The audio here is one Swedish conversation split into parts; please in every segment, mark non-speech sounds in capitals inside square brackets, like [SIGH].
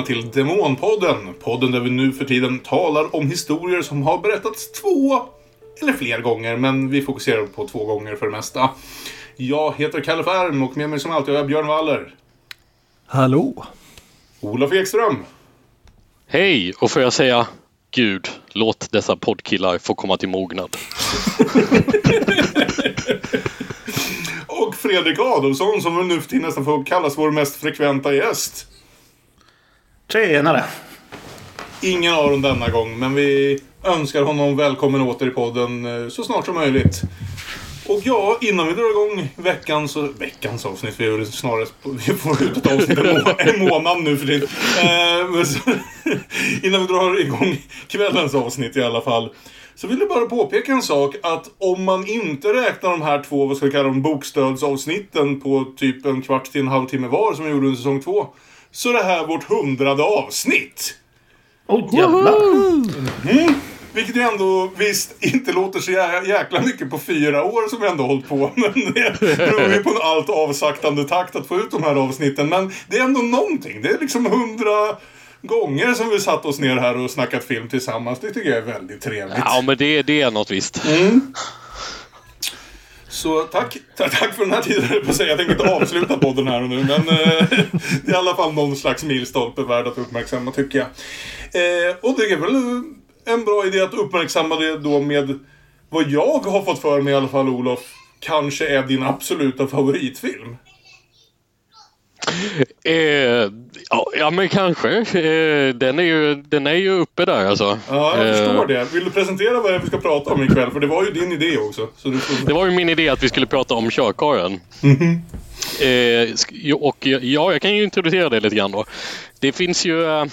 välkomna till Demonpodden. Podden där vi nu för tiden talar om historier som har berättats två eller fler gånger, men vi fokuserar på två gånger för det mesta. Jag heter Kalle Färm och med mig som alltid har jag Björn Waller. Hallå! Olof Ekström. Hej! Och får jag säga Gud, låt dessa poddkillar få komma till mognad. [LAUGHS] och Fredrik Adolfsson som nu för tiden nästan får kallas vår mest frekventa gäst. Tjenare! Ingen av dem denna gång, men vi önskar honom välkommen åter i podden eh, så snart som möjligt. Och ja, innan vi drar igång veckans, eh, veckans avsnitt, vi är snarare, [LAUGHS] vi får ut ett avsnitt en månad nu för tiden. Eh, [LAUGHS] innan vi drar igång kvällens avsnitt i alla fall. Så vill jag bara påpeka en sak att om man inte räknar de här två, vad ska vi kalla dem, bokstödsavsnitten på typ en kvart till en halvtimme var som vi gjorde under säsong två. Så det här vårt hundrade avsnitt. Åh oh, jävlar! Mm. Vilket ju ändå visst inte låter så jäkla mycket på fyra år som vi ändå hållit på. [LAUGHS] Men det beror ju på en allt avsaktande takt att få ut de här avsnitten. Men det är ändå någonting. Det är liksom hundra gånger som vi satt oss ner här och snackat film tillsammans. Det tycker jag är väldigt trevligt. Ja, men det, det är något visst. Mm. Så tack, tack för den här tiden, på säga. Jag tänker inte avsluta podden här och nu, men eh, det är i alla fall någon slags milstolpe värd att uppmärksamma, tycker jag. Eh, och det är väl en bra idé att uppmärksamma det då med vad jag har fått för mig i alla fall, Olof, kanske är din absoluta favoritfilm. Eh, ja, men kanske. Eh, den, är ju, den är ju uppe där alltså. Ja, jag förstår det. Vill du presentera vad vi ska prata om ikväll? För det var ju din idé också. Får... Det var ju min idé att vi skulle prata om körkaren. Mm -hmm. eh, och ja, jag kan ju introducera det lite grann då. Det finns ju eh,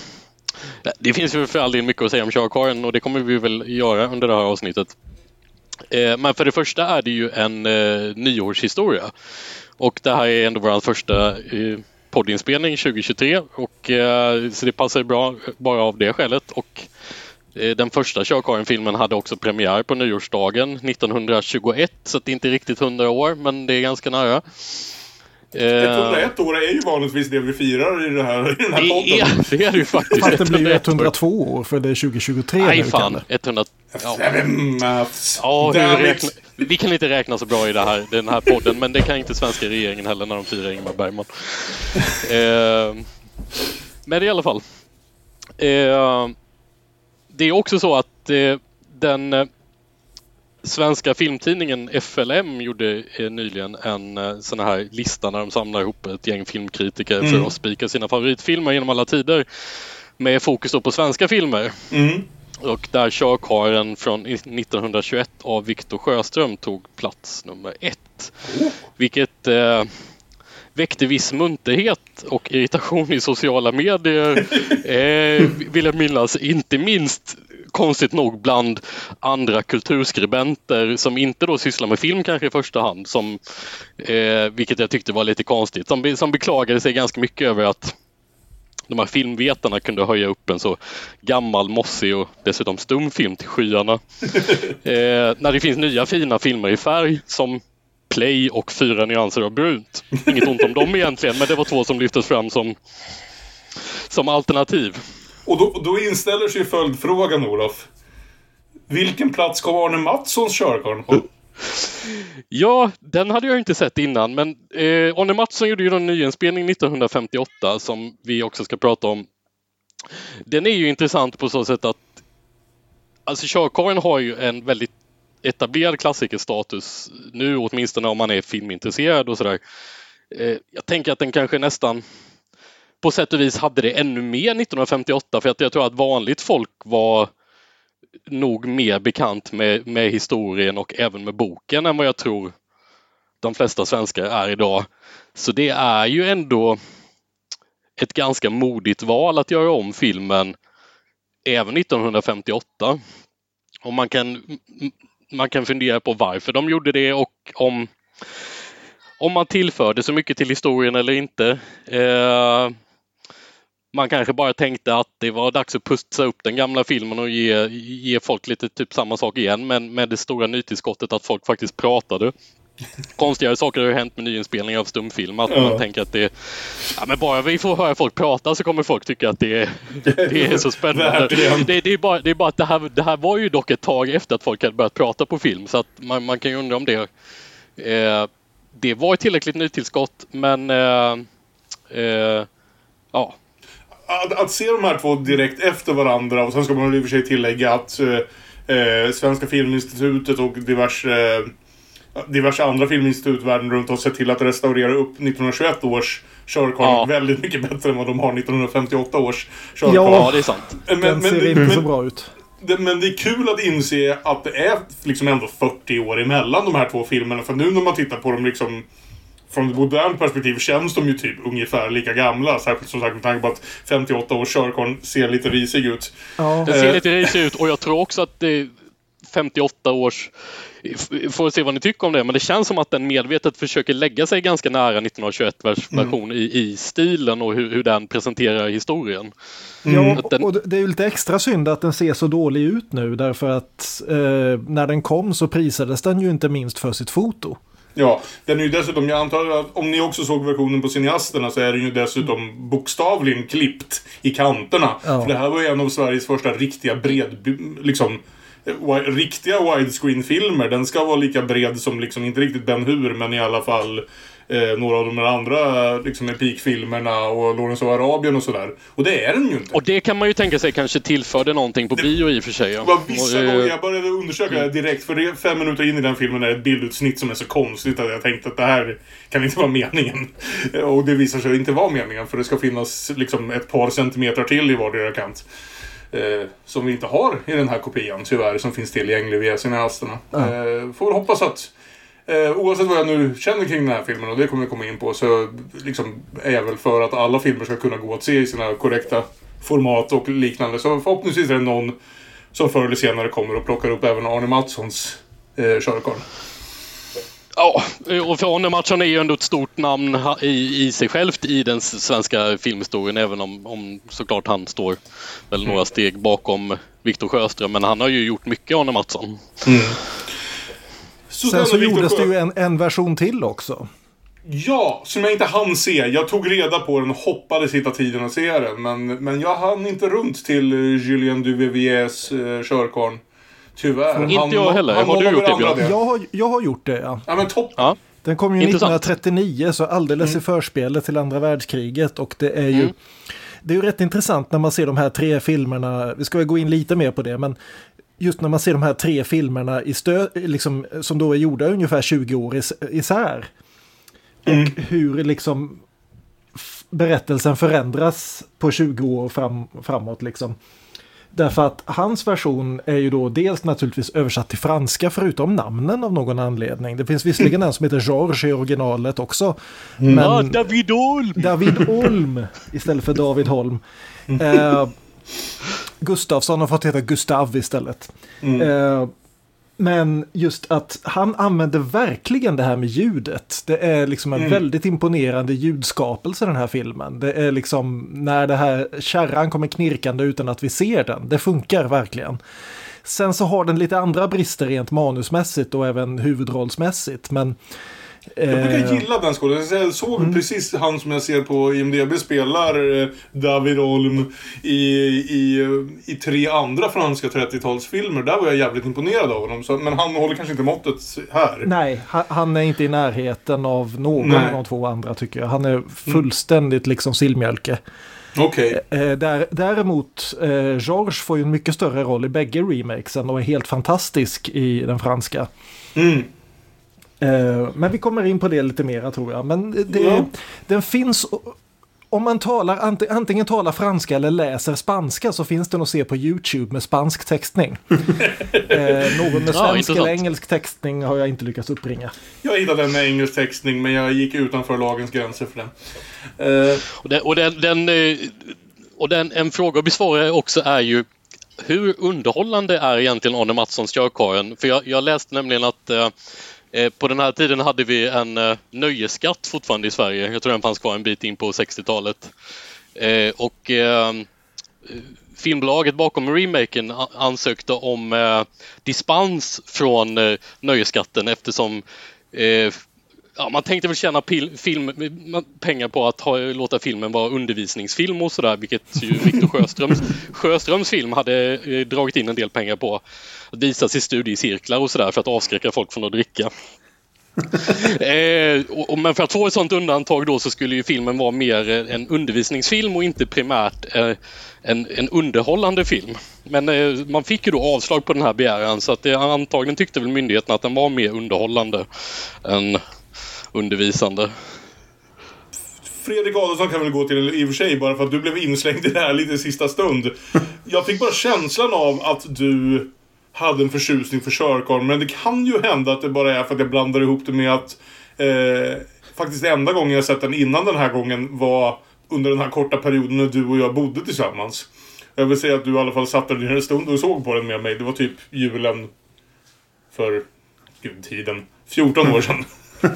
det finns ju för all del mycket att säga om körkaren och det kommer vi väl göra under det här avsnittet. Eh, men för det första är det ju en eh, nyårshistoria. Och det här är ändå vår första eh, poddinspelning 2023 och eh, så det passar bra bara av det skälet. Och eh, den första Körkaren-filmen hade också premiär på nyårsdagen 1921 så det är inte riktigt 100 år men det är ganska nära. 101 år är ju vanligtvis det vi firar i, det här, i den här podden. Ja, det är det ju faktiskt. Fast det blir ju 102 år för det är 2023 Nej, fan. 100... Ja, ja hur räkna... Vi kan inte räkna så bra i det här, den här podden, men det kan inte svenska regeringen heller när de firar Ingmar Bergman. [LAUGHS] eh, men i alla fall. Eh, det är också så att eh, den Svenska filmtidningen FLM gjorde eh, nyligen en eh, sån här lista när de samlar ihop ett gäng filmkritiker mm. för att spika sina favoritfilmer genom alla tider. Med fokus på svenska filmer. Mm. Och där Körkaren från 1921 av Viktor Sjöström tog plats nummer ett. Vilket eh, väckte viss munterhet och irritation i sociala medier. [LAUGHS] eh, vill jag minnas, inte minst konstigt nog bland andra kulturskribenter som inte då sysslar med film kanske i första hand, som, eh, vilket jag tyckte var lite konstigt, som, som beklagade sig ganska mycket över att de här filmvetarna kunde höja upp en så gammal, mossig och dessutom stum film till skyarna. [LAUGHS] eh, när det finns nya fina filmer i färg som Play och Fyra nyanser av brunt. Inget ont om dem egentligen, men det var två som lyftes fram som, som alternativ. Och då, då inställer sig följdfrågan, Olof. Vilken plats kom Arne Mattssons körkarn på? Ja, den hade jag inte sett innan, men eh, Arne Mattsson gjorde ju en nyinspelning 1958 som vi också ska prata om. Den är ju intressant på så sätt att alltså körkaren har ju en väldigt etablerad klassikerstatus nu, åtminstone om man är filmintresserad och sådär. Eh, jag tänker att den kanske nästan på sätt och vis hade det ännu mer 1958 för att jag tror att vanligt folk var nog mer bekant med, med historien och även med boken än vad jag tror de flesta svenskar är idag. Så det är ju ändå ett ganska modigt val att göra om filmen även 1958. Och man kan, man kan fundera på varför de gjorde det och om, om man tillförde så mycket till historien eller inte. Eh, man kanske bara tänkte att det var dags att putsa upp den gamla filmen och ge, ge folk lite typ samma sak igen men med det stora nytillskottet att folk faktiskt pratade konstigare saker har ju hänt med nyinspelningar av stumfilm. Att Ja. man tänker att det ja, men bara vi får höra folk prata så kommer folk tycka att det är, det är så spännande. [LAUGHS] Det, det, är bara, det är bara att det här, det här var ju dock ett tag efter att folk hade börjat prata på film så att man, man kan ju undra om det eh, det var ett tillräckligt nytillskott men eh, eh, ja, Att, att se de här två direkt efter varandra och sen ska man i och för sig tillägga att eh, eh, Svenska Filminstitutet och diverse, eh, diverse andra filminstitut världen runt har sett till att restaurera upp 1921 års körkarl Ja. väldigt mycket bättre än vad de har 1958 års körkarl. Ja. det är sant. Men, Den men, ser inte så bra ut. det, men det är kul att inse att det är liksom ändå 40 år emellan de här två filmerna. För nu när man tittar på dem liksom från ett modernt perspektiv känns de ju typ ungefär lika gamla. Särskilt som sagt med tanke på att 58 års körkarl ser lite risig ut. Ja. Den ser Eh. lite risig ut och jag tror också att det är 58 års... Får se vad ni tycker om det, men det känns som att den medvetet försöker lägga sig ganska nära 1921 vers version i, i stilen och hur, hur den presenterar historien. Ja, Att den- och det- det är ju lite extra synd att den ser så dålig ut nu därför att eh, när den kom så prisades den ju inte minst för sitt foto. Ja, den är ju dessutom, jag antar att om ni också såg versionen på cineasterna så är den ju dessutom bokstavligen klippt i kanterna. Ja. För det här var ju en av Sveriges första riktiga bred, liksom, riktiga widescreen-filmer. Den ska vara lika bred som, liksom, inte riktigt Ben Hur, men i alla fall eh, några av de här andra liksom, epikfilmerna och Lawrence of Arabien och sådär. Och det är den ju inte. Och det kan man ju tänka sig kanske tillförde någonting på bio i och för sig. ja. Det var vissa Och, eh, gånger jag började undersöka det direkt, för det, fem minuter in i den filmen är det ett bildutsnitt som är så konstigt att jag tänkte att det här kan inte vara meningen. [LAUGHS] Och det visar sig inte vara meningen, för det ska finnas liksom ett par centimeter till i vardera kant. Eh, som vi inte har i den här kopian, tyvärr, som finns tillgänglig via cineasterna. Eh, får hoppas att Eh, oavsett vad jag nu känner kring den här filmen, och det kommer vi komma in på, så liksom är jag väl för att alla filmer ska kunna gå att se i sina korrekta format och liknande. Så förhoppningsvis är det någon som förr eller senare kommer och plockar upp även Arne Mattssons eh, körkarl. Ja, och för Arne Mattsson är ju ändå ett stort namn i, i sig självt i den svenska filmhistorien, även om, om såklart han står väl Mm. några steg bakom Viktor Sjöström. Men han har ju gjort mycket, Arne Mattsson. Så Sen så gjordes det ju en, en version till också. Ja, som jag inte hann se. Jag tog reda på den och hoppades hitta tiden att se den. Men, men jag hann inte runt till eh, Julien Duviviers eh, körkarl. Tyvärr. Inte Han- jag heller. han Har du gjort det, Björn? Jag har, jag har gjort det, ja. Ja, men toppen. Ja. Den kom ju Intressant. 1939, så alldeles i förspelet till andra världskriget. Och det är ju, Mm. det är ju rätt intressant när man ser de här tre filmerna. Vi ska väl gå in lite mer på det, men just när man ser de här tre filmerna i stö, liksom, som då är gjorda ungefär 20 år is, isär. Och hur liksom berättelsen förändras på 20 år fram, framåt. Liksom. Därför att hans version är ju då dels naturligtvis översatt till franska förutom namnen av någon anledning. Det finns visserligen en som heter George i originalet också. Men Ja, David Olm! David Olm istället för David Holm. Eh, Gustafsson har fått heta Gustav istället. Eh, men just att han använder verkligen det här med ljudet. Det är liksom en väldigt imponerande ljudskapelse den här filmen. Det är liksom när det här kärran kommer knirkande utan att vi ser den. Det funkar verkligen. Sen så har den lite andra brister rent manusmässigt och även huvudrollsmässigt. Men Jag brukar eh, gilla den skådespelaren. Jag såg precis han som jag ser på IMDB spelar eh, David Olm i, i, eh, i tre andra franska 30-talsfilmer. Där var jag jävligt imponerad av honom. Så, men han håller kanske inte måttet här. Nej, ha- han är inte i närheten av någon Nej. av de två andra tycker jag. Han är fullständigt liksom sillmjölke. Okej. Eh, där, däremot, eh, George får ju en mycket större roll i bägge remakesen och är helt fantastisk i den franska. Mm. Eh, men vi kommer in på det lite mer tror jag. Men det, Ja. den finns... Om man talar, ant- antingen talar franska eller läser spanska så finns den att se på YouTube med spansk textning. [LAUGHS] eh, någon med Ja, svensk intressant. eller engelsk textning har jag inte lyckats uppbringa. Jag hittade en med engelsk textning men jag gick utanför lagens gränser för den. Eh, Och, den, och, den, den, eh, och den, en fråga att besvara också är ju hur underhållande är egentligen Arne Mattssons Körkarlen? För jag, jag läste nämligen att eh, Eh, på den här tiden hade vi en nöjeskatt nöjesskatt fortfarande i Sverige. Jag tror den fanns kvar en bit in på 60-talet. Eh, och filmbolaget bakom remaken ansökte om dispens från nöjeskatten nöjesskatten eftersom ja, man tänkte väl tjäna film, pengar på att ha, låta filmen vara undervisningsfilm och sådär, vilket ju Victor Sjöströms, [LAUGHS] Sjöströms film hade eh, dragit in en del pengar på. Att visas i studiecirklar och sådär för att avskräcka folk från att dricka. [LAUGHS] eh, och, och, men för att få ett sådant undantag då så skulle ju filmen vara mer en undervisningsfilm och inte primärt eh, en, en underhållande film. Men eh, man fick ju då avslag på den här begäran så att det, antagligen tyckte väl myndigheten att den var mer underhållande än undervisande. Fredrik Adolfsson kan väl gå till i och för sig bara för att du blev inslängd i det här lite sista stund. [LAUGHS] Jag fick bara känslan av att du hade en förtjusning för körkorn. Men det kan ju hända att det bara är för att jag blandar ihop det med att eh, faktiskt enda gången jag sett den innan den här gången var under den här korta perioden när du och jag bodde tillsammans. Jag vill säga att du i alla fall satt där ner en stund och såg på den med mig. Det var typ julen för gud, tiden. 14 år sedan. [LAUGHS]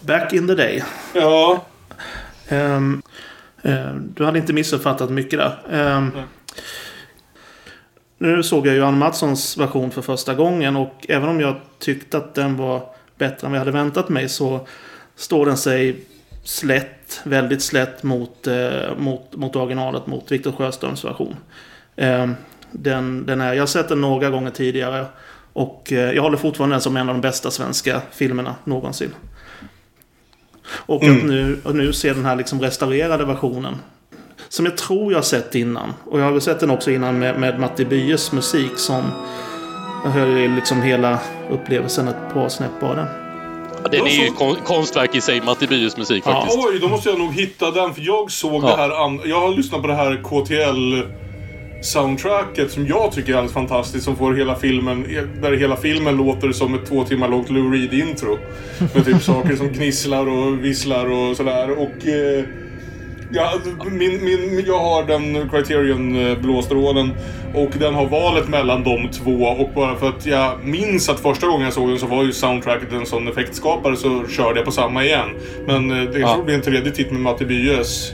Back in the day. Ja. Um, uh, du hade inte missuppfattat mycket där. Um. Nu såg jag ju Ann Mattssons version för första gången och även om jag tyckte att den var bättre än vad jag hade väntat mig så står den sig slätt, väldigt slätt mot, eh, mot, mot originalet, mot Viktor Sjöströms version. Eh, den, den är, jag har sett den några gånger tidigare och eh, jag håller fortfarande den som en av de bästa svenska filmerna någonsin. Och mm. att nu, och nu se den här liksom restaurerade versionen som jag tror jag har sett innan. Och jag har sett den också innan med, med Matti Byes musik som jag hör liksom hela upplevelsen ett par snäpp den. Ja, den är ju kon konstverk i sig, Matti Byes musik faktiskt. Ja, oj, då måste jag nog hitta den. För jag såg ja. det här... Jag har lyssnat på det här KTL soundtracket som jag tycker är alldeles fantastiskt. Som får hela filmen, där hela filmen låter som ett två timmar långt Lou Reed-intro. Med typ saker som gnisslar och visslar och sådär. Och... Eh, Ja, min, min, jag har den Criterion eh, blåstrålen och den har valet mellan de två och bara för att jag minns att första gången jag såg den så var ju soundtracket en sån effektskapare så körde jag på samma igen. Men eh, det ja. får bli en tredje titt med Matti Byes.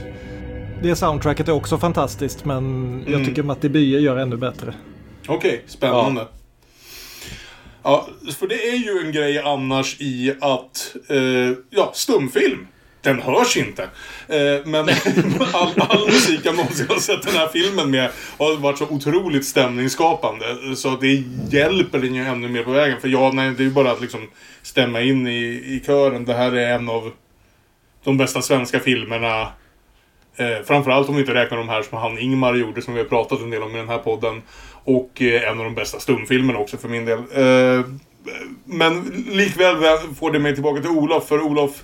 Det soundtracket är också fantastiskt men jag mm. tycker Matti Bye gör ännu bättre. Okej, okay, spännande. Ja. Ja, för det är ju en grej annars i att, eh, ja, stumfilm den hörs inte. Eh, men [LAUGHS] all, all musik jag någonsin har sett den här filmen med har varit så otroligt stämningsskapande. Så det hjälper den ju ännu mer på vägen. För ja, nej, det är ju bara att liksom stämma in i, i kören. Det här är en av de bästa svenska filmerna. Eh, framförallt om vi inte räknar de här som han Ingmar gjorde, som vi har pratat en del om i den här podden. Och eh, en av de bästa stumfilmerna också för min del. Eh, men likväl får det mig tillbaka till Olof, för Olof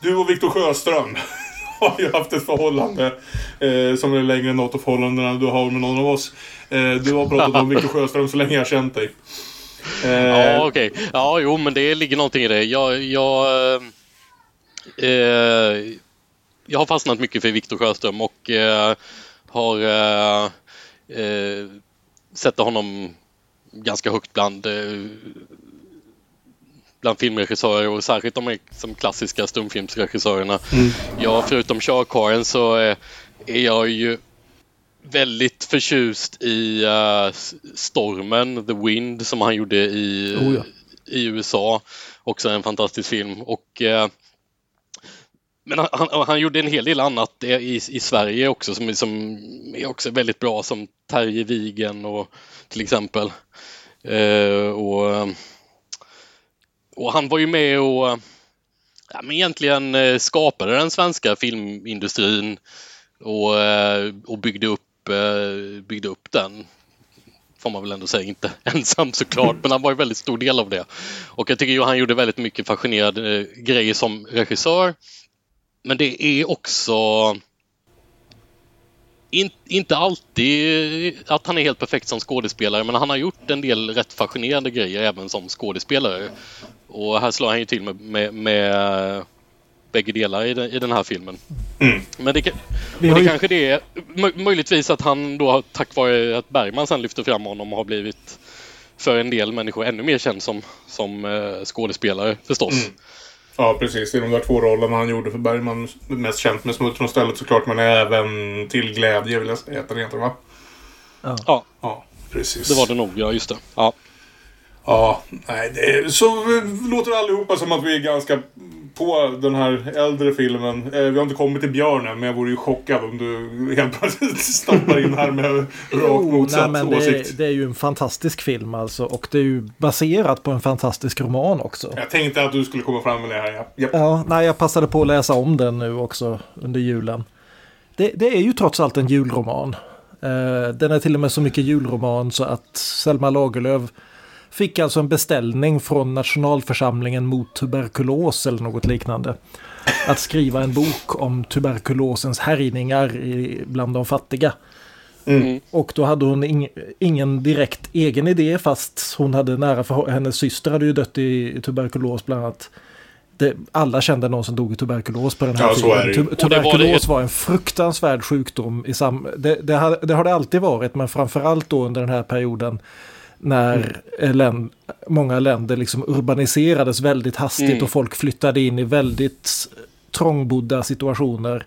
du och Viktor Sjöström [LAUGHS] har ju haft ett förhållande eh, som är längre än något av förhållandena du har med någon av oss. Eh, du har pratat om Viktor Sjöström så länge jag har känt dig. Eh, ja, okej. Okay. Ja, jo, men det ligger någonting i det. Jag, jag, eh, jag har fastnat mycket för Viktor Sjöström och eh, har eh, eh, sett honom ganska högt bland eh, bland filmregissörer och särskilt de som klassiska stumfilmsregissörerna. Mm. Ja, förutom körkaren så är jag ju väldigt förtjust i uh, Stormen, The Wind som han gjorde i, oh ja. i USA. Också en fantastisk film. Och, uh, men han, han, han, gjorde en hel del annat i, i Sverige också som, som är också väldigt bra som Terje Vigen och till exempel. Uh, och och han var ju med och ja, men egentligen eh, skapade den svenska filmindustrin och, eh, och byggde, upp, eh, byggde upp den. Får man väl ändå säga, inte [LAUGHS] ensam såklart, men han var ju väldigt stor del av det. Och jag tycker ju han gjorde väldigt mycket fascinerande grejer som regissör. Men det är också in, inte alltid att han är helt perfekt som skådespelare men han har gjort en del rätt fascinerande grejer även som skådespelare. Och här slår han ju till med, med, med bägge delar i den, i den här filmen. Mm. Men det, och det ju... kanske det är möjligtvis att han då tack vare att Bergman sen lyfter fram honom har blivit för en del människor ännu mer känd som, som uh, skådespelare förstås. Mm. Ja, precis. I de där två rollerna han gjorde för Bergman. Mest känt med Smuts från stället såklart, men även Till glädje vill jag säga att den heter, va? Ja. ja. Ja, precis. Det var det nog, ja just det. Ja. Ja, nej, det, så låter allihopa som att vi är ganska på den här äldre filmen. Eh, vi har inte kommit till björnen, men jag vore ju chockad om du helt plötsligt [LAUGHS] stoppar in här med rakt motsatt nej, åsikt. det, det är ju en fantastisk film alltså. Och det är ju baserat på en fantastisk roman också. Jag tänkte att du skulle komma fram med det här. Ja. Japp. Ja, nej, jag passade på att läsa om den nu också under julen. Det, det är ju trots allt en julroman. Eh, den är till och med så mycket julroman så att Selma Lagerlöf fick alltså en beställning från nationalförsamlingen mot tuberkulos eller något liknande. Att skriva en bok om tuberkulosens härjningar i, bland de fattiga. Mm. Och då hade hon ing, ingen direkt egen idé fast hon hade nära för hennes syster hade ju dött i, i tuberkulos bland annat. Det, alla kände någon som dog i tuberkulos på den här Ja, så är det ju. tiden. Tu- var tuberkulos det- var en fruktansvärd sjukdom. I sam, det, det, har, det har det alltid varit, men framförallt då under den här perioden när eh, län, många länder liksom urbaniserades väldigt hastigt Mm. och folk flyttade in i väldigt trångbodda situationer.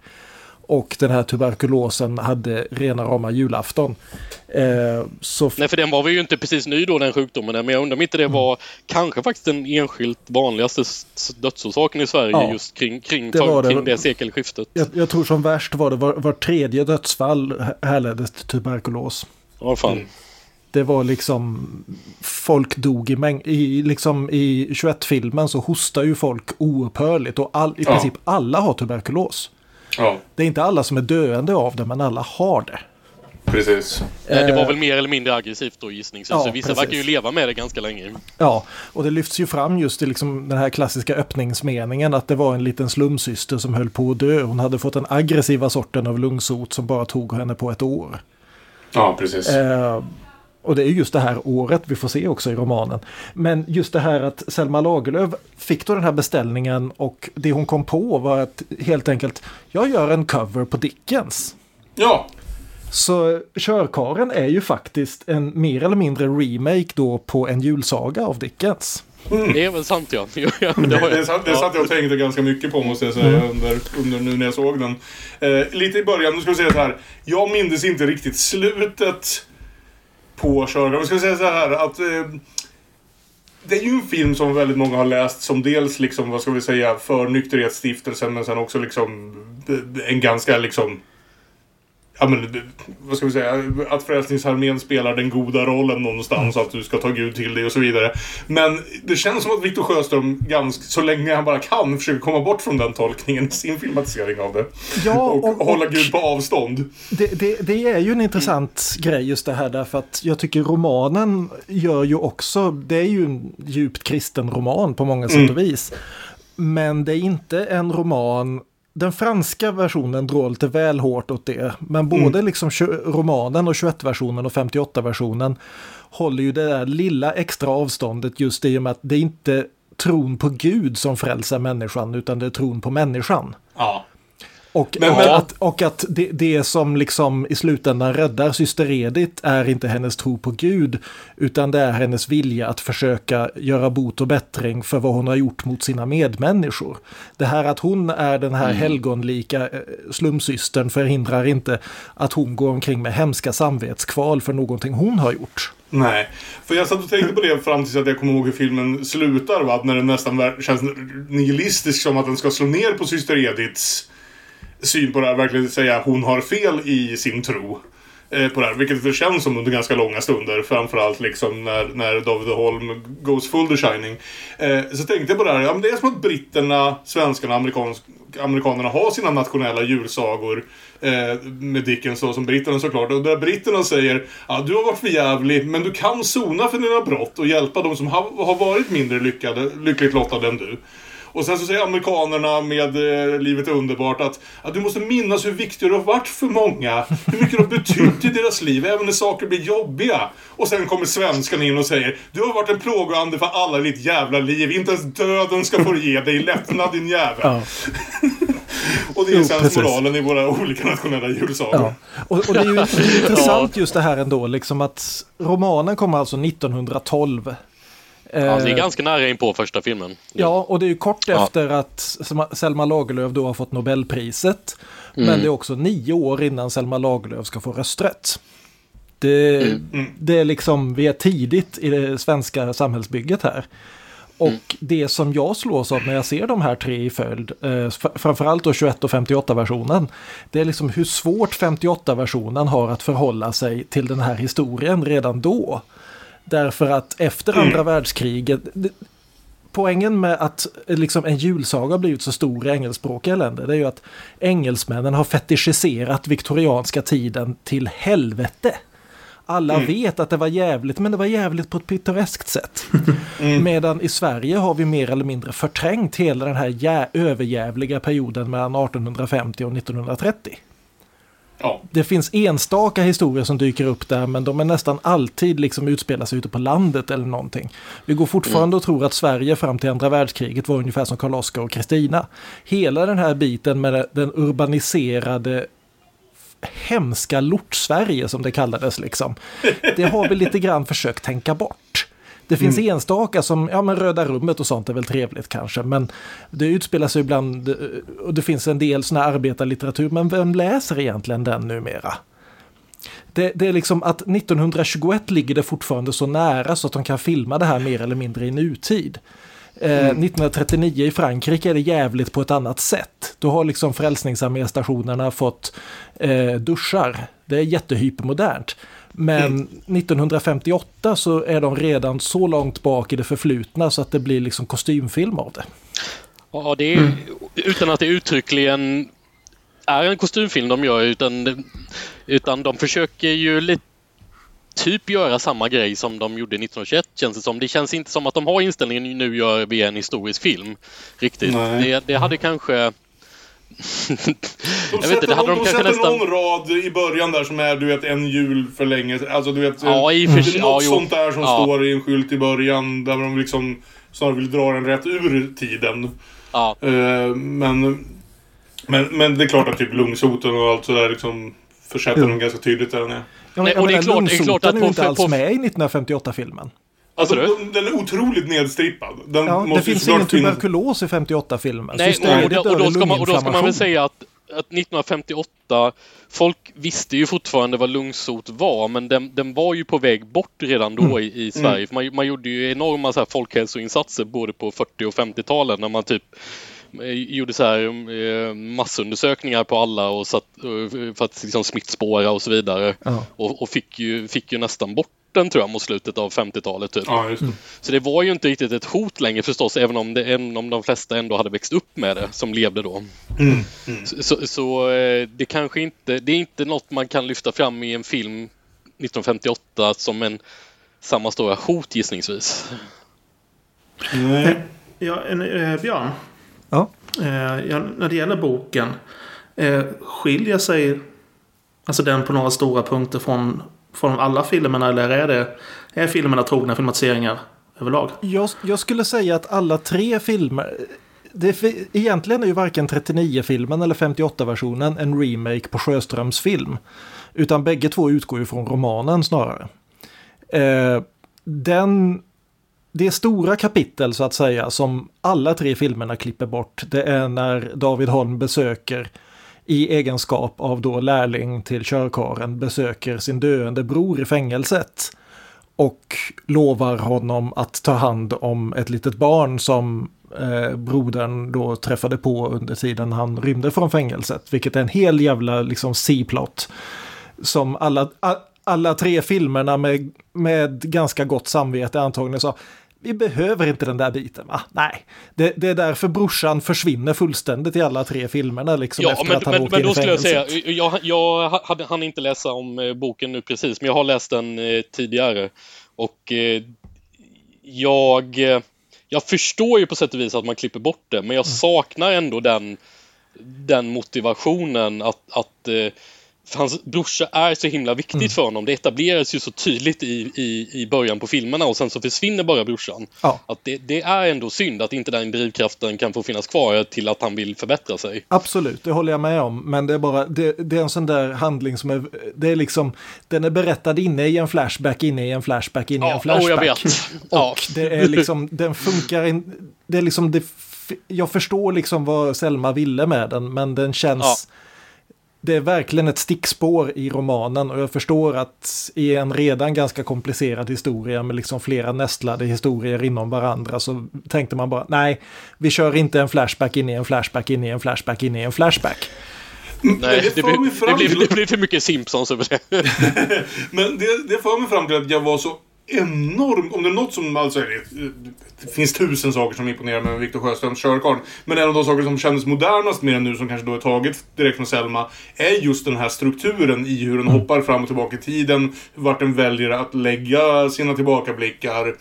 Och den här tuberkulosen hade rena rama julafton. Eh, så Nej, för den var väl ju inte precis ny då den sjukdomen. Men jag undrar om inte Mm. det var kanske faktiskt den enskilt vanligaste dödsorsaken i Sverige Ja, just kring, kring, det var det. kring det sekelskiftet. jag, jag tror som värst var det var, var tredje dödsfall här- härleddes till tuberkulos. Ja, fan. Mm. Det var liksom folk dog i mängd. I, liksom i 21-filmen så hostar ju folk oupphörligt och all, i Ja. princip alla har tuberkulos. Ja, Det är inte alla som är döende av det men alla har det. precis. Det var Eh, väl mer eller mindre aggressivt då gissningsvis. Ja, så vissa precis. verkar ju leva med det ganska länge. Ja, och det lyfts ju fram just i liksom den här klassiska öppningsmeningen att det var en liten slumsyster som höll på att dö. Hon hade fått den aggressiva sorten av lungsot som bara tog henne på ett år. Ja, precis. Eh, och det är just det här året vi får se också i romanen. Men just det här att Selma Lagerlöf fick då den här beställningen och det hon kom på var att helt enkelt jag gör en cover på Dickens. Ja, Så Körkaren är ju faktiskt en mer eller mindre remake då på en julsaga av Dickens. Det är väl sant ja. [LAUGHS] Det, det satt, det satt jag och tänkte ganska mycket på måste jag säga Mm. under, under nu när jag såg den. Eh, lite i början, nu ska vi säga så här. Jag minns inte riktigt slutet på Körgården. Vi ska säga så här att eh, det är ju en film som väldigt många har läst som dels liksom, vad ska vi säga, för nykterhetsstiftelsen men sen också liksom eh, en ganska liksom Ja men, vad ska vi säga? Att Frälsningsarmén spelar den goda rollen någonstans. Att du ska ta Gud till dig och så vidare. Men det känns som att Victor Sjöström, ganska, så länge han bara kan, försöker komma bort från den tolkningen i sin filmatisering av det. Ja, och, och- hålla och- Gud på avstånd. Det, det, det är ju en intressant grej just det här därför att jag tycker romanen gör ju också, det är ju en djupt kristen roman på många sätt och vis. Men det är inte en roman, den franska versionen drar lite väl hårt åt det. Men både liksom tjo- romanen och 21-versionen och 58-versionen håller ju det där lilla extra avståndet just i och med att det är inte tron på Gud som frälser människan utan det är tron på människan. Ja. Och, Men- och, men- att, och att det, det som liksom i slutändan räddar syster Edith är inte hennes tro på Gud utan det är hennes vilja att försöka göra bot och bättring för vad hon har gjort mot sina medmänniskor. Det här att hon är den här helgonlika eh, slumsystern förhindrar inte att hon går omkring med hemska samvetskval för någonting hon har gjort. Nej. För jag satt och tänkte på det fram tills att jag kommer ihåg hur filmen slutar. Va? När den nästan känns nihilistisk som att den ska slå ner på syster Ediths syn på det här. Verkligen säga hon har fel i sin tro. eh, På det här, vilket det känns som under ganska långa stunder. Framförallt liksom när, när David Holm goes full the shining. Eh, så tänkte jag på det här. Ja, men det är som att britterna, svenskarna, amerikanerna har sina nationella julsagor. Eh, med Dickens då, som britterna såklart. Och där britterna säger ja, du har varit för jävlig men du kan sona för dina brott och hjälpa de som har, har varit mindre lyckade, lyckligt lottade än du. Och sen så säger amerikanerna med eh, Livet underbart att, att du måste minnas hur viktig du har varit för många. Hur mycket du har betytt i deras liv, även när saker blir jobbiga. Och sen kommer svenskan in och säger Du har varit en plågoande för alla i ditt jävla liv. Inte ens döden ska få ge dig lättnad din jävel. Ja. [LAUGHS] Och det är sen moralen i våra olika nationella julsagor. Ja. Och, och det är ju [LAUGHS] intressant just det här ändå, liksom att romanen kommer alltså 1912. Ja, det är Eh, ganska nära in på första filmen. Ja, och det är ju kort Ja. efter att Selma- Lagerlöf då har fått Nobelpriset. Men det är också nio år innan Selma Lagerlöf ska få rösträtt. Det, Mm. det är liksom, vi är tidigt i det svenska samhällsbygget här. Och Mm. det som jag slås av när jag ser de här tre i följd, eh, fr- framförallt då 21 och 58-versionen, det är liksom hur svårt 58-versionen har att förhålla sig till den här historien redan då. Därför att efter andra världskriget, poängen med att liksom en julsaga blivit så stor i engelskspråkiga länder, det är ju att engelsmännen har fetichiserat viktorianska tiden till helvete. Alla vet att det var jävligt, men det var jävligt på ett pittoreskt sätt. [LAUGHS] Medan i Sverige har vi mer eller mindre förträngt hela den här jä- överjävliga perioden mellan 1850 och 1930. Ja. Det finns enstaka historier som dyker upp där men de är nästan alltid liksom utspelar sig ute på landet eller någonting. Vi går fortfarande och tror att Sverige fram till andra världskriget var ungefär som Karl Oskar och Kristina. Hela den här biten med den urbaniserade hemska lort-Sverige som det kallades liksom. Det har vi lite grann försökt tänka bort. Det finns enstaka som, ja men Röda rummet och sånt är väl trevligt kanske, men det utspelar sig ibland, och det finns en del sån här arbetarlitteratur, men vem läser egentligen den numera? Det, det är liksom att 1921 ligger det fortfarande så nära så att de kan filma det här mer eller mindre i nutid. Eh, 1939 i Frankrike är det jävligt på ett annat sätt. Då har liksom Frälsningsarméstationerna fått eh, duschar. Det är jättehypermodernt. Men 1958 så är de redan så långt bak i det förflutna så att det blir liksom kostymfilm av det. Ja, det är utan att det uttryckligen är en kostymfilm de gör utan, utan de försöker ju lite typ göra samma grej som de gjorde 1921 känns det som. Det känns inte som att de har inställningen nu gör vi en historisk film. Riktigt. Nej. Det, det hade kanske... De Jag vet inte, det hade de, de kanske nästan- någon rad i början där som är du vet en jul för länge Alltså du vet, Ja, i för ja, något jo. sånt där som Ja. står i en skylt i början där de liksom snarare vill dra den rätt ur tiden. Ja, Eh, men, men, men det är klart att typ lungsoten och allt sådär liksom försätter Jo. dem ganska tydligt där den är. Ja, Nej, men, och det är klart- det är klart att lungsoten är på- ju inte alls på- med i 1958-filmen. Alltså, de- den är otroligt nedstrippad. Den Ja, det måste ju finns ingen finnas- tuberkulos i 58-filmen. Nej, Systematiskt och, då, och, då ska man, och då ska man väl säga att, att 1958, folk visste ju fortfarande vad lungsot var, men den, den var ju på väg bort redan då i, i Sverige. För man, man gjorde ju enorma så här folkhälsoinsatser både på 40 och 50-talen när man typ eh, gjorde så här eh, massundersökningar på alla och satt, eh, för att liksom smittspåra och så vidare. Ja. Och, och fick, ju, fick ju nästan bort den tror jag mot slutet av 50-talet. Typ. Ja, det. Så det var ju inte riktigt ett hot längre förstås, även om, det, även om de flesta ändå hade växt upp med det som levde då. Mm. Mm. Så, så, så eh, det kanske inte, det är inte något man kan lyfta fram i en film 1958 som en samma stora hot gissningsvis. Nej. Ja, en, eh, Björn. Ja. Eh, ja, när det gäller boken. Eh, skiljer sig alltså den på några stora punkter från, från alla filmerna? Eller är, det, är filmerna trogna filmatiseringar överlag? Jag, jag skulle säga att alla tre filmer, det, egentligen är ju varken 39-filmen eller 58-versionen en remake på Sjöströms film. Utan bägge två utgår ju från romanen snarare. Eh, den, det stora kapitel så att säga som alla tre filmerna klipper bort, det är när David Holm besöker i egenskap av då lärling till körkaren besöker sin döende bror i fängelset och lovar honom att ta hand om ett litet barn som eh, brodern då träffade på under tiden han rymde från fängelset. Vilket är en hel jävla liksom C-plot. Som alla, a, alla tre filmerna med, med ganska gott samvete antagligen sa vi behöver inte den där biten va? Nej, det, det är därför brorsan försvinner fullständigt i alla tre filmerna liksom Ja, efter men, att han men, åkt men då skulle jag säga, jag, jag hade, hann inte läsa om eh, boken nu precis, men jag har läst den eh, tidigare. Och eh, jag, eh, jag förstår ju på sätt och vis att man klipper bort det, men jag saknar ändå den, den motivationen att, att eh, för hans brorsa är så himla viktigt för honom. Det etableras ju så tydligt i, i, i början på filmerna och sen så försvinner bara brorsan. Ja. Att det, det är ändå synd att inte den drivkraften kan få finnas kvar till att han vill förbättra sig. Absolut, det håller jag med om. Men det är bara, det, det är en sån där handling som är, det är liksom, den är berättad inne i en flashback, inne i en flashback, inne i en Ja, flashback. och jag vet. [LAUGHS] Ja. Och det är liksom, den funkar in, det är liksom, det, jag förstår liksom vad Selma ville med den, men den känns, det är verkligen ett stickspår i romanen och jag förstår att i en redan ganska komplicerad historia med liksom flera nästlade historier inom varandra så tänkte man bara nej, vi kör inte en flashback in i en flashback in i en flashback in i en flashback. Nej, det det, blir, det, blir, det blir för mycket Simpsons över det. [LAUGHS] Men det, det för mig fram till att jag var så enorm. Om det är något som, alltså, det, finns tusen saker som imponerar med Viktor Sjöströms körkarl. Men en av de saker som kändes modernast med den nu, som kanske då är taget direkt från Selma, är just den här strukturen i hur den hoppar fram och tillbaka i tiden. Vart den väljer att lägga sina tillbakablickar.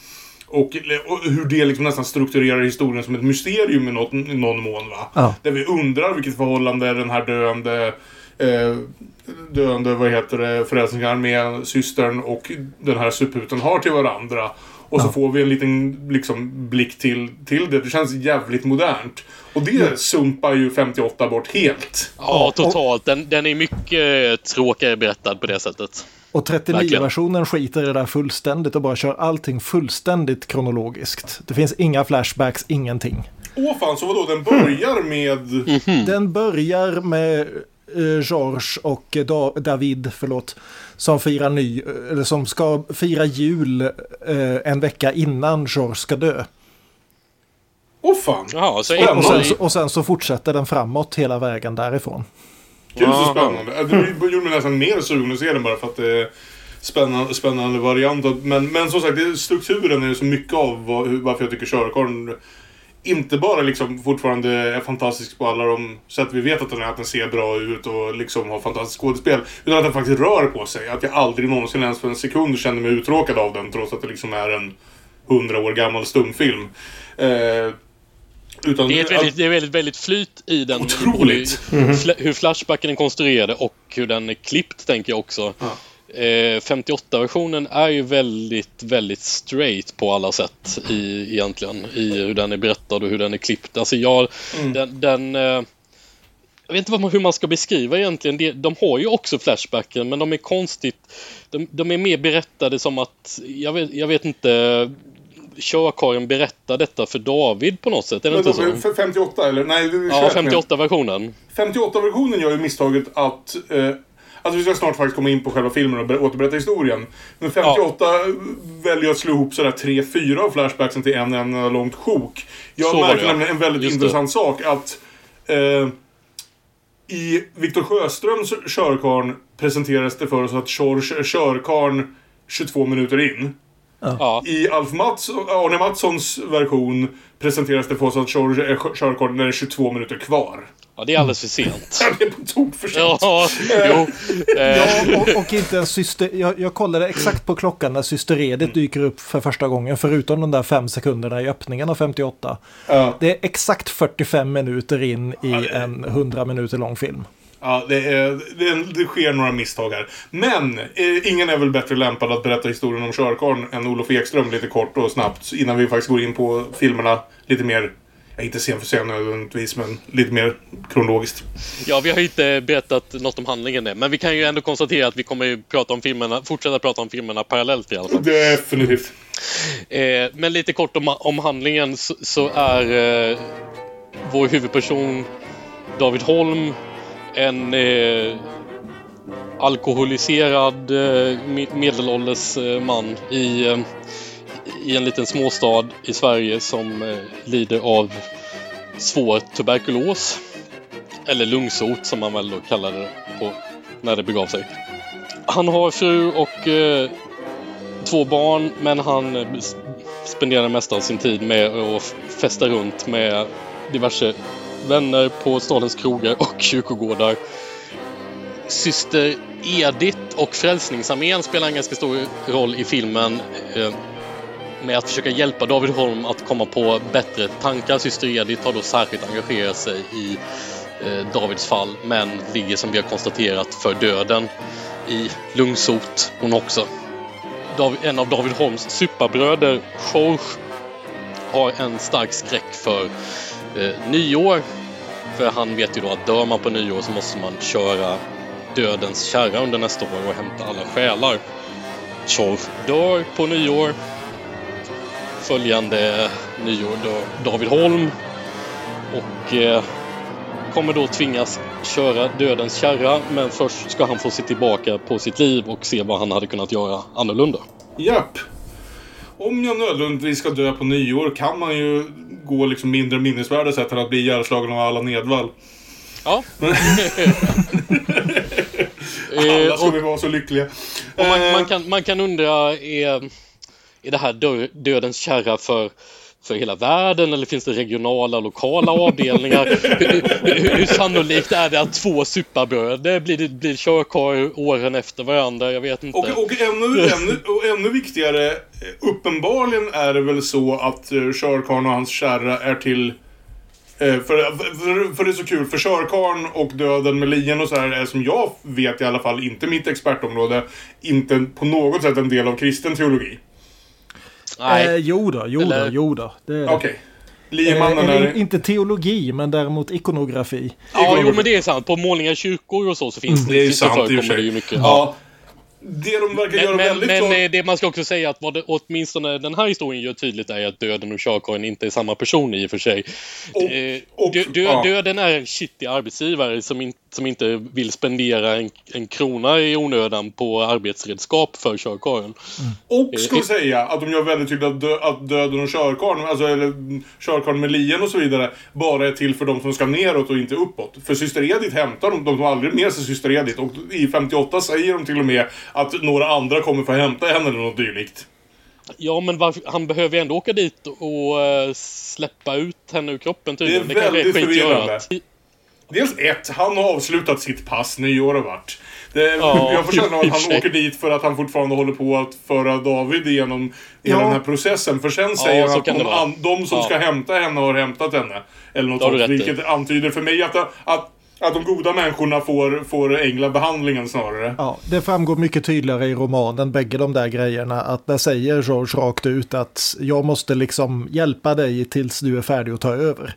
Och, och hur det liksom nästan strukturerar historien som ett mysterium i, något, i någon mån. Va? Ja. Där vi undrar vilket förhållande den här döende eh, döende, vad heter det, förälskningar med systern och den här suputen har till varandra. Och så Ja. får vi en liten liksom, blick till, till det. Det känns jävligt modernt. Och det sumpar ju 58 bort helt. Ja, totalt. Den, den är mycket tråkigare berättad på det sättet. Och Verkligen. 39-versionen skiter i det där fullständigt och bara kör allting fullständigt kronologiskt. Det finns inga flashbacks, ingenting. Åh fan, så vadå? Den börjar med... Mm. Den börjar med eh, George och eh, da David, förlåt, som firar ny, eh, eller som ska fira jul eh, en vecka innan George ska dö. Åh fan! Jaha, så. Och sen, en, så, och sen så fortsätter den framåt hela vägen därifrån. Gud så spännande. Det gjorde mig nästan mer sugen att se den bara för att det är spännande, spännande variant. Men, men som sagt, strukturen är så mycket av varför jag tycker Körkorn inte bara liksom fortfarande är fantastisk på alla de sätt vi vet att den är. Att den ser bra ut och liksom har fantastiskt skådespel. Utan att den faktiskt rör på sig. Att jag aldrig någonsin ens för en sekund känner mig uttråkad av den. Trots att det liksom är en hundra år gammal stumfilm. Eh, utan, det är ett väldigt, det är väldigt, väldigt flyt i den. Otroligt. Fla- Hur Flashbacken är konstruerad och hur den är klippt, tänker jag också. Ja. Eh, 58-versionen är ju väldigt, väldigt straight på alla sätt i, egentligen. I hur den är berättad och hur den är klippt. Alltså jag, Mm. den, den eh, jag vet inte vad man, hur man ska beskriva egentligen. De har ju också Flashbacken men de är konstigt. De, de är mer berättade som att, jag vet, jag vet inte, körkaren berättar detta för David på något sätt. Är det Men inte då, så? för 58 eller? Nej, Ja, 21 nu. 58-versionen. 58-versionen gör ju misstaget att... Eh, alltså vi ska snart faktiskt komma in på själva filmen och ber- återberätta historien. Men 58 väljer att slå ihop sådär 3-4 av flashbacksen till en enda långt sjok. Jag Så det, ja. nämligen en väldigt Just det. intressant sak att... Eh, I Viktor Sjöströms Körkarn presenteras det för oss att George är Körkarn 22 minuter in. Ja, I Alf Mats, Arne Mattssons version presenteras det för oss att George är Körkarn när det är 22 minuter kvar. Ja, det är alldeles för sent. [LAUGHS] Det är på tok för sent. Ja, jo. Eh, Ja, och, och inte ens syster, jag, jag kollade exakt på klockan när Syster Edith dyker upp för första gången, förutom de där fem sekunderna i öppningen av 58. Ja. Det är exakt 45 minuter in i en 100 minuter lång film. Ja, det, är, det, det sker några misstag här. Men eh, ingen är väl bättre lämpad att berätta historien om Körkarn än Olof Ekström lite kort och snabbt innan vi faktiskt går in på filmerna lite mer, ja, inte scen för scen nödvändigtvis, men lite mer kronologiskt. Ja, vi har inte berättat något om handlingen än, men vi kan ju ändå konstatera att vi kommer ju prata om filmerna, fortsätta prata om filmerna parallellt i alla fall. Definitivt. Eh, men lite kort om, om handlingen så, så är eh, vår huvudperson David Holm en eh, alkoholiserad eh, me- medelålders eh, man i, eh, i en liten småstad i Sverige som eh, lider av svår tuberkulos. Eller lungsot som man väl då kallade det på när det begav sig. Han har fru och eh, två barn men han eh, spenderar det spenderar mest av sin tid med att festa runt med diverse vänner på stadens krogar och kyrkogårdar. Syster Edith och Frälsningsarmén spelar en ganska stor roll i filmen eh, med att försöka hjälpa David Holm att komma på bättre tankar. Syster Edith har då särskilt engagerat sig i eh, Davids fall men ligger som vi har konstaterat för döden i lungsot hon också. En av David Holms superbröder, George, har en stark skräck för eh, nyår. För han vet ju då att dör man på nyår så måste man köra dödens kärra under nästa år och hämta alla själar. George dör på nyår. Följande nyår dör David Holm. Och eh, kommer då tvingas köra dödens kärra men först ska han få se tillbaka på sitt liv och se vad han hade kunnat göra annorlunda. Japp. Om jag nödvändigtvis ska dö på nyår kan man ju gå liksom mindre minnesvärda sätt än att bli ihjälslagen av alla Nedvall. Ja. [LAUGHS] Alla ska Eh, och, vi vara så lyckliga. man, Eh, man, kan, man kan undra, är, är det här dö, dödens kärra för, för hela världen eller finns det regionala lokala avdelningar? [LAUGHS] hur, hur, hur sannolikt är det att två superbröder blir, blir körkarl åren efter varandra? Jag vet inte. Och, och, ännu, ännu, och ännu viktigare, eh, uppenbarligen är det väl så att uh, Körkarn och hans kärra är till... eh, för, för, för det är så kul, för Körkarn och Döden med lien och så här är som jag vet i alla fall, inte mitt expertområde, inte på något sätt en del av kristen teologi. Nej. Eh, jo då, jo Eller- då, jo då. Okej. Liemannen Eh, är... Inte teologi, men däremot ikonografi. Ja, jo men det är sant. På målningar kyrkor och så, så finns det, Det är sant förekommer det ju mycket. Ja. Det de verkar göra Men, men, väldigt men klart... eh, det man ska också säga att vad det, åtminstone den här historien gör tydligt är att döden och körkarlen inte är samma person i och för sig. Och- Eh, och- dö, dö, ja. Döden är en shitty arbetsgivare som, in, som inte vill spendera en, en krona i onödan på arbetsredskap för körkarlen. Och ska vi säga att de gör väldigt tydligt att, dö, att döden och körkarn, alltså eller körkarn med lien och så vidare, bara är till för de som ska neråt och inte uppåt. För syster Edith hämtar de, de tar aldrig med sig syster Edith. Och i 58 säger de till och med att några andra kommer för att hämta henne eller något dylikt. Ja, men varför, han behöver ju ändå åka dit och eh, släppa ut henne ur kroppen tydligen. Det är kanske väldigt förvirrande. Dels ett, han har avslutat sitt pass, nyår har varit. Det, Ja, [LAUGHS] jag och att han sig. åker dit för att han fortfarande håller på att föra David igenom hela Ja. den här processen. För sen säger han att de, an, de som Ja. ska hämta henne har hämtat henne. Eller något sånt. rätt i. Vilket antyder för mig att, att, att de goda människorna får, får änglabehandlingen snarare. Ja, det framgår mycket tydligare i romanen, bägge de där grejerna, att där säger George rakt ut att jag måste liksom hjälpa dig tills du är färdig att ta över.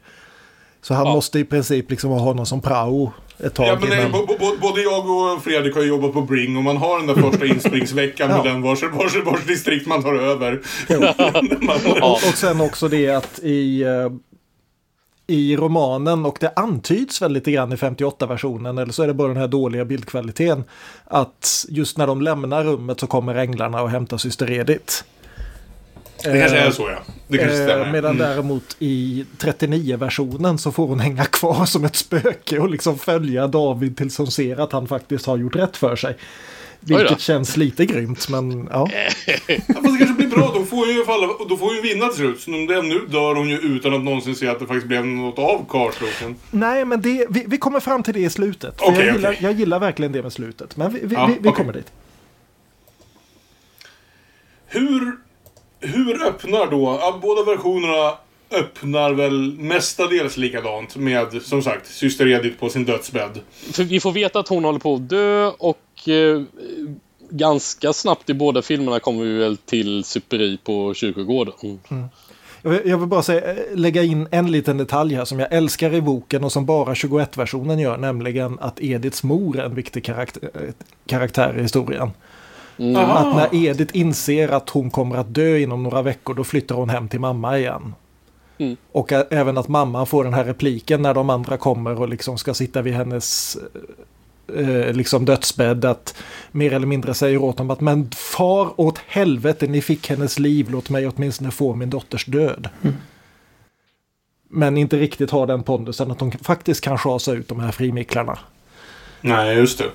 Så han Ja. måste i princip liksom ha honom som prao ett tag Ja, men, innan. nej, bo- både jag och Fredrik har jobbat på Bring och man har den där första [LAUGHS] inspringsveckan Ja. med den vars, vars, vars distrikt man tar över. [LAUGHS] man, Och, och sen också det att i, eh, i romanen, och det antyds väl lite grann i 58-versionen, eller så är det bara den här dåliga bildkvaliteten, att just när de lämnar rummet så kommer änglarna och hämtar syster Edith. Det kanske Eh, är så ja. Det kanske Eh, stämmer. medan Mm. däremot i 39-versionen så får hon hänga kvar [LAUGHS] som ett spöke och liksom följa David tills hon ser att han faktiskt har gjort rätt för sig. Vilket känns lite grymt, men ja. [LAUGHS] Ja, fast det kanske blir bra. Då får, ju i alla fall, då får hon ju vinna till slut. Så det, nu dör hon ju utan att någonsin se att det faktiskt blev något av karlsloken. Nej, men det, vi, vi kommer fram till det i slutet. Okej, jag, gillar, jag gillar verkligen det med slutet. Men vi, vi, Ja, vi, vi okej. kommer dit. Hur, hur öppnar då... Ja, båda versionerna öppnar väl mestadels likadant med, som sagt, syster Edith på sin dödsbädd. För vi får veta att hon håller på att dö och eh, ganska snabbt i båda filmerna kommer vi väl till superi på kyrkogården. Mm. Jag vill, jag vill bara säga, eh, lägga in en liten detalj här som jag älskar i boken och som bara 21-versionen gör, nämligen att Ediths mor är en viktig karaktär, eh, karaktär i historien. Mm. Att när Edith inser att hon kommer att dö inom några veckor, då flyttar hon hem till mamma igen. Mm. Och även att mamma får den här repliken när de andra kommer och liksom ska sitta vid hennes eh, liksom dödsbädd. Att mer eller mindre säger åt dem att men far åt helvete, ni fick hennes liv, låt mig åtminstone få min dotters död. Men inte riktigt har den pondusen att de faktiskt kan chasa ut de här frimiklarna. Nej, just det.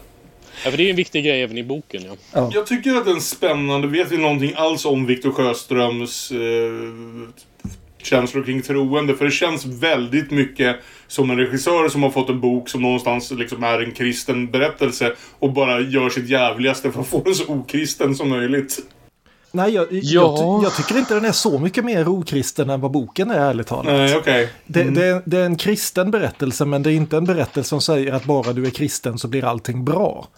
Ja, för det är en viktig grej även i boken. Ja. Ja. Jag tycker att den är spännande. Vet vi någonting alls om Viktor Sjöströms eh, känslor kring troende? För det känns väldigt mycket som en regissör som har fått en bok som någonstans liksom är en kristen berättelse och bara gör sitt jävligaste för att få den så okristen som möjligt. Nej, jag, jag, Ja. ty- jag tycker inte den är så mycket mer okristen än vad boken är ärligt talat. Nej, okej. Det, det, det är en kristen berättelse men det är inte en berättelse som säger att bara du är kristen så blir allting bra.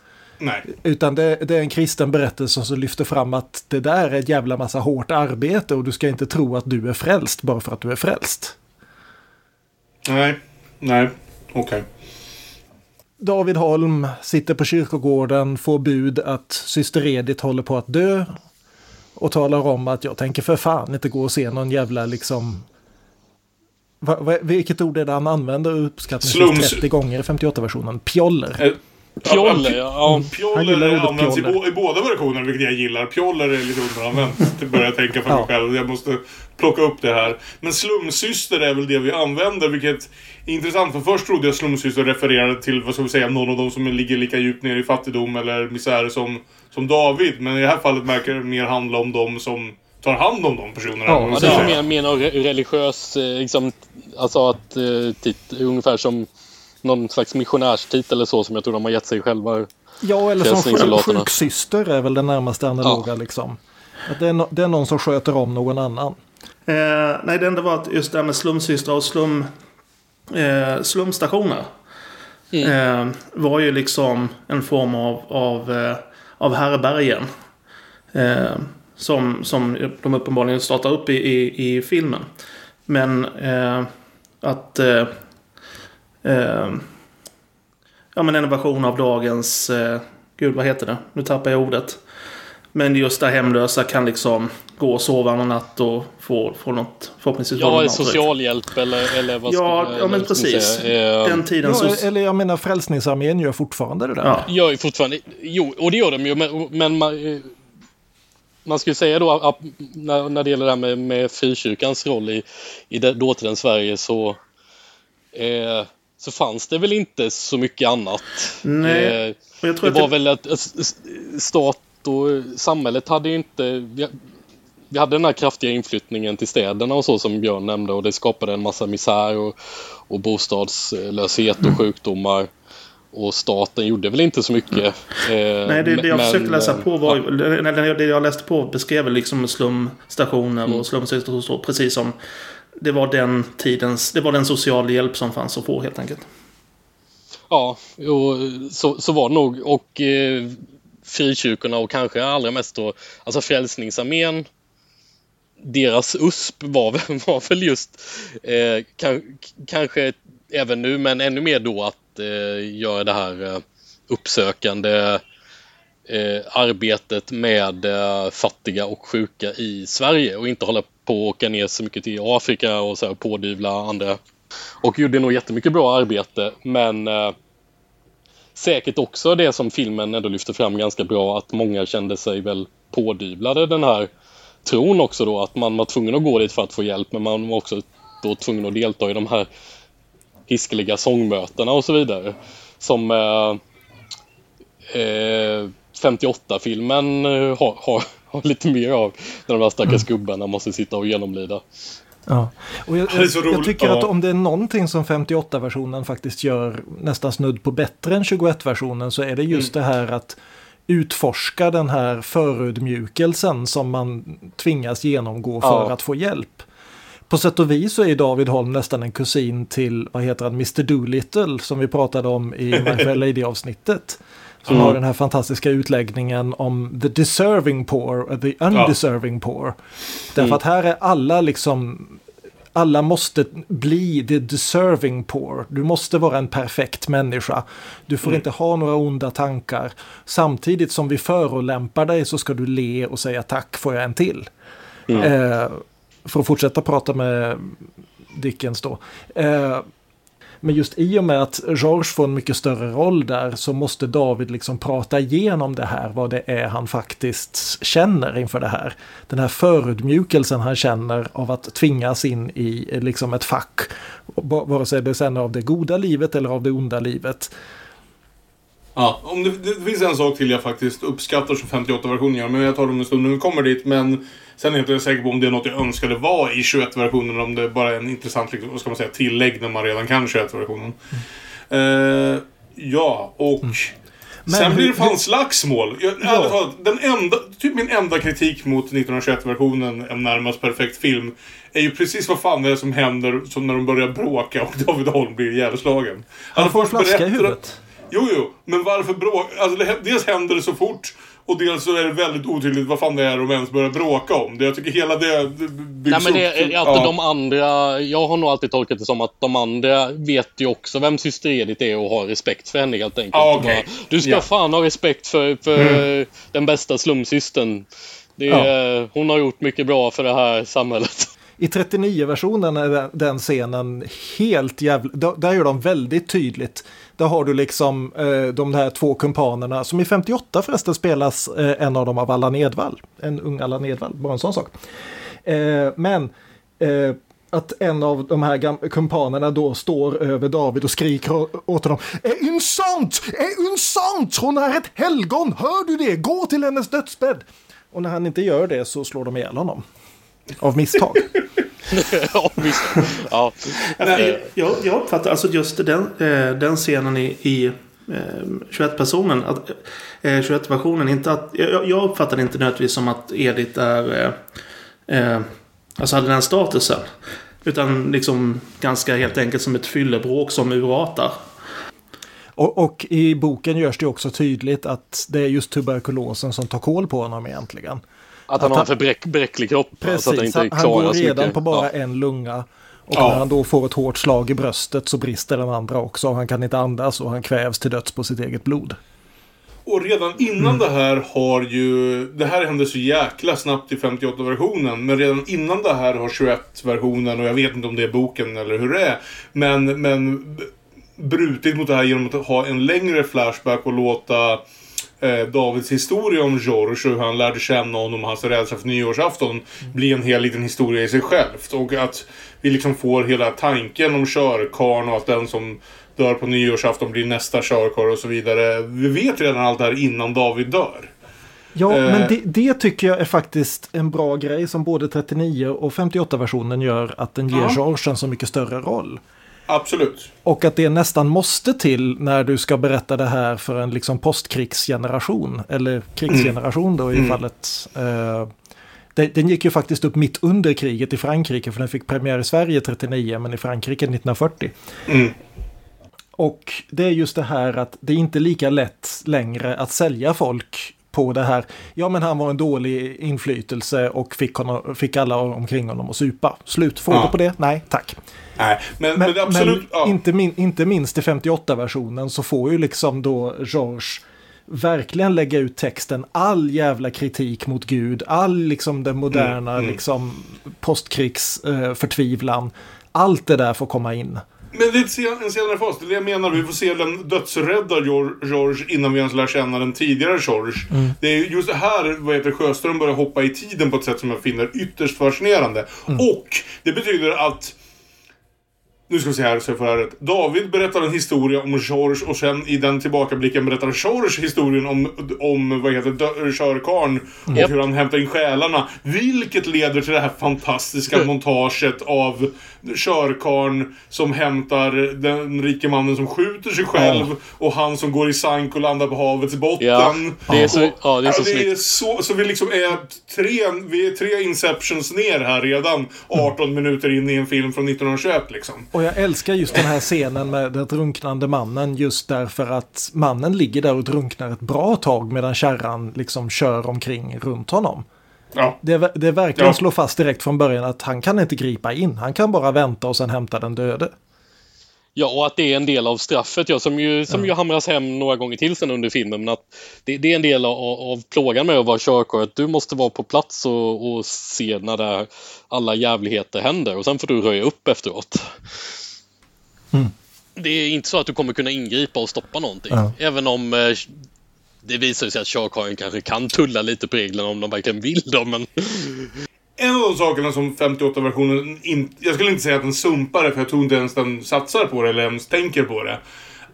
Nej. Utan det, det är en kristen berättelse som lyfter fram att det där är ett jävla massa hårt arbete och du ska inte tro att du är frälst bara för att du är frälst. Nej. Nej. Okej. David Holm sitter på kyrkogården, får bud att syster Edith håller på att dö. Och talar om att jag tänker för fan inte gå och se någon jävla liksom Va, va, vilket ord är det han använder uppskattningsvis Slums. 30 gånger i 58-versionen? Pjoller. Pjoller, ja. Pjoller används i, bo- i båda versionerna, vilket jag gillar. Pjoller är lite underanvänt, det börjar jag tänka för mig själv. Jag måste plocka upp det här. Men slumsyster är väl det vi använder, vilket är intressant. För först trodde jag slumsyster refererade till, vad ska vi säga, någon av dem som ligger lika djupt ner i fattigdom eller misär som, som David. Men i det här fallet verkar det mer handla om dem som tar hand om de personerna. Ja, det är mer, mer religiös, eh, liksom, alltså att tit, ungefär som någon slags missionärstitel eller så som jag tror de har gett sig själva. Ja, eller som sjuksyster är väl den närmaste analoga liksom. Att det, är no, det är någon som sköter om någon annan. Eh, nej, det enda var att just det här med slumsystrar och slum, eh, slumstationer. Eh, var ju liksom en form av, av, eh, av härbergen. Eh, som, som de uppenbarligen startar upp i, i, i filmen. Men eh, att... Eh, ja, men en version av dagens... Eh, gud, vad heter det? Nu tappar jag ordet. Men just där hemlösa kan liksom gå och sova någon natt och få, få något förhoppningsvis få Ja, socialhjälp eller, eller vad Ja, ska, ja men eller vad ska man precis. säga, eh, Den tiden Ja, så... eller jag menar Frälsningsarmén gör fortfarande det där. Ja. gör ju fortfarande, jo, och det gör de ju, men, men man, eh, man skulle säga då att när, när det gäller det här med, med frikyrkans roll i, i dåtidens Sverige så, eh, så fanns det väl inte så mycket annat. Nej, Eh, det var det, väl att s- stat och eh, samhället hade ju inte... Vi, hade den här kraftiga inflyttningen till städerna och så som Björn nämnde och det skapade en massa misär och, och bostadslöshet Mm. och sjukdomar. Och staten gjorde väl inte så mycket. Eh, nej, det, det jag men, försökte läsa eh, på var ja, det jag läste på beskrev liksom slumstationer Mm. och så. Precis som det var den tidens... Det var den sociala hjälp som fanns att få helt enkelt. Ja, och så, så var det nog. Och eh, frikyrkorna och kanske allra mest då, alltså Frälsningsarmén, deras USP var, väl- [LAUGHS] var väl just, eh, kan, kanske även nu, men ännu mer då att eh, göra det här eh, uppsökande eh, arbetet med eh, fattiga och sjuka i Sverige och inte hålla på att åka ner så mycket till Afrika och så här pådyvla andra. Och gjorde nog jättemycket bra arbete men eh, säkert också det som filmen ändå lyfter fram ganska bra att många kände sig väl pådyvlade den här tron också då att man var tvungen att gå dit för att få hjälp men man var också då tvungen att delta i de här hiskeliga sångmötena och så vidare. Som eh, eh, 58-filmen eh, har, har, [LAUGHS] har lite mer av när de här stackars gubbarna måste sitta och genomlida. Ja. Och jag, jag, jag tycker ja. att om det är någonting som 58-versionen faktiskt gör nästan snudd på bättre än 21-versionen så är det just Mm. det här att utforska den här förödmjukelsen som man tvingas genomgå för Ja. att få hjälp. På sätt och vis så är David Holm nästan en kusin till, vad heter han, Mr Doolittle som vi pratade om i [LAUGHS] My Fair Lady-avsnittet. Som Mm. har den här fantastiska utläggningen om the deserving poor, och the undeserving poor. Därför Mm. att här är alla liksom alla måste bli the deserving poor. Du måste vara en perfekt människa. Du får inte ha några onda tankar. Samtidigt som vi förolämpar dig så ska du le och säga tack, får jag en till. Eh, för att fortsätta prata med Dickens då. Eh, men just i och med att George får en mycket större roll där så måste David liksom prata igenom det här, vad det är han faktiskt känner inför det här. Den här förödmjukelsen han känner av att tvingas in i liksom ett fack. Vare sig det sen är av det goda livet eller av det onda livet. Ja, om det, det finns en sak till jag faktiskt uppskattar som 58-versionen gör, men jag tar det om en stund när vi kommer dit. Men sen är jag inte säker på om det är något jag önskade vara i 21-versionen, om det bara är en intressant liksom, ska man säga, tillägg när man redan kan 21-versionen. Eh, ja, och... Men sen hur- blir det fan slagsmål. Jag, Ja. talat, den enda, typ min enda kritik mot 1921-versionen, en närmast perfekt film, är ju precis vad fan det är som händer som när de börjar bråka och [LAUGHS] David Holm blir ihjälslagen. Han får en flaska i huvudet. Jo, jo, men varför bråka? Alltså, det, dels händer det så fort och dels så är det väldigt otydligt vad fan det är de ens börjar bråka om. Det, jag tycker hela det, byggs Nej men det upp. är att de andra, jag har nog alltid tolkat det som att de andra vet ju också vem syster Edith är och har respekt för henne helt enkelt. Ja, okej. bara, du ska Ja. fan ha respekt för, för den bästa slumsystern. Det är, Hon har gjort mycket bra för det här samhället. I 39-versionen är den, scenen helt jävla... Där gör de väldigt tydligt. Där har du liksom eh, de här två kumpanerna som i 58 förresten spelas eh, en av dem av Allan Edwall. En ung Allan Edwall, bara en sån sak. Eh, men eh, att en av de här kumpanerna då står över David och skriker åt honom. Är hon sant? Är hon sant? Hon är ett helgon! Hör du det? Gå till hennes dödsbädd! Och när han inte gör det så slår de ihjäl honom. Av misstag. [LAUGHS] Av misstag. Ja. Jag, jag uppfattar alltså just den, eh, den scenen i, i 21-personen, eh, 21-versionen, eh, inte att... Jag, jag uppfattar det inte nödvändigtvis som att Edith är... Eh, alltså hade den statusen. Utan liksom ganska helt enkelt som ett fyllebråk som urartar. Och, och, i boken görs det också tydligt att det är just tuberkulosen som tar koll på honom egentligen. Att han att har en för bräck, bräcklig kropp. Precis, att inte han, han går redan på bara ja. en lunga. Och ja. när han då får ett hårt slag i bröstet så brister den andra också. Han kan inte andas och han kvävs till döds på sitt eget blod. Och redan innan mm. det här har ju... Det här hände så jäkla snabbt i 58-versionen. Men redan innan det här har 21-versionen, och jag vet inte om det är boken eller hur det är. Men, men brutit mot det här genom att ha en längre flashback och låta eh, Davids historia om George och hur han lärde känna honom och hans rädsla för nyårsafton mm. bli en hel liten historia i sig självt. Och att vi liksom får hela tanken om körkarn och att den som dör på nyårsafton blir nästa körkarl och så vidare. Vi vet redan allt det här innan David dör. Ja, eh. men det, det, tycker jag är faktiskt en bra grej som både 39 och 58-versionen gör att den ger ja. En så mycket större roll. Absolut. Och att det nästan måste till när du ska berätta det här för en liksom postkrigsgeneration. Eller krigsgeneration då i mm. fallet. Eh, den gick ju faktiskt upp mitt under kriget i Frankrike. För den fick premiär i Sverige 39 men i Frankrike 1940. Mm. Och det är just det här att det är inte lika lätt längre att sälja folk på det här. Ja, men han var en dålig inflytelse och fick, honom, fick alla omkring honom att supa. Slut. Får ja. på det? Nej, tack. Nej, men, men, men absolut. Men ja. inte, min, inte minst i 58-versionen så får ju liksom då George verkligen lägga ut texten all jävla kritik mot Gud, all liksom den moderna mm, mm. liksom postkrigsförtvivlan. Eh, allt det där får komma in. Men det är en senare fas. Det är det jag menar. Vi får se den dödsrädda George innan vi ens lär känna den tidigare George. Mm. Det är just det här vad heter Sjöström börjar hoppa i tiden på ett sätt som jag finner ytterst fascinerande. Mm. Och det betyder att nu ska vi se här så jag får rätt. David berättar en historia om George och sen i den tillbakablicken berättar George historien om, om vad heter körkarn och yep. hur han hämtar in själarna. Vilket leder till det här fantastiska mm. montaget av körkarn som hämtar den rike mannen som skjuter sig själv ja. och han som går i sank och landar på havets botten. Ja, det är så, ja, det är så det är så, så vi liksom är tre, vi är tre Inceptions ner här redan 18 mm. minuter in i en film från 1921 liksom. Och jag älskar just den här scenen med den drunknande mannen just därför att mannen ligger där och drunknar ett bra tag medan kärran liksom kör omkring runt honom. Ja. Det, det verkligen ja. slår fast direkt från början att han kan inte gripa in. Han kan bara vänta och sen hämta den döde. Ja, och att det är en del av straffet, ja, som, ju, som ja. ju hamras hem några gånger till sen under filmen. Men att det, det är en del av, av plågan med att vara körkår, att du måste vara på plats och, och se när där alla jävligheter händer och sen får du röja upp efteråt. Mm. Det är inte så att du kommer kunna ingripa och stoppa någonting. Ja. Även om eh, det visar sig att körkarlen kanske kan tulla lite på reglerna om de verkligen vill då, men... En av de sakerna som 58-versionen inte... Jag skulle inte säga att den sumpar det, för jag tror inte ens den satsar på det eller ens tänker på det.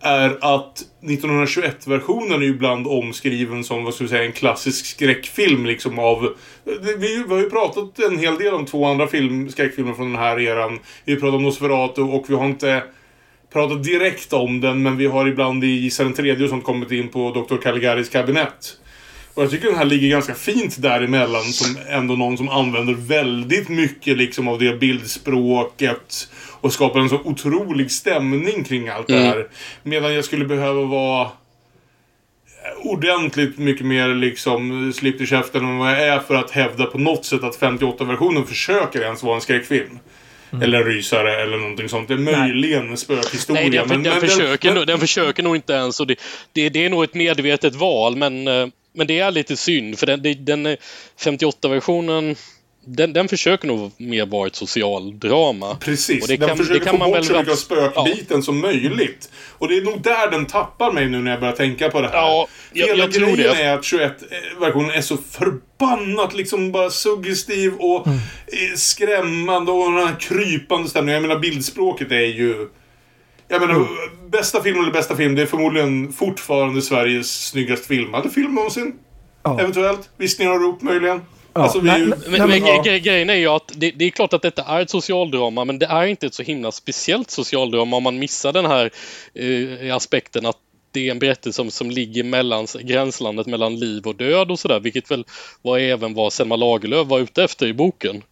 Är att 1921-versionen är ju ibland omskriven som, vad ska vi säga, en klassisk skräckfilm liksom av... Vi, vi har ju pratat en hel del om två andra film, skräckfilmer från den här eran. Vi har pratat om Nosferatu och vi har inte pratat direkt om den, men vi har ibland i Gissa den tredje och sånt kommit in på Dr. Caligaris kabinett. Och jag tycker den här ligger ganska fint däremellan som ändå någon som använder väldigt mycket liksom av det bildspråket och skapar en så otrolig stämning kring allt mm. det här. Medan jag skulle behöva vara ordentligt mycket mer liksom slippt i käften än vad jag är för att hävda på något sätt att 58-versionen försöker ens vara en skräckfilm. Mm. Eller rysare eller någonting sånt. Det är möjligen en spökhistoria. Nej, den, men, den, men försöker, den, den försöker nog inte ens. Och det, det, det är nog ett medvetet val men, eh, men det är lite synd för den, den 58-versionen den, den försöker nog mer vara ett socialdrama. Precis, Och det den kan- försöker det kan få man bort så mycket av spökbiten som möjligt. Och det är nog där den tappar mig nu när jag börjar tänka på det här. Ja, jag- Hela jag tror grejen det. är att 21-versionen är så förbannat liksom bara suggestiv och Mm. eh, skrämmande och den här krypande stämningen. Jag menar bildspråket är ju... Jag menar, Mm. bästa film eller bästa film, det är förmodligen fortfarande Sveriges snyggaste filmade film någonsin. Ja. Eventuellt. Visningar av rop möjligen. Ja, Alltså, vi är ju... nej, Men, Nej, men men, ja. gre- grejen är ju att det, det är klart att detta är ett socialdrama men det är inte ett så himla speciellt socialdrama om man missar den här eh, aspekten att det är en berättelse som, som ligger mellan gränslandet mellan liv och död och sådär vilket väl var även vad Selma Lagerlöf var ute efter i boken.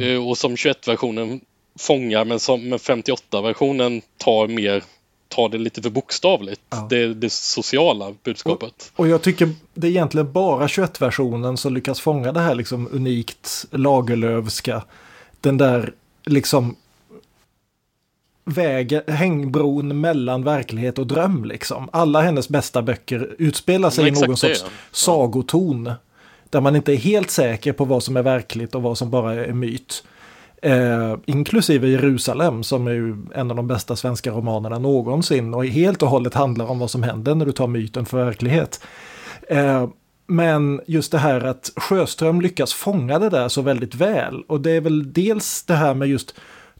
Eh, och som 21-versionen fångar men som men 58-versionen tar mer tar det lite för bokstavligt. Ja. Det, det sociala budskapet. Och jag tycker det är egentligen bara 21-versionen som lyckas fånga det här liksom unikt Lagerlövska. Den där liksom vägen, hängbron mellan verklighet och dröm liksom. Alla hennes bästa böcker utspelar sig Ja, i någon sorts ja. sagoton. Där man inte är helt säker på vad som är verkligt och vad som bara är myt. Eh, inklusive Jerusalem som är ju en av de bästa svenska romanerna någonsin och helt och hållet handlar om vad som händer när du tar myten för verklighet. Eh, men just det här att Sjöström lyckas fånga det där så väldigt väl. Och det är väl dels det här med just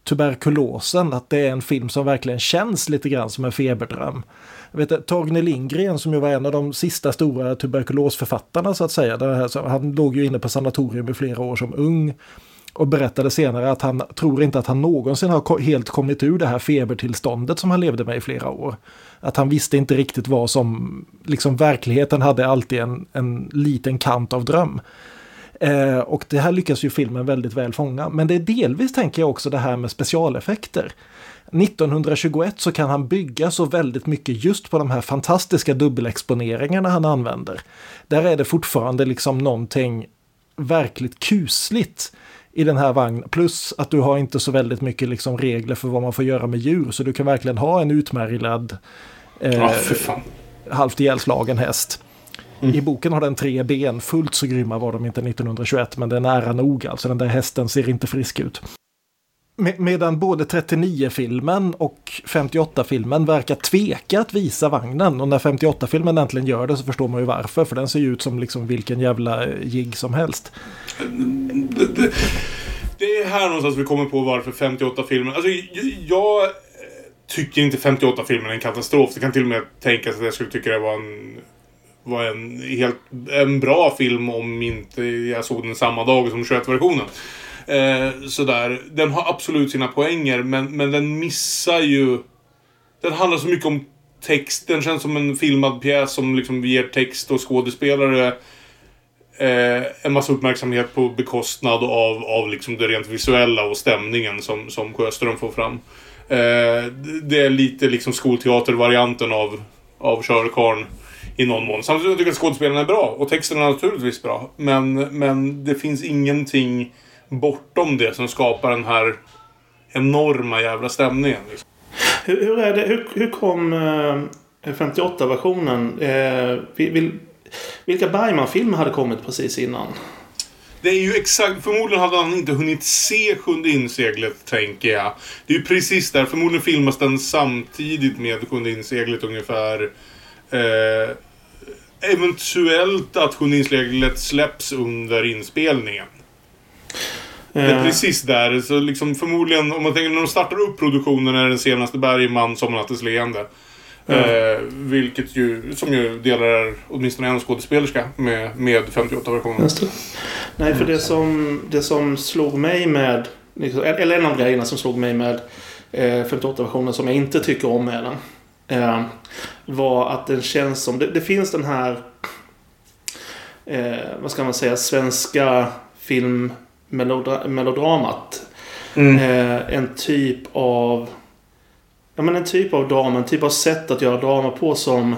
tuberkulosen, att det är en film som verkligen känns lite grann som en feberdröm. Jag vet, Torgny Lindgren som ju var en av de sista stora tuberkulosförfattarna så att säga. Det här, så han låg ju inne på sanatorium i flera år som ung. Och berättade senare att han tror inte att han någonsin har helt kommit ur det här febertillståndet som han levde med i flera år. Att han visste inte riktigt vad som, liksom verkligheten hade alltid en, en liten kant av dröm. Eh, och det här lyckas ju filmen väldigt väl fånga. Men det är delvis tänker jag också det här med specialeffekter. 1921 så kan han bygga så väldigt mycket just på de här fantastiska dubbelexponeringarna han använder. Där är det fortfarande liksom någonting verkligt kusligt i den här vagnen. Plus att du har inte så väldigt mycket liksom regler för vad man får göra med djur. Så du kan verkligen ha en utmärglad eh, fan. halvt ihjälslagen häst. I boken har den tre ben, fullt så grymma var de inte 1921, men den är nära nog. Alltså den där hästen ser inte frisk ut. Med, medan både 39-filmen och 58-filmen verkar tveka att visa vagnen. Och när 58-filmen äntligen gör det så förstår man ju varför. För den ser ju ut som liksom vilken jävla eh, jigg som helst. det, det, det är här någonstans vi kommer på varför 58-filmen... Alltså, jag, jag tycker inte 58-filmen är en katastrof. Det kan till och med tänkas att jag skulle tycka det var en, var en, helt, en bra film om inte jag såg den samma dag som 21-versionen. Eh, sådär. Den har absolut sina poänger, men, men den missar ju... Den handlar så mycket om text. Den känns som en filmad pjäs som liksom ger text och skådespelare eh, en massa uppmärksamhet på bekostnad av, av liksom det rent visuella och stämningen som, som Sjöström får fram. Eh, det- är lite liksom skolteatervarianten av, av Körkarn i någon mån. Samtidigt tycker jag att skådespelarna är bra och texten är naturligtvis bra. Men, men det finns ingenting bortom det som skapar den här enorma jävla stämningen. Liksom. Hur, hur, är det, hur, hur kom eh, 58-versionen? Eh, vil, vil, vilka Bergman-filmer hade kommit precis innan? Det är ju exakt, förmodligen hade han inte hunnit se Sjunde inseglet, tänker jag. Det är ju precis där, förmodligen filmas den samtidigt med Sjunde inseglet ungefär. Eh, eventuellt att Sjunde inseglet släpps under inspelningen. Det är Eh, precis där, så liksom förmodligen, om man tänker när de startar upp produktionen är den senaste Bergman Sommarnattens leende. Eh, vilket ju, som ju delar åtminstone en skådespelerska med, med 58-versionen. Just det. Nej, för det som, det som slog mig med... liksom, Eller en av grejerna som slog mig med eh, 58-versionen som jag inte tycker om med den. Eh, var att den känns som... Det, det finns den här... Eh, vad ska man säga? Svenska filmmelodramat. Mm. Eh, en typ av... Ja, men en typ av drama, en typ av sätt att göra drama på som,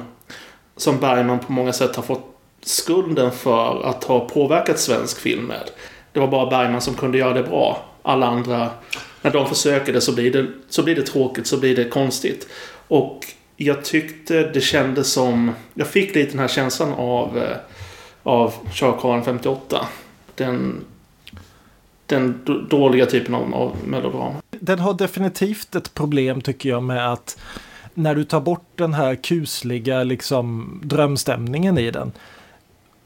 som Bergman på många sätt har fått skulden för att ha påverkat svensk film med. Det var bara Bergman som kunde göra det bra. Alla andra, när de försöker det så blir det, så blir det tråkigt, så blir det konstigt. Och jag tyckte det kändes som... Jag fick lite den här känslan av, eh, av Körkarlen 58. Den, den dåliga typen av, av melodrama. Den har definitivt ett problem tycker jag med att när du tar bort den här kusliga liksom drömstämningen i den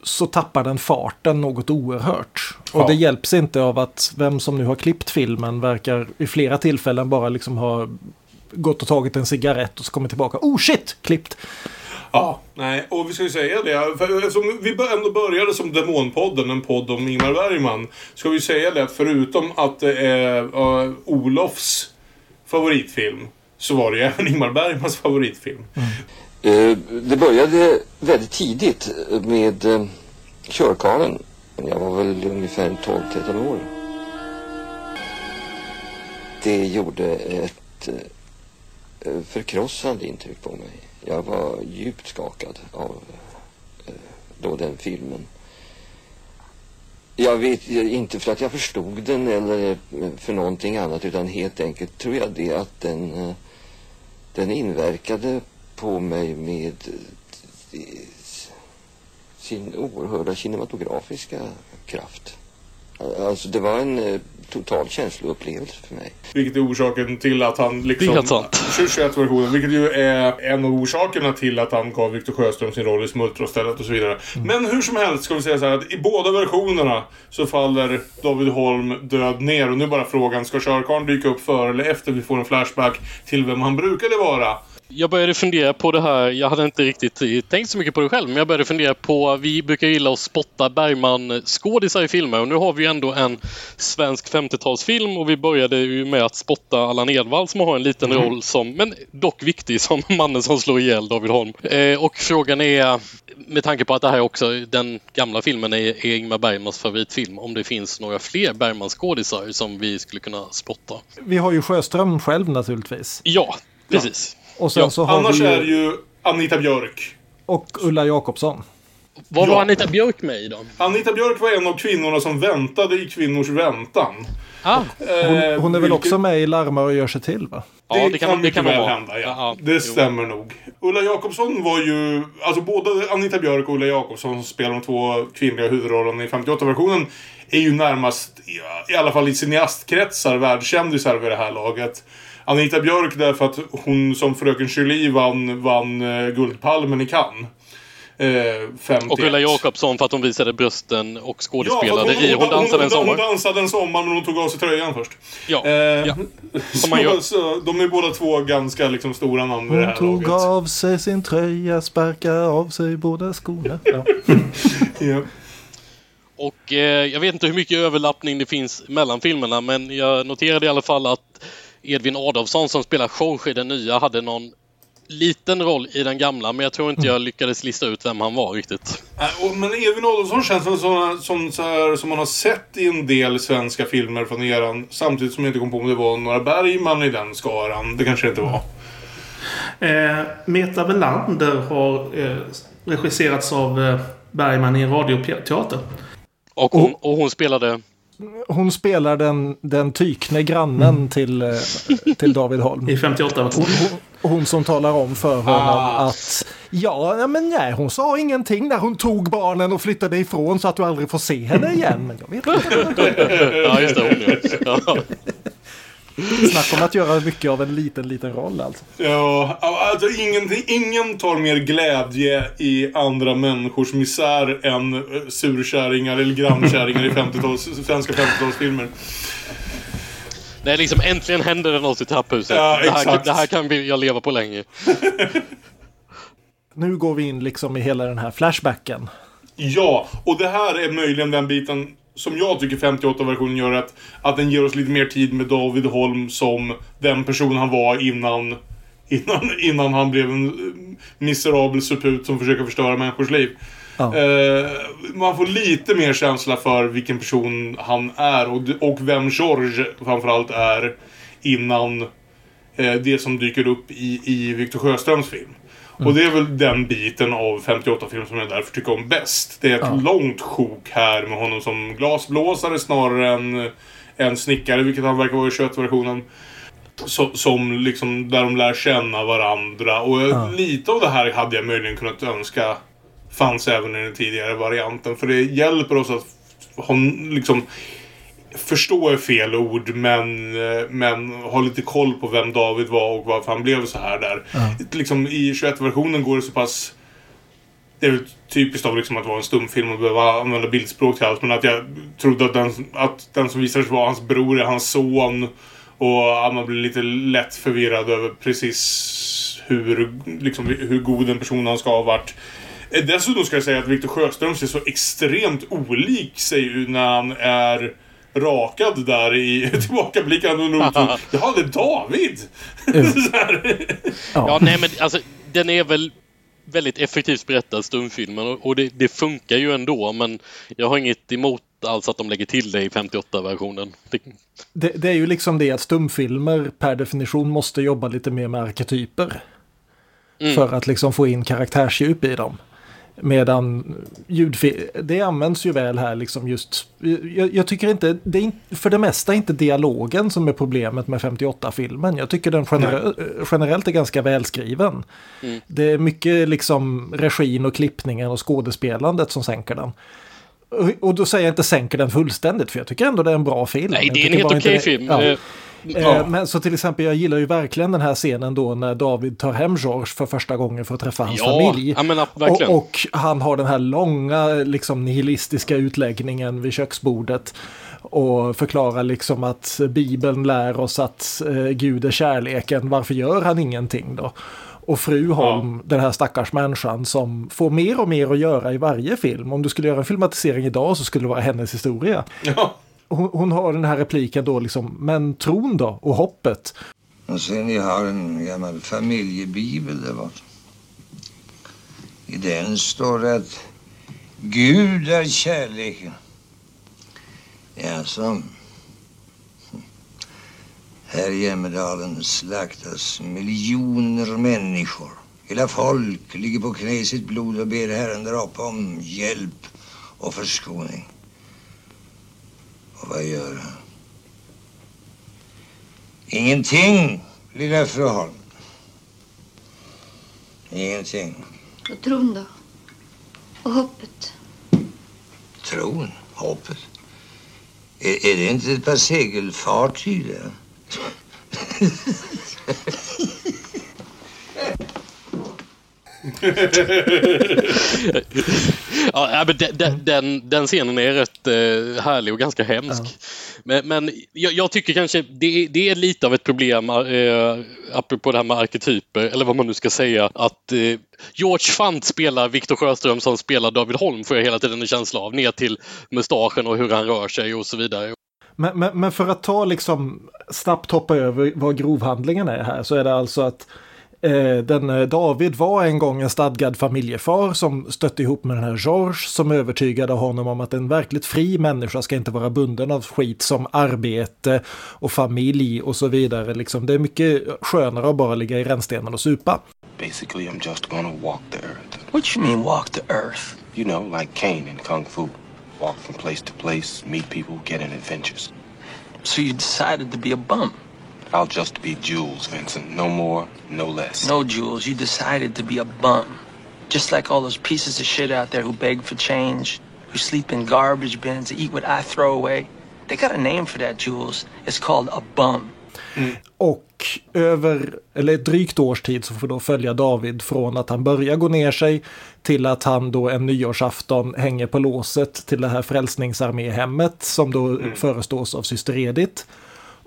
så tappar den farten något oerhört. Och Ja. det hjälps inte av att vem som nu har klippt filmen verkar i flera tillfällen bara liksom ha gått och tagit en cigarett och så kommer tillbaka. Oh shit! Klippt! Ja, nej, och vi ska ju säga det. För eftersom vi ändå började som Demonpodden, en podd om Ingmar Bergman. Ska vi säga det att förutom att det är uh, Olofs favoritfilm. Så var det ju [LAUGHS] även Ingmar Bergmans favoritfilm. Mm. Eh, Det började väldigt tidigt med eh, uh, Körkarlen. Jag var väl ungefär 12-13 år. Det gjorde ett uh, förkrossande intryck på mig. Jag var djupt skakad av eh, då den filmen. Jag vet inte för att jag förstod den eller eh, för någonting annat utan helt enkelt tror jag det att den, eh, den inverkade på mig med sin oerhörda kinematografiska kraft. Alltså det var en total känsloupplevelse för mig. Vilket är orsaken till att han liksom... Det är helt sant. 21-versionen. Vilket ju är en av orsakerna till att han gav Viktor Sjöström sin roll i Smultronstället och så vidare. Men hur som helst ska vi säga så här att i båda versionerna så faller David Holm död ner. Och nu är bara frågan, ska Körkarn dyka upp före eller efter vi får en flashback till vem han brukade vara? Jag började fundera på det här, jag hade inte riktigt tänkt så mycket på det själv, men jag började fundera på, vi brukar gilla att spotta Bergman-skådisar i filmer och nu har vi ju ändå en svensk 50-talsfilm och vi började ju med att spotta Allan Edwall som har en liten roll som, men dock viktig, som [LAUGHS] mannen som slår ihjäl David Holm. Eh, och frågan är, med tanke på att det här också, den gamla filmen är, är Ingmar Bergmans favoritfilm, om det finns några fler Bergman-skådisar som vi skulle kunna spotta. Vi har ju Sjöström själv naturligtvis. Ja, precis. Och sen Ja, så har Annars vi är ju, ju Anita Björk. och Ulla Jakobsson. Vad Ja. var Anita Björk med i då? Anita Björk var en av kvinnorna som väntade i kvinnors väntan. Ah, Hon, Eh, hon är väl också med i Larmar och gör sig till va? Ja, det, det kan, kan- det kan väl vara. hända, ja. Ja, det jo. stämmer nog. Ulla Jakobsson var ju... Alltså både Anita Björk och Ulla Jakobsson som spelar de två kvinnliga huvudrollerna i 58-versionen är ju närmast, i- i alla fall i cineastkretsar, världskändisar vid det här laget. Anita Björk därför att hon som Fröken Julie vann, vann eh, Guldpalmen i Cannes. Eh, 51. och Ulla Jakobsson för att hon visade brösten och Ja, skådespelade att i Hon dansade en hon, sommar. Hon dansade en sommar men hon tog av sig tröjan först. Ja, Eh, ja. [LAUGHS] Som man gör. så de är båda två ganska liksom, stora namn vid det Hon här tog laget. av sig sin tröja, sparkade av sig båda skorna. [LAUGHS] Ja. Ja. Och eh, jag vet inte hur mycket överlappning det finns mellan filmerna men jag noterade i alla fall att Edvin Adolfsson som spelar Jorge i den nya hade någon liten roll i den gamla men jag tror inte jag lyckades lista ut vem han var riktigt. Äh, och- Men Edvin Adolfsson känns som, som, som, så här, som man har sett i en del svenska filmer från eran. Samtidigt som jag inte kom på om det var några Bergman i den skaran. Det kanske det inte var. Eh, Meta Velander har eh, regisserats av eh, Bergman i en radioteater. Och hon, och hon spelade... Hon spelar den, den tykne grannen till, eh, till David Holm. I 58 Hon, hon, hon som talar om för honom Ah. att ja, men nej, hon sa ingenting när hon tog barnen och flyttade ifrån så att du aldrig får se henne igen. Men jag vet inte. [LAUGHS] Ja, just det. Hon ja. Snacka om att göra mycket av en liten, liten roll alltså. Ja, alltså ingenting, ingen tar mer glädje i andra människors misär än eh, surkärringar eller grannkärringar i 50-tals, svenska 50-talsfilmer. Nej, liksom äntligen händer det något i trapphuset. Ja, det, här, exakt. det här kan vi, jag leva på länge. [LAUGHS] Nu går vi in liksom i hela den här flashbacken. Ja, och det här är möjligen den biten som jag tycker 58-versionen gör att, att den ger oss lite mer tid med David Holm som den person han var innan, [LAUGHS] innan, innan han blev en eh, miserabel suput som försöker förstöra människors liv. Ja. Eh, man får lite mer känsla för vilken person han är och, och vem George framförallt är innan eh, det som dyker upp i, i Victor Sjöströms film. Och det är väl den biten av 58-film som jag därför tycker om bäst. Det är ett Ja. långt sjok här med honom som glasblåsare snarare än en snickare, vilket han verkar vara i 21-versionen. Så, som liksom, där de lär känna varandra. Och Ja. lite av det här hade jag möjligen kunnat önska fanns även i den tidigare varianten. För det hjälper oss att ha, liksom, förstå är fel ord, men, eh, men ha lite koll på vem David var och varför han blev så här där. Liksom, I 21-versionen går det så pass... Det är väl typiskt av liksom att vara en stumfilm och behöva använda bildspråk till allt. Men att jag trodde att den, att den som visade sig vara hans bror är hans son. Och att man blir lite lätt förvirrad över precis hur, liksom, hur god en person han ska ha varit. Eh, Dessutom ska jag säga att Viktor Sjöström ser så extremt olik sig när han är rakad där i [LAUGHS] tillbakablicken. Och nog tog, Jaha, det är David! [LAUGHS] Här. Ja, nej men alltså den är väl väldigt effektivt berättad stumfilmen och, och det, det funkar ju ändå men jag har inget emot alls att de lägger till det i 58-versionen. Det, Det, det är ju liksom det att stumfilmer per definition måste jobba lite mer med arketyper. Mm. För att liksom få in karaktärsdjup i dem. Medan ljudfilm, det används ju väl här liksom just, jag, jag tycker inte, det är in, för det mesta inte dialogen som är problemet med 58-filmen. Jag tycker den genere, generellt är ganska välskriven. Mm. Det är mycket liksom regin och klippningen och skådespelandet som sänker den. Och, och då säger jag inte sänker den fullständigt för jag tycker ändå det är en bra film. nej, det är en helt okej det- film. Ja. Eh, Eh, Men så till exempel, jag gillar ju verkligen den här scenen då när David tar hem George för första gången för att träffa hans Ja, familj. ja, men, ja, och, och han har den här långa, liksom nihilistiska utläggningen vid köksbordet. Och förklarar liksom att Bibeln lär oss att eh, Gud är kärleken, varför gör han ingenting då? Och fru Holm, den här stackars människan som får mer och mer att göra i varje film. Om du skulle göra en filmatisering idag så skulle det vara hennes historia. Ja. Hon, hon har den här repliken då liksom, men tron då och hoppet. Och sen ni har en gammal familjebibel där borta. I den står det att Gud är kärleken. Jaså? Här i jämmerdalen slaktas miljoner människor. Hela folk ligger på knä i sitt blod och ber Herren där uppe om hjälp och förskoning. Vad gör han? Ingenting, lilla fru Holm. Ingenting. Och tron då? Och hoppet? Tron, hoppet. Är, är det inte ett par segelfartyg där? [LAUGHS] Ja, ja, men den, den, den, den scenen är rätt eh, härlig och ganska hemsk. Men, men jag, jag tycker kanske det, är- det är lite av ett problem, eh, apropå det här med arketyper, eller vad man nu ska säga, att eh, George Fant spelar Viktor Sjöström som spelar David Holm, får jag hela tiden en känsla av, ner till mustaschen och hur han rör sig och så vidare. Men, men, men för att ta liksom snabbt hoppa över vad grovhandlingen är här så är det alltså att den eh, David var en gång en stadgad familjefar som stötte ihop med den här George som övertygade honom om att en verkligt fri människa ska inte vara bunden av skit som arbete och familj och så vidare. Liksom, det är mycket skönare att bara ligga i rännstenen och supa. Basically, I'm just gonna walk the earth. What you mean walk the earth? You know, like Kane in Kung Fu. Walk from place to place, meet people, get in adventures. So you decided to be a bum? I'll just be Jules, Vincent. No more, no less. No, Jules, you decided to be a bum. Just like all those pieces of shit out there who beg for change, who sleep in garbage bins, eat what I throw away. They got a name for that, Jules. It's called a bum. Och över, eller ett drygt års tid så får då följa David från att han börjar gå ner sig till att han då en nyårsafton hänger på låset till det här frälsningsarméhemmet som då förestås av syster Edith.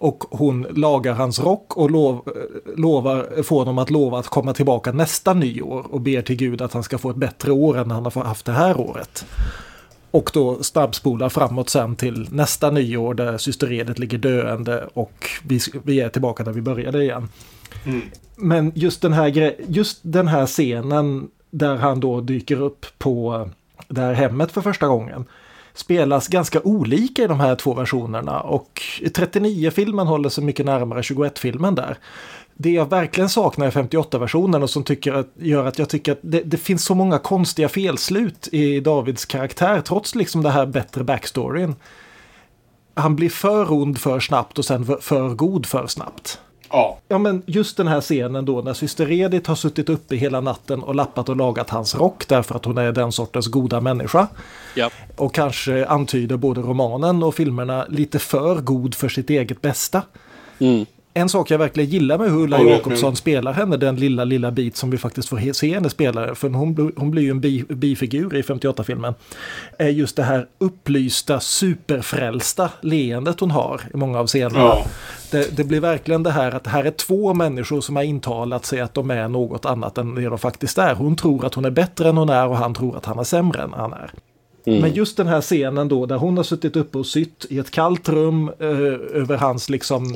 Och hon lagar hans rock och lov, lovar, får honom att lova att komma tillbaka nästa nyår och ber till Gud att han ska få ett bättre år än han har haft det här året. Och då snabbspolar framåt sen till nästa nyår där syster Edith ligger döende och vi, vi är tillbaka där vi började igen. Men just den, här just den här scenen där han då dyker upp på det här hemmet för första gången spelas ganska olika i de här två versionerna och 39-filmen håller sig mycket närmare 21-filmen där. Det jag verkligen saknar i 58-versionen och som tycker att, gör att jag tycker att det, det finns så många konstiga felslut i Davids karaktär trots liksom det här bättre backstoryn. Han blir för ond för snabbt och sen för- för god för snabbt. Ja. Ja, men just den här scenen då när syster Edith har suttit uppe hela natten och lappat och lagat hans rock därför att hon är den sortens goda människa. Ja. Och kanske antyder både romanen och filmerna lite för god för sitt eget bästa. Mm. En sak jag verkligen gillar med hur Ulla det- Jacobsson spelar henne, den lilla, lilla bit som vi faktiskt får se henne spela, för hon, hon blir ju en bi, bifigur i 58-filmen, är just det här upplysta, superfrälsta leendet hon har i många av scenerna. Ja. Det, det blir verkligen det här att här är två människor som har intalat sig att de är något annat än det de faktiskt är. Hon tror att hon är bättre än hon är och han tror att han är sämre än han är. Men just den här scenen då där hon har suttit uppe och sytt i ett kallt rum eh, över hans liksom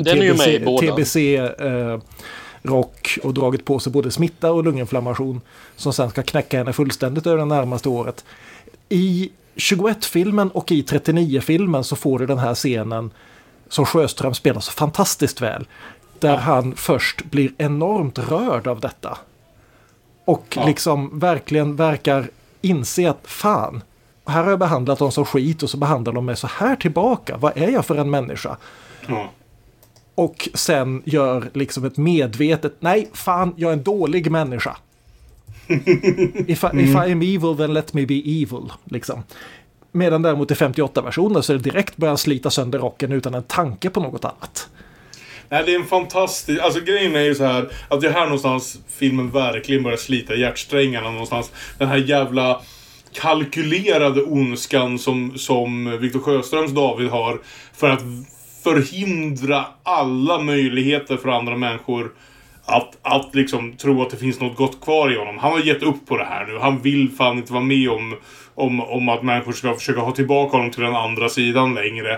båda. TBC eh, och dragit på sig både smitta och lunginflammation som sen ska knäcka henne fullständigt över det närmaste året. I 21-filmen och i 39-filmen så får du den här scenen som Sjöström spelar så fantastiskt väl. Där han först blir enormt rörd av detta. Och Ja. liksom verkligen verkar inse att fan, här har jag behandlat dem som skit och så behandlar de mig så här tillbaka. Vad är jag för en människa? Ja. Och sen gör liksom ett medvetet, nej fan, jag är en dålig människa. [LAUGHS] if, I, if I am evil then let me be evil. Liksom. Medan däremot i 58-versionen så är det direkt börjar slita sönder rocken utan en tanke på något annat. Nej, det är en fantastisk... Alltså grejen är ju så här att det är här någonstans filmen verkligen börjar slita hjärtsträngarna någonstans. Den här jävla kalkylerade ondskan som, som Viktor Sjöströms David har för att förhindra alla möjligheter för andra människor att, att liksom tro att det finns något gott kvar i honom. Han har gett upp på det här nu. Han vill fan inte vara med om, om, om att människor ska försöka ha tillbaka honom till den andra sidan längre.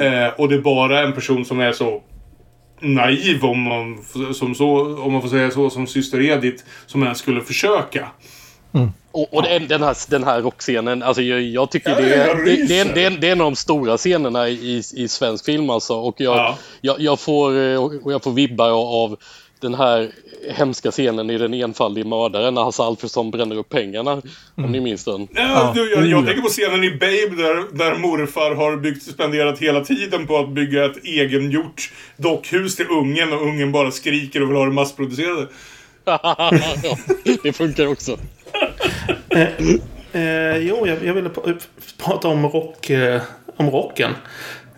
Eh, och det är bara en person som är så naiv om man, som så, om man får säga så, som syster Edith som ens skulle försöka. Och, och den, den, här, den här rockscenen, alltså jag, jag tycker Ja, det, är, det, det, är, det, är, det är en av de stora scenerna i, i svensk film alltså. Och jag, Ja. jag, jag, får, eh, och jag får vibbar av den här hemska scenen i Den enfaldige mördaren när Hasse Alfredson bränner upp pengarna. Om ni minns den. Ja, du, jag, jag ja. tänker på scenen i Babe där, där morfar har byggt, spenderat hela tiden på att bygga ett egengjort dockhus till ungen och ungen bara skriker och vill ha det massproducerade. [LAUGHS] ja, det funkar också. Eh, jo, jag, jag ville prata om, rock, eh, om rocken.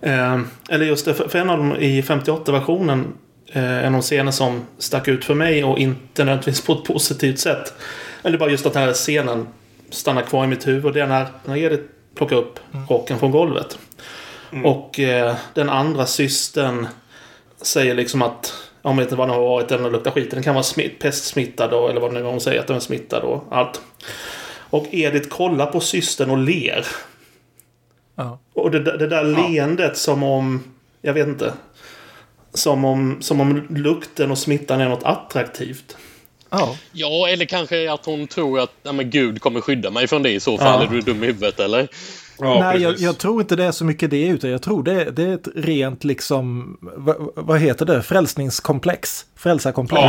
Eh, eller just det, för, för en av dem i 58-versionen eh, en av de scener som stack ut för mig och inte nödvändigtvis på ett positivt sätt. Eller bara just att den här scenen stannar kvar i mitt huvud. Det är när, när Edith plockar upp rocken från golvet. Och eh, den andra systern säger liksom att om det inte vad den har varit eller luktar skit. Den kan vara smitt, pestsmittad och, eller vad det nu är hon säger att den är smittad och allt. Och Edith kollar på systern och ler. Ja. Och det, det där leendet som om... Jag vet inte. Som om, som om lukten och smittan är något attraktivt. Ja. Ja, eller kanske att hon tror att nej, men Gud kommer skydda mig från det i så fall. Ja. Är du dum i huvudet eller? Ja, Nej, jag, jag tror inte det är så mycket det, utan jag tror det, det är ett rent liksom, vad, vad heter det, frälsningskomplex, frälsarkomplex.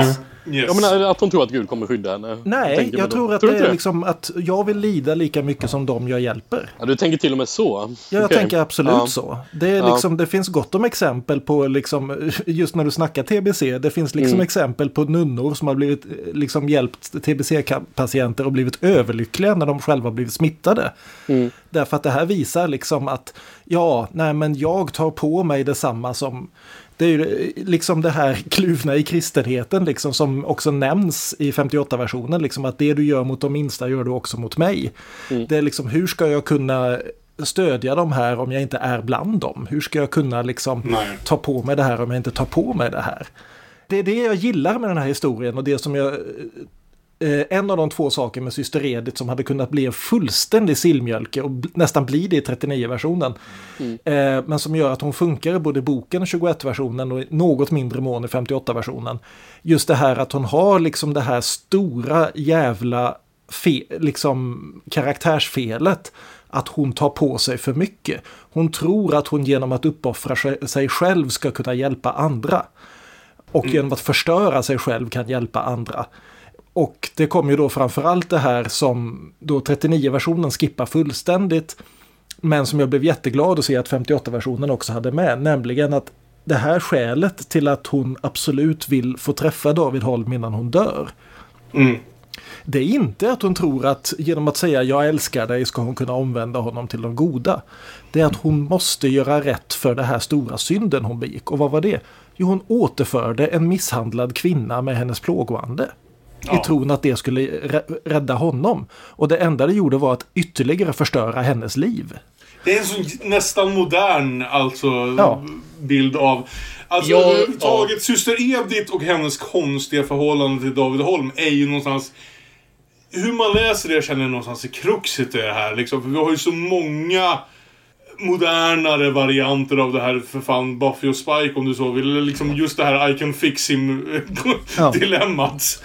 Ja, yes. Jag menar att hon tror att Gud kommer skydda henne. Nej, jag då. tror att du det är liksom att jag vill lida lika mycket som de jag hjälper. Ja, du tänker till och med så? Ja, jag Okej. tänker absolut Ja. så. Det, är Ja. liksom, det finns gott om exempel på, liksom, [LAUGHS] just när du snackar TBC, det finns liksom Mm. exempel på nunnor som har blivit liksom, hjälpt TBC-patienter och blivit överlyckliga när de själva blivit smittade. Mm. Därför att det här visar liksom att ja, nej men jag tar på mig detsamma som det är ju liksom det här [LAUGHS] kluvna i kristenheten liksom som också nämns i 58-versionen. Liksom att det du gör mot de minsta gör du också mot mig. Det är liksom hur ska jag kunna stödja dem här om jag inte är bland dem? Hur ska jag kunna liksom Nej. ta på mig det här om jag inte tar på mig det här? Det är det jag gillar med den här historien och det som jag Eh, en av de två saker med Syster Edith som hade kunnat bli en fullständig sillmjölke och nästan bli det i 39-versionen. Eh, men som gör att hon funkar i både boken och 21-versionen och något mindre mån i 58-versionen. Just det här att hon har liksom det här stora jävla liksom karaktärsfelet. Att hon tar på sig för mycket. Hon tror att hon genom att uppoffra sig- sig själv ska kunna hjälpa andra. Och genom att förstöra sig själv kan hjälpa andra. Och det kommer ju då framförallt det här som då 39-versionen skippar fullständigt. Men som jag blev jätteglad att se att 58-versionen också hade med. Nämligen att det här skälet till att hon absolut vill få träffa David Holm innan hon dör. Mm. Det är inte att hon tror att genom att säga jag älskar dig ska hon kunna omvända honom till de goda. Det är att hon måste göra rätt för den här stora synden hon begick. Och vad var det? Jo, hon återförde en misshandlad kvinna med hennes plågoande. Ja. I tron att det skulle rä- rädda honom. Och det enda det gjorde var att ytterligare förstöra hennes liv. Det är en sån nästan modern alltså, Ja. bild av... Alltså Ja, överhuvudtaget, syster Edith och hennes konstiga förhållande till David Holm är ju någonstans... Hur man läser det känner jag någonstans i kruxet i det här liksom. För vi har ju så många modernare varianter av det här för fan Buffy och Spike om du så vill. Liksom just det här I can fix him Ja. [LAUGHS] dilemmat.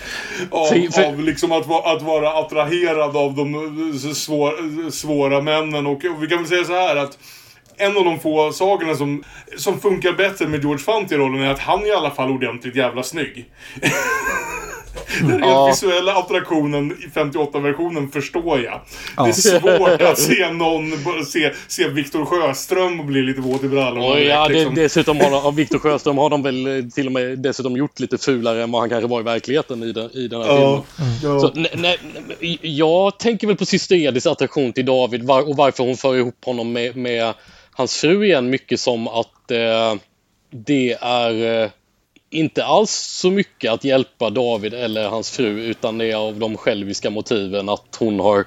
Av, För- för- av liksom att, att vara attraherad av de svår, svåra männen. Och, och vi kan väl säga så här att en av de få sakerna som, som funkar bättre med George Fant i rollen är att han är i alla fall ordentligt jävla snygg. [LAUGHS] Den rent Ja. visuella attraktionen i 58-versionen förstår jag. Det är svårt att se någon se, se Viktor Sjöström och bli lite våt i brallorna. Och ja, det, liksom. dessutom har de, [LAUGHS] Viktor Sjöström har de väl eh, till och med dessutom gjort lite fulare än vad han kanske var i verkligheten i den, i den här Ja, filmen. ja. Så, nej, nej, nej, jag tänker väl på syster Ediths attraktion till David var, och varför hon för ihop honom med, med hans fru igen. Mycket som att eh, det är eh, inte alls så mycket att hjälpa David eller hans fru utan det är av de själviska motiven att hon har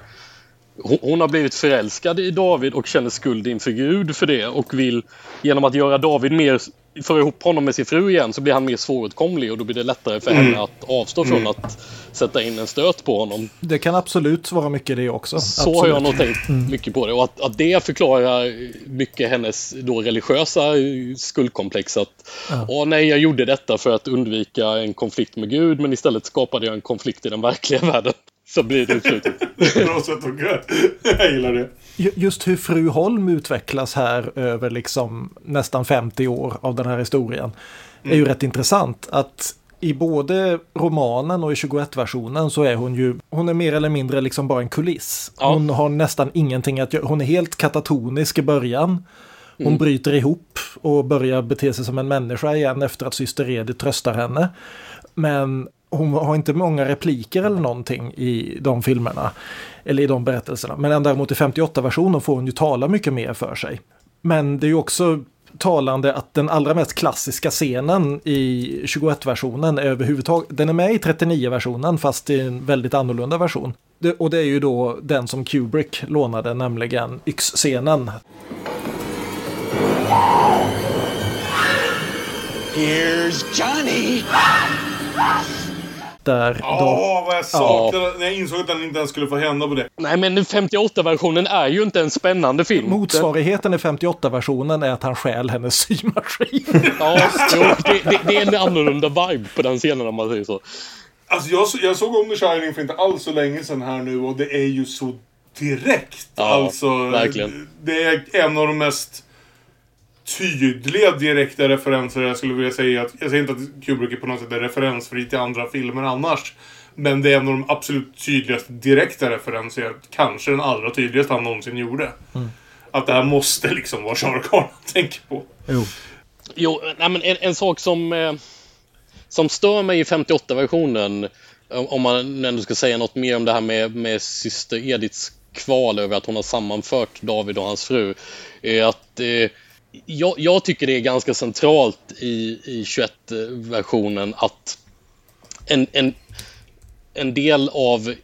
hon, har blivit förälskad i David och känner skuld inför Gud för det och vill genom att göra David mer föra ihop honom med sin fru igen så blir han mer svåråtkomlig och då blir det lättare för henne att avstå från att sätta in en stöt på honom. Det kan absolut vara mycket det också. Så har jag Absolut. nog tänkt mycket på det. Och att, att det förklarar mycket hennes då religiösa skuldkomplex. Att åh nej, jag gjorde detta för att undvika en konflikt med Gud men istället skapade jag en konflikt i den verkliga [LAUGHS] världen. Så blir det utslutet. Bra sätt att gå. [LAUGHS] Jag gillar det. Ju- Just hur fru Holm utvecklas här över liksom nästan 50 år av den här historien är ju rätt intressant. Att i både romanen och i 21-versionen så är hon ju, hon är mer eller mindre liksom bara en kuliss. Ja. Hon har nästan ingenting att göra, hon är helt katatonisk i början. Hon bryter ihop och börjar bete sig som en människa igen efter att syster Edith tröstar henne. Men hon har inte många repliker eller någonting i de filmerna. Eller i de berättelserna. Men däremot i 58-versionen får hon ju tala mycket mer för sig. Men det är ju också talande att den allra mest klassiska scenen i 21-versionen är överhuvudtaget, den är med i 39-versionen fast i en väldigt annorlunda version. Det, och det är ju då den som Kubrick lånade, nämligen yxscenen. Here's Johnny. Där Åh, då, vad jag saknade när jag insåg att den inte ens skulle få hända på det. Nej, men 58-versionen är ju inte en spännande film. motsvarigheten i 58-versionen är att han stjäl hennes symaskin. [LAUGHS] Ja, jo, det, det, det är en annorlunda vibe på den scenen om man säger så. Alltså jag, jag såg om The Shining för inte alls så länge sedan här nu och det är ju så direkt. Ja, alltså, verkligen. Det är en av de mest tydliga direkta referenser jag skulle vilja säga. Att, jag säger inte att Kubrick är på något sätt är referensfri till andra filmer annars. Men det är en av de absolut tydligaste direkta referenser. Kanske den allra tydligaste han någonsin gjorde. Att det här måste liksom vara Karl han tänker på. Jo. Jo, nej, men en, en sak som, eh, som stör mig i 58-versionen, om om man ändå ska säga något mer om det här med, med syster Ediths kval över att hon har sammanfört David och hans fru, är att eh, jag, jag tycker det är ganska centralt i, i 21-versionen att en, en, en del av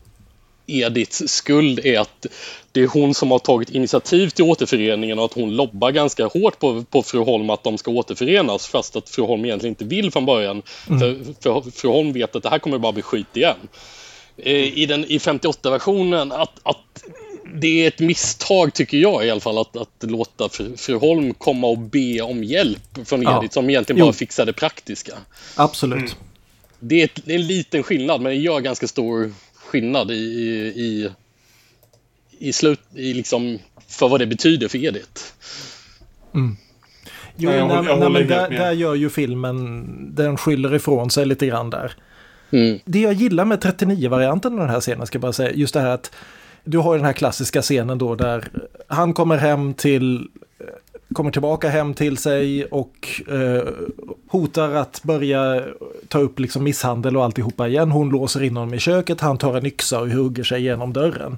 Ediths skuld är att det är hon som har tagit initiativ till återföreningen och att hon lobbar ganska hårt på, på fru Holm att de ska återförenas fast att fru Holm egentligen inte vill från början. För, för fru Holm vet att det här kommer bara bli skit igen. Eh, I, den, i 58-versionen att, att det är ett misstag tycker jag i alla fall att, att låta fru, fru Holm komma och be om hjälp från Ja. Edith som egentligen Jo. bara fixar det praktiska. Absolut. Det är, ett, det är en liten skillnad, men det gör ganska stor skillnad i, i, i, i slut, i liksom, för vad det betyder för Edith. Jo, Nej, jag nej, jag nej, men där, där gör ju filmen, den skyller ifrån sig lite grann där. Mm. Det jag gillar med 39-varianten av den här scenen ska jag bara säga, just det här att du har ju den här klassiska scenen då där han kommer hem till kommer tillbaka hem till sig och eh, hotar att börja ta upp liksom misshandel och alltihopa igen. Hon låser in honom i köket, han tar en yxa och hugger sig igenom dörren.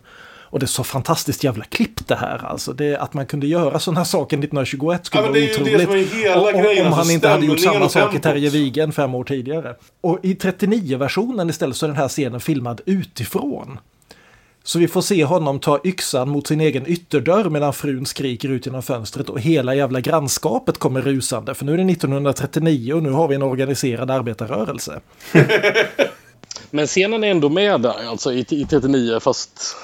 Och det är så fantastiskt jävla klipp det här alltså. Det, att man kunde göra sådana saker 1921 skulle Ja, vara otroligt. om, grejen, om alltså han inte hade gjort samma sak i. Terje Vigen fem år tidigare. Och i 39-versionen istället så är den här scenen filmad utifrån. Så vi får se honom ta yxan mot sin egen ytterdörr medan frun skriker ut genom fönstret och hela jävla grannskapet kommer rusande. För nu är det 1939 och nu har vi en organiserad arbetarrörelse. [LAUGHS] Men scenen är ändå med där, alltså i, i 39, fast...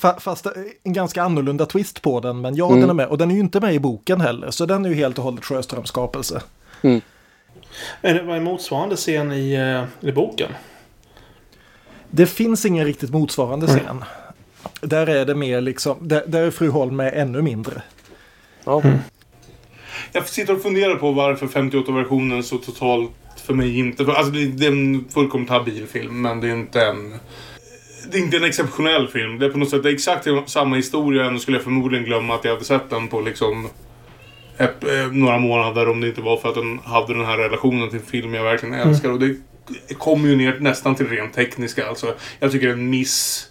Fa- Fast eh, en ganska annorlunda twist på den, men ja, Mm. den är med. Och den är ju inte med i boken heller, så den är ju helt och hållet Sjöströms skapelse. Men det var en motsvarande scen i, eh, i boken. Det finns ingen riktigt motsvarande scen. Där är det mer liksom, där, där är fru Holm med ännu mindre. Ja. Jag sitter och funderar på varför 58-versionen så totalt för mig inte... för- Alltså det det är en fullkomligt habil film, men det är inte en... Det är inte en exceptionell film. Det är på något sätt det är exakt samma historia. Ändå skulle jag förmodligen glömma att jag hade sett den på liksom... Ett, eh, några månader om det inte var för att den hade den här relationen till en film jag verkligen älskar. Och det kommer ju ner nästan till rent tekniska. Alltså, jag tycker det är en miss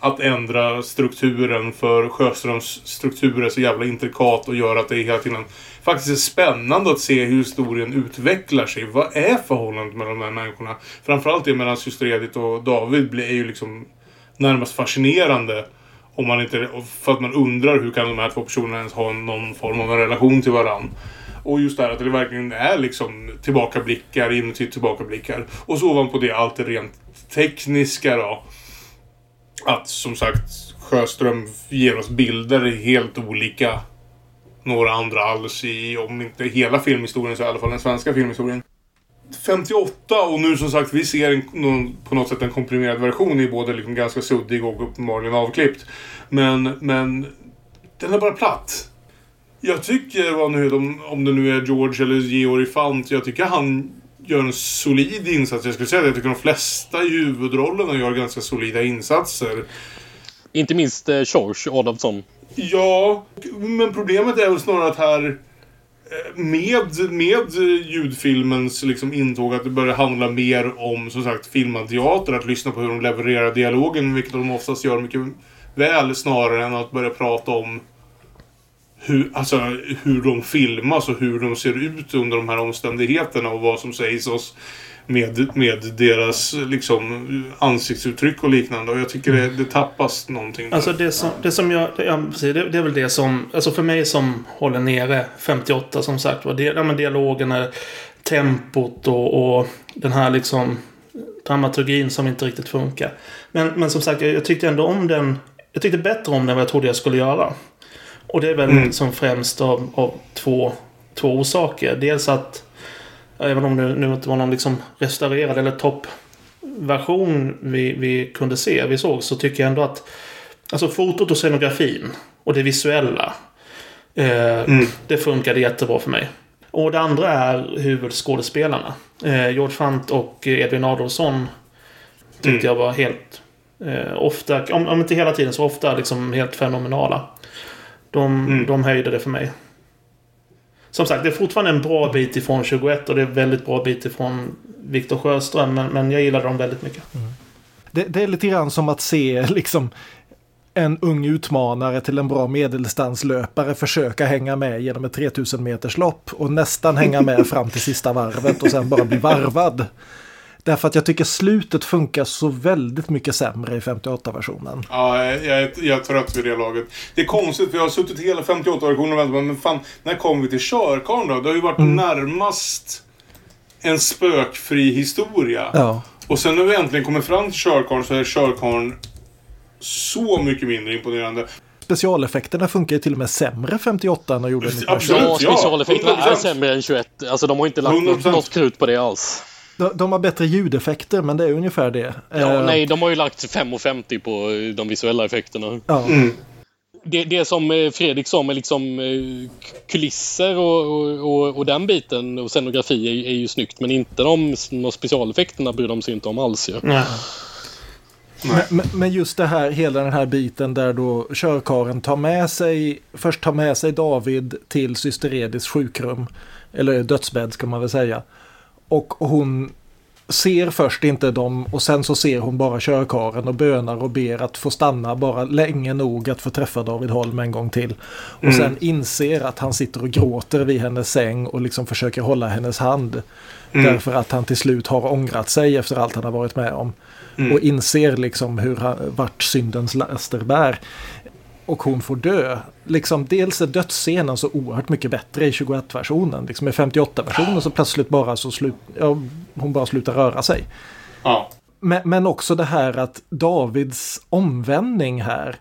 att ändra strukturen för Sjöströms struktur är så jävla intrikat och gör att det hela tiden faktiskt är spännande att se hur historien utvecklar sig. Vad är förhållandet mellan de här människorna? Framförallt det mellan syster Edith och David blir ju liksom närmast fascinerande. Om man inte, för att man undrar hur kan de här två personerna ens ha någon form av en relation till varandra. Och just det här att det verkligen är liksom tillbakablickar inuti tillbakablickar. Och så ovanpå det allt det rent tekniska då att som sagt Sjöström ger oss bilder helt olika några andra alls i, om inte hela filmhistorien så i alla fall den svenska filmhistorien. 58 och nu som sagt vi ser en, någon, på något sätt en komprimerad version i både liksom ganska suddig och uppenbarligen avklippt. Men, men den är bara platt. Jag tycker, vad nu, om, om det nu är George eller Georg Fant, jag tycker han gör en solid insats. Jag skulle säga att jag tycker de flesta i huvudrollerna gör ganska solida insatser. Inte minst eh, George Adolfsson. Ja, men problemet är väl snarare att här eh, med, med ljudfilmens liksom intåg att det börjar handla mer om som sagt filmad teater. Att lyssna på hur de levererar dialogen, vilket de oftast gör mycket väl snarare än att börja prata om hur, alltså, hur de filmas och hur de ser ut under de här omständigheterna och vad som sägs oss med, med deras liksom, ansiktsuttryck och liknande. Och jag tycker det, det tappas någonting. där. Alltså det som, det som jag... Ja, precis, det, det är väl det som... Alltså för mig som håller nere 58 som sagt var. Ja, men är tempot och, och den här liksom dramaturgin som inte riktigt funkar. Men, men som sagt, jag, jag tyckte ändå om den... Jag tyckte bättre om den vad jag trodde jag skulle göra. Och det är väl Mm. som främst av, av två, två orsaker. Dels att, även om det nu inte var någon liksom restaurerad eller toppversion vi, vi kunde se, vi såg, så tycker jag ändå att Alltså fotot och scenografin och det visuella. Eh, Det funkade jättebra för mig. Och det andra är huvudskådespelarna. Eh, George Fant och Edvin Adolfsson tyckte jag var helt... Eh, ofta, om, om inte hela tiden så ofta liksom helt fenomenala. De, de höjde det för mig. Som sagt, det är fortfarande en bra bit ifrån 21 och det är en väldigt bra bit ifrån Viktor Sjöström. Men, men jag gillar dem väldigt mycket. Det, det är lite grann som att se liksom en ung utmanare till en bra medeldistanslöpare försöka hänga med genom ett 3000 meters lopp och nästan hänga med fram till sista varvet och sen bara bli varvad. Därför att jag tycker slutet funkar så väldigt mycket sämre i 58-versionen. Ja, jag, jag, är- jag är trött vid det laget. Det är konstigt för jag har suttit hela 58-versionen och väntat på men fan, när kommer vi till körkarn då? Det har ju varit närmast en spökfri historia. Ja. Och sen när vi äntligen kommer fram till körkarn så är körkarn så mycket mindre imponerande. Specialeffekterna funkar ju till och med sämre 58 än de gjorde 1921. Ja, specialeffekterna är 100%. sämre än 21. Alltså de har inte lagt något, 100%. något krut på det alls. De, de har bättre ljudeffekter men det är ungefär det. Ja, Eh, nej, de har ju lagt 5,50 på eh, de visuella effekterna. Ja. Det, det som eh, Fredrik sa med liksom kulisser och, och, och, den biten och scenografi är, är ju snyggt men inte de, de specialeffekterna bryr de sig inte om alls ju. Nej. Men, men- just det här, hela den här biten där då körkaren tar med sig, först tar med sig David till syster Ediths sjukrum. Eller dödsbädd ska man väl säga. Och hon ser först inte dem och sen så ser hon bara körkaren och bönar och ber att få stanna bara länge nog att få träffa David Holm en gång till. Och Mm. sen inser att han sitter och gråter vid hennes säng och liksom försöker hålla hennes hand. Mm. Därför att han till slut har ångrat sig efter allt han har varit med om. Mm. Och inser liksom hur han, vart syndens laster bär. Och hon får dö. Liksom, dels är dödsscenen så oerhört mycket bättre i 21-versionen. Liksom I 58-versionen så plötsligt bara så slut, ja, hon bara slutar röra sig. Ja. Men, men också det här att Davids omvändning här.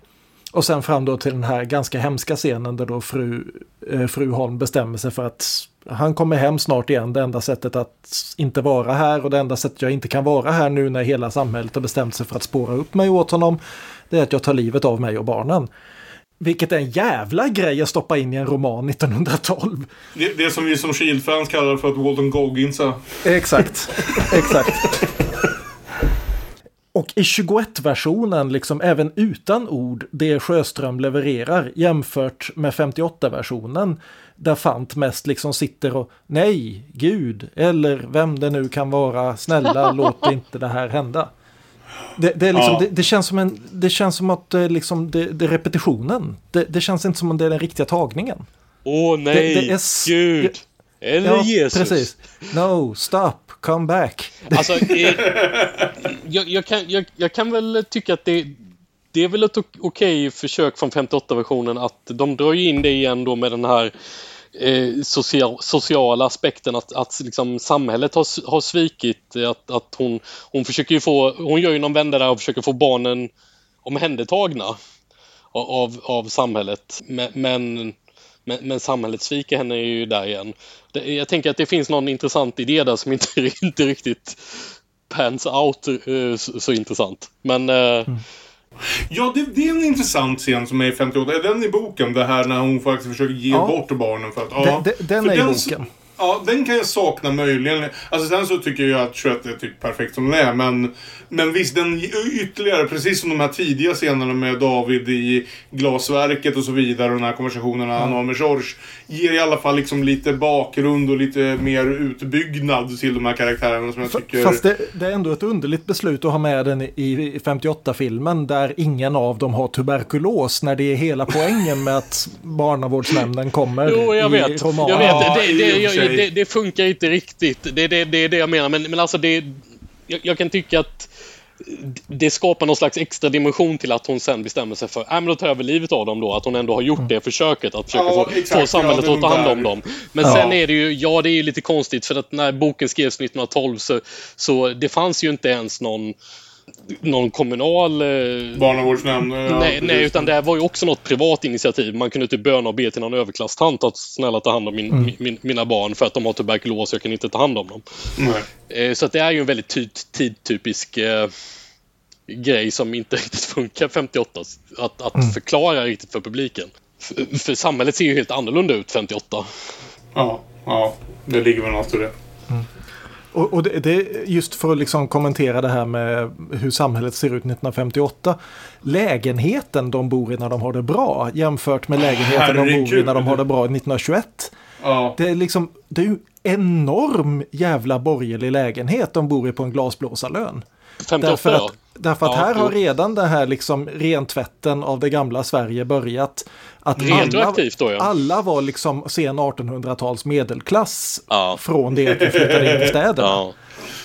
Och sen fram då till den här ganska hemska scenen där då fru, eh, fru Holm bestämmer sig för att han kommer hem snart igen. Det enda sättet att inte vara här och det enda sättet jag inte kan vara här nu när hela samhället har bestämt sig för att spåra upp mig åt honom. Det är att jag tar livet av mig och barnen. Vilket är en jävla grej att stoppa in i en roman 1912. Det, det som vi som Shield-fans kallar för att Walton Goggins. Exakt, exakt. Och i 21-versionen, liksom även utan ord, det Sjöström levererar jämfört med 58-versionen, där Fant mest liksom sitter och nej, Gud, eller vem det nu kan vara, snälla låt inte det här hända. Det, det, liksom, Ja. det, det, känns som en, det känns som att det, liksom, det, det är repetitionen. Det, känns inte som om det är den riktiga tagningen. Åh nej, Det- det är Gud! Eller Ja, Jesus. precis. No, stop, come back. Alltså, [LAUGHS] eh, jag, jag, kan, jag, jag kan väl tycka att det, det är väl ett ok- okej försök från 58-versionen att de drar ju in det igen då med den här eh, social, sociala aspekten att, att liksom samhället har, har svikit. Eh, att, att hon, hon försöker ju få, hon gör ju någon vända där och försöker få barnen omhändertagna av, av, samhället. Men, men, men, samhället sviker henne ju där igen. Det, jag tänker att det finns någon intressant idé där som [LAUGHS] inte, inte riktigt pans out eh, så, så intressant. Men eh, mm. Ja, det, det är en intressant scen som är i 58. Är den i boken? Det här när hon faktiskt försöker ge Ja. bort barnen för att... Ja. Den- den- den För är i s- boken. Ja, den kan jag sakna möjligen. Alltså sen så tycker jag att 21 är typ perfekt som den är. Men, men visst, den ytterligare, precis som de här tidiga scenerna med David i glasverket och så vidare. Och den här konversationen han har med George. Ger i alla fall liksom lite bakgrund och lite mer utbyggnad till de här karaktärerna som jag tycker... Fast det, det är ändå ett underligt beslut att ha med den i- i 58-filmen där ingen av dem har tuberkulos när det är hela poängen med att barnavårdsnämnden kommer Jo, jag i vet. romanen. Jag vet. Ja, Det, i det, för jag, sig. det, det funkar inte riktigt. Det, det, det är det jag menar. Men, men alltså det... Jag, jag kan tycka att det skapar någon slags extra dimension till att hon sen bestämmer sig för att men då tar jag väl livet av dem då. Att hon ändå har gjort det försöket att försöka Ja, få, exakt. få samhället Ja, att ta hand om dem. Men Ja. sen är det ju, ja det är ju lite konstigt för att när boken skrevs 1912 så, så det fanns ju inte ens någon någon kommunal eh, Barnavårdsnämnd. ja, nej, nej, utan det här var ju också något privat initiativ. Man kunde typ böna och be till någon överklasstant att snälla ta hand om min, Mm. min, mina barn för att de har tuberkulos och jag kan inte ta hand om dem. Eh, så att det är ju en väldigt ty tidtypisk eh, grej som inte [LAUGHS] riktigt funkar 58. Att, att Mm. förklara riktigt för publiken. För, för samhället ser ju helt annorlunda ut 58. Ja, ja. Det ligger väl något i det. Och, och det, det, just för att liksom kommentera det här med hur samhället ser ut 1958. Lägenheten de bor i när de har det bra jämfört med lägenheten de bor i Herregud. när de har det bra 1921. Ja. Det är liksom, det är ju enorm jävla borgerlig lägenhet de bor i på en glasblåsarlön. 58 Därför ja. Därför att Ja, här har redan det här liksom rentvätten av det gamla Sverige börjat. Att alla, då, ja. alla var liksom sen 1800-tals medelklass Ja. från det att vi flyttade in till städerna. Ja.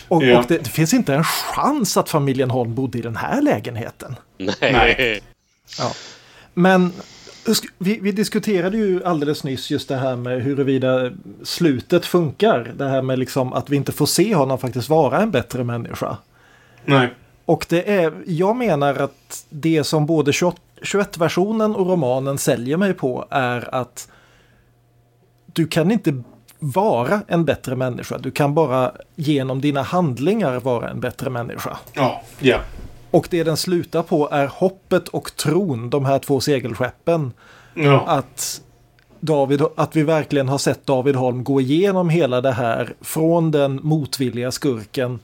Och, Ja. och det, det finns inte en chans att familjen Holm bodde i den här lägenheten. Nej. Nej. Ja. Men vi, vi diskuterade ju alldeles nyss just det här med huruvida slutet funkar. Det här med liksom att vi inte får se honom faktiskt vara en bättre människa. Nej. Och det är, jag menar att det som både 21-versionen och romanen säljer mig på är att du kan inte vara en bättre människa. Du kan bara genom dina handlingar vara en bättre människa. Ja. Ja. Och det den slutar på är hoppet och tron, de här två segelskeppen. Ja. Att, David, att vi verkligen har sett David Holm gå igenom hela det här från den motvilliga skurken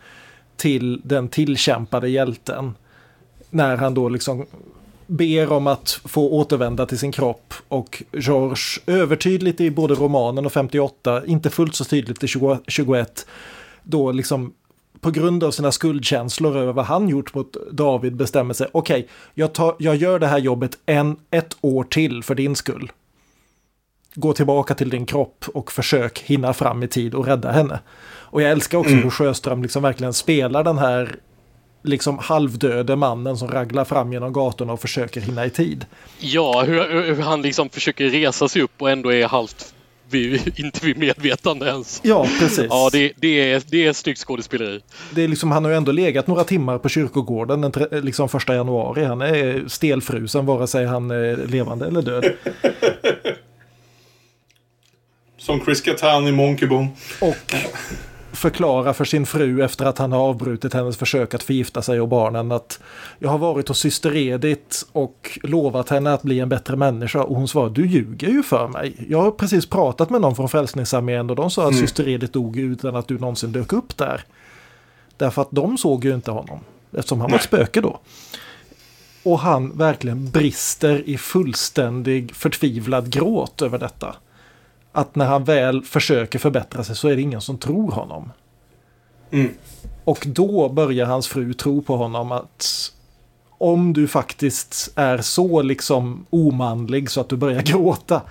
till den tillkämpade hjälten. när han då liksom ber om att få återvända till sin kropp och George övertydligt i både romanen och 58, inte fullt så tydligt i 20 21, då liksom på grund av sina skuldkänslor över vad han gjort mot David bestämmer sig, okej, okay, jag, tar- jag gör det här jobbet en, ett år till för din skull. Gå tillbaka till din kropp och försök hinna fram i tid och rädda henne. Och jag älskar också hur Sjöström liksom verkligen spelar den här liksom halvdöde mannen som raglar fram genom gatorna och försöker hinna i tid. Ja, hur, hur han liksom försöker resa sig upp och ändå är halvt vid, [LAUGHS] inte vid medvetande ens. Ja, precis. Ja, det, det, är, det är snyggt skådespeleri. Det är liksom, han har ju ändå legat några timmar på kyrkogården den liksom första januari. Han är stelfrusen vare sig han är levande eller död. [LAUGHS] Som Chris Kattan i Monkey Bone. Och förklara för sin fru efter att han har avbrutit hennes försök att förgifta sig och barnen att jag har varit hos syster Edith och lovat henne att bli en bättre människa och hon svarar du ljuger ju för mig. Jag har precis pratat med någon från Frälsningsarmén och de sa att syster Edith dog utan att du någonsin dök upp där. Därför att de såg ju inte honom eftersom han var ett spöke då. Och han verkligen brister i fullständig förtvivlad gråt över detta att när han väl försöker förbättra sig så är det ingen som tror honom. Mm. Och då börjar hans fru tro på honom att om du faktiskt är så liksom omanlig så att du börjar [LAUGHS] gråta.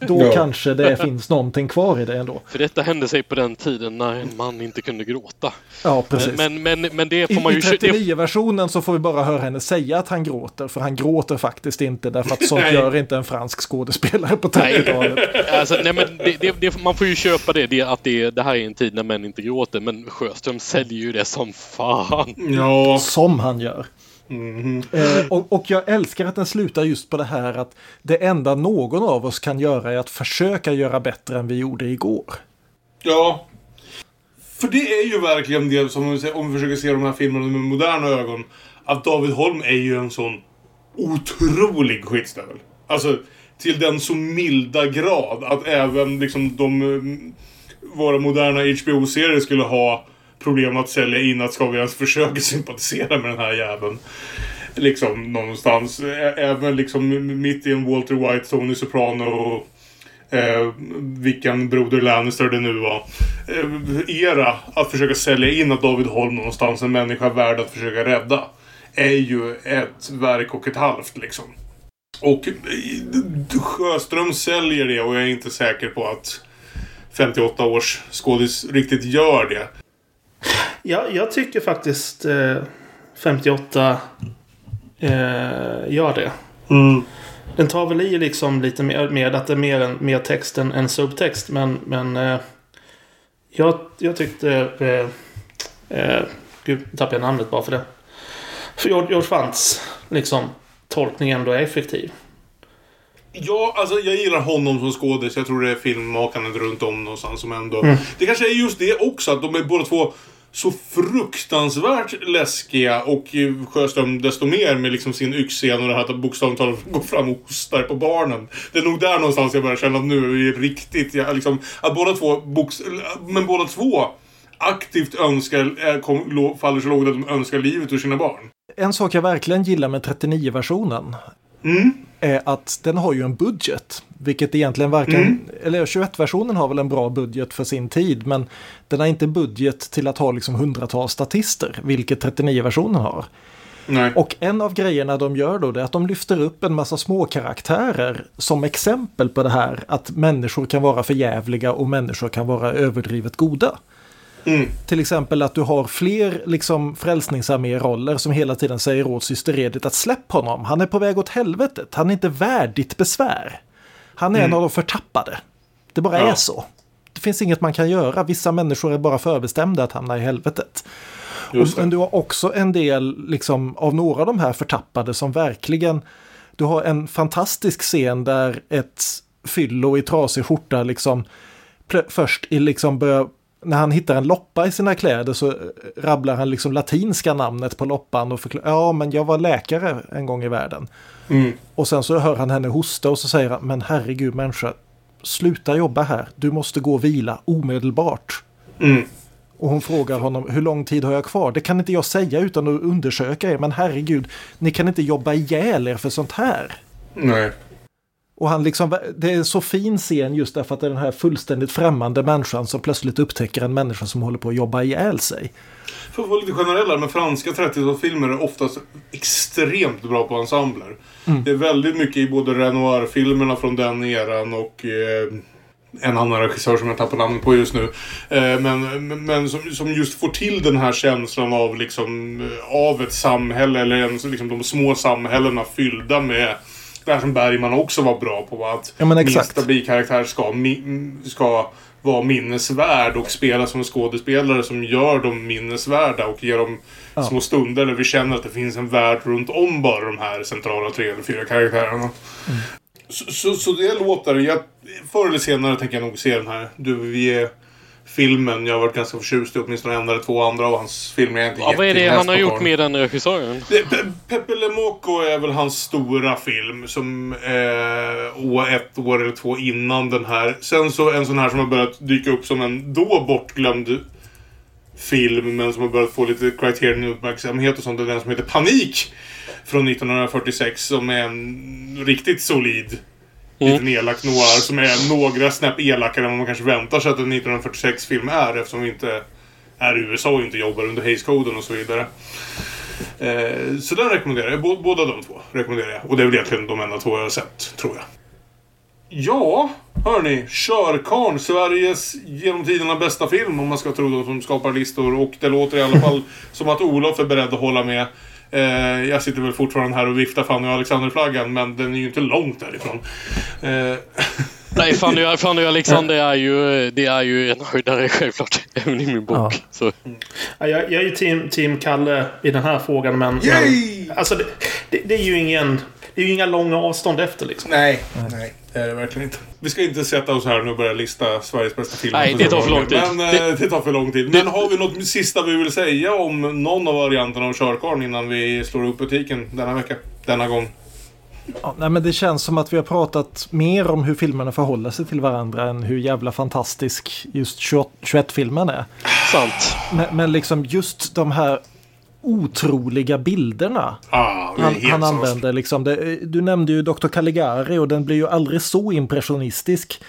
Då Ja. kanske det finns någonting kvar i det ändå. För detta hände sig på den tiden när en man inte kunde gråta. Ja, precis. Men, men, men, det I, får man ju... I kö- det- 39-versionen så får vi bara höra henne säga att han gråter. För han gråter faktiskt inte därför att sånt gör inte en fransk skådespelare på Nej. 30-talet. Alltså, nej, men det, det, det, man får ju köpa det, det att det, det här är en tid när män inte gråter. Men Sjöström säljer ju det som fan. Ja. Som han gör. Mm. Eh, och, och jag älskar att den slutar just på det här att det enda någon av oss kan göra är att försöka göra bättre än vi gjorde igår. Ja. För det är ju verkligen det som vi, om vi försöker se de här filmerna med moderna ögon. Att David Holm är ju en sån otrolig skitstövel. Alltså till den så milda grad att även liksom de mm, våra moderna HBO-serier skulle ha problem att sälja in att ska vi ens försöka sympatisera med den här jäveln. Liksom någonstans. Även liksom mitt i en Walter White, Tony Soprano och eh, vilken broder Lannister det nu var. Eh, era att försöka sälja in att David Holm någonstans, en människa värd att försöka rädda. Är ju ett verk och ett halvt liksom. Och eh, Sjöström säljer det och jag är inte säker på att 58 års skådis riktigt gör det. Ja, jag tycker faktiskt eh, 58 eh, gör det. Den tar väl i liksom lite mer med att det är mer, en, mer text än, än subtext. Men, men eh, jag, jag tyckte... Eh, eh, gud, nu tappade jag namnet bara för det. För George Fants liksom, tolkning ändå är effektiv. Ja, alltså jag gillar honom som skådis. Jag tror det är filmmakandet runt om någonstans som ändå... Det kanske är just det också, att de är båda två så fruktansvärt läskiga och eh, Sjöström desto mer med liksom sin yxscen och det här att bokstavligt talat gå fram och hostar på barnen. Det är nog där någonstans jag börjar känna att nu är det riktigt, ja, liksom, att båda två, boks, men båda två aktivt önskar, är, kom, lo, faller så lågt att de önskar livet ur sina barn. En sak jag verkligen gillar med 39-versionen är att den har ju en budget. Vilket egentligen varken, eller 21-versionen har väl en bra budget för sin tid, men den har inte budget till att ha liksom hundratals statister, vilket 39-versionen har. Nej. Och en av grejerna de gör då är att de lyfter upp en massa små karaktärer som exempel på det här att människor kan vara förjävliga och människor kan vara överdrivet goda. Till exempel att du har fler liksom frälsningsarmé-roller som hela tiden säger åt syster Edith att släpp honom, han är på väg åt helvetet, han är inte värd ditt besvär. Han är en av de förtappade. Det bara Ja. är så. Det finns inget man kan göra, vissa människor är bara förbestämda att hamna i helvetet. Men du har också en del liksom, av några av de här förtappade som verkligen... Du har en fantastisk scen där ett fyllo i trasig skjorta liksom först i liksom börjar... När han hittar en loppa i sina kläder så eh, rabblar han liksom latinska namnet på loppan och förklarar ja men jag var läkare en gång i världen. Och sen så hör han henne hosta och så säger han men herregud människa sluta jobba här, du måste gå och vila omedelbart. Mm. Och hon frågar honom hur lång tid har jag kvar? Det kan inte jag säga utan att undersöka er. Men herregud, ni kan inte jobba ihjäl er för sånt här. Nej. Och han liksom, det är en så fin scen just därför att det är den här fullständigt främmande människan som plötsligt upptäcker en människa som håller på att jobba ihjäl sig. För att vara lite generellare, men franska 30-talsfilmer är oftast extremt bra på ensembler. Mm. Det är väldigt mycket i både Renoir-filmerna från den eran och eh, en annan regissör som jag tappar namnet på just nu. Eh, men men som, som just får till den här känslan av liksom eh, av ett samhälle eller en, liksom de små samhällena fyllda med det här som Bergman också var bra på. Att Ja, men exakt. stabilkaraktär ska, mi- ska vara minnesvärd och spela som skådespelare som gör dem minnesvärda och ger dem Ja. små stunder där vi känner att det finns en värld runt om bara de här centrala tre eller fyra karaktärerna. Så, så, så det låter... Jag, förr eller senare tänker jag nog se den här Du, vi är filmen. Jag har varit ganska förtjust i åtminstone en eller två andra av hans filmer. Jag är inte Ja, vad är det han har gjort med den regissören? Det- Pe- Pepe Le Moco är väl hans stora film som eh, år, ett år eller två innan den här. Sen så en sån här som har börjat dyka upp som en då bortglömd film men som har börjat få lite Criterion-uppmärksamhet och sånt. Det är den som heter Panik från 1946 som är en riktigt solid Mm. liten elak noir som är några snäpp elakare än vad man kanske väntar sig att en 1946-film är eftersom vi inte är i USA och inte jobbar under Hayes-koden och så vidare. Eh, så den rekommenderar jag. Båda de två rekommenderar jag. Och det är väl egentligen de enda två jag har sett, tror jag. Ja, hörni. Körkarn, Sveriges genom tiderna bästa film om man ska tro de som skapar listor. Och det låter i alla fall [LAUGHS] som att Olof är beredd att hålla med. Eh, jag sitter väl fortfarande här och viftar Fanny och Alexander-flaggan, men den är ju inte långt därifrån. Eh, [LAUGHS] Nej, Fanny, Fanny och Alexander är ju, det är ju en höjdare [LAUGHS] självklart. Även i min bok. Så. Ja, jag, jag är ju team, team Kalle i den här frågan, men... Men alltså, det, det, det är ju ingen... Det är ju inga långa avstånd efter liksom. Nej, nej. Det är det verkligen inte. Vi ska inte sätta oss här nu och börja lista Sveriges bästa filmer. Nej, det tar för lång tid. Men eh, det tar för lång tid. Men har vi något sista vi vill säga om någon av varianterna av körkarn innan vi slår upp butiken denna vecka? Denna gång. Ja, nej, men det känns som att vi har pratat mer om hur filmerna förhåller sig till varandra än hur jävla fantastisk just 21-filmen är. Sant. Men, men liksom just de här otroliga bilderna Ah, är han, han använder. Liksom det, du nämnde ju Dr. Caligari och den blir ju aldrig så impressionistisk.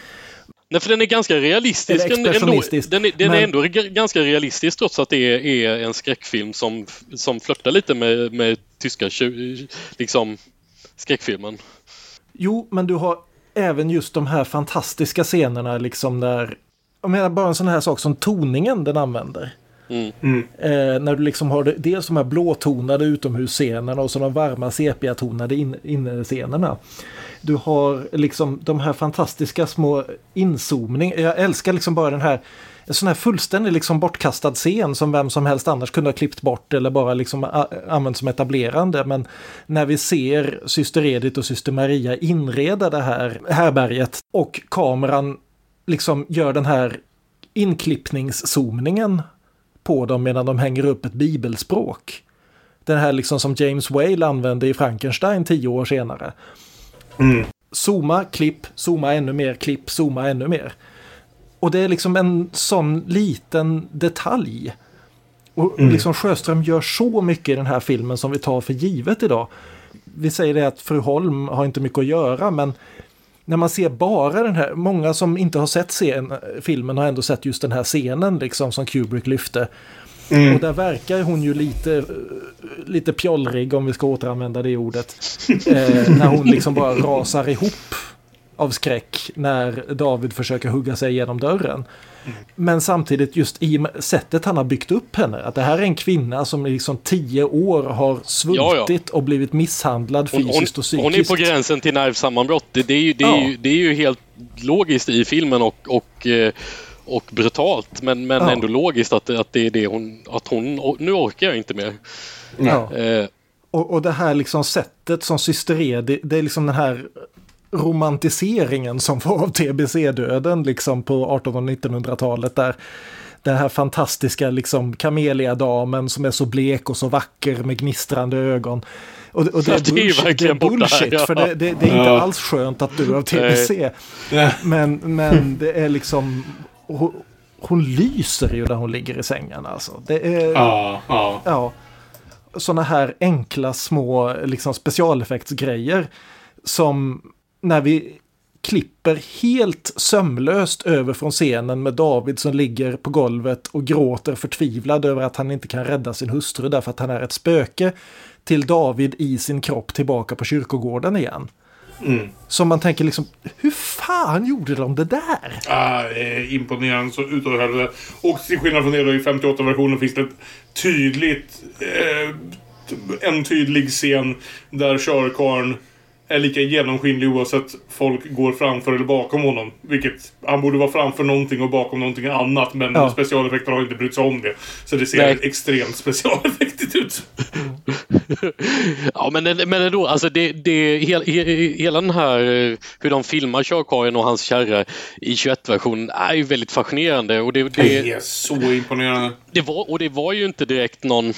Nej, för den är ganska realistisk. Eller ändå. Den, är, den men- är ändå ganska realistisk trots att det är, är en skräckfilm som, som flörtar lite med, med tyska liksom, skräckfilmen. Jo, men du har även just de här fantastiska scenerna liksom där... Jag menar bara en sån här sak som toningen den använder. Mm. mm. Eh, när du liksom har dels de här blåtonade utomhusscenerna och så de varma sepiatonade in, innescenerna. Du har liksom de här fantastiska små inzoomning. Jag älskar liksom bara den här en sån här fullständig liksom bortkastad scen som vem som helst annars kunde ha klippt bort eller bara liksom använt som etablerande. Men när vi ser syster Edith och syster Maria inreda det här härberget och kameran liksom gör den här inklippningszoomningen på dem medan de hänger upp ett bibelspråk. Den här liksom som James Whale använde i Frankenstein tio år senare. Zooma, klipp, zooma ännu mer, klipp, zooma ännu mer. Och det är liksom en sån liten detalj. Och Mm. liksom Sjöström gör så mycket i den här filmen som vi tar för givet idag. Vi säger det att fru Holm har inte mycket att göra men när man ser bara den här, många som inte har sett scen, filmen har ändå sett just den här scenen liksom som Kubrick lyfte. Mm. Och där verkar hon ju lite, lite pjollrig om vi ska återanvända det ordet. [LAUGHS] Eh, när hon liksom bara rasar ihop av skräck när David försöker hugga sig igenom dörren. Men samtidigt just i sättet han har byggt upp henne. Att det här är en kvinna som i liksom tio år har svultit och blivit misshandlad Hon, hon, fysiskt och psykiskt. hon är på gränsen till nervsammanbrott. Det, det, är ju, det, är Ja. ju, det är ju helt logiskt i filmen och, och, eh, och brutalt. Men, men Ja. ändå logiskt att, att det är det hon... Att hon nu orkar jag inte mer. Ja. Eh, Och, och det här liksom sättet som syster är, det, det är liksom den här romantiseringen som var av TBC-döden liksom på 1800 och 1900-talet där den här fantastiska liksom kameliadamen som är så blek och så vacker med gnistrande ögon. Och, och det, är [LAUGHS] bullshit, det är bullshit ja. för det, det, det är inte Ja. alls skönt att dö av TBC. Men, men [LAUGHS] det är liksom... Och, hon lyser ju när hon ligger i sängen alltså. Det är... Ja, ja. Ja. Sådana här enkla små liksom, specialeffektsgrejer som när vi klipper helt sömlöst över från scenen med David som ligger på golvet och gråter förtvivlad över att han inte kan rädda sin hustru därför att han är ett spöke till David i sin kropp tillbaka på kyrkogården igen. Mm. Man tänker liksom, hur fan gjorde de det där? Ah, eh, imponerande så utav helvete. Och till skillnad från det då i 58-versionen finns det ett tydligt... Eh, en tydlig scen där körkarn är lika genomskinlig oavsett folk går framför eller bakom honom. Vilket han borde vara framför någonting och bakom någonting annat. Men Ja. specialeffekterna har inte brytt sig om det. Så det ser Nej. extremt specialeffektigt ut. Ja men, men ändå, alltså det, det, hel, he, hela den här eh, hur de filmar körkarlen och hans kärra i 21-versionen är ju väldigt fascinerande. Och det, Det det, är så imponerande. det var, och det var ju inte direkt någon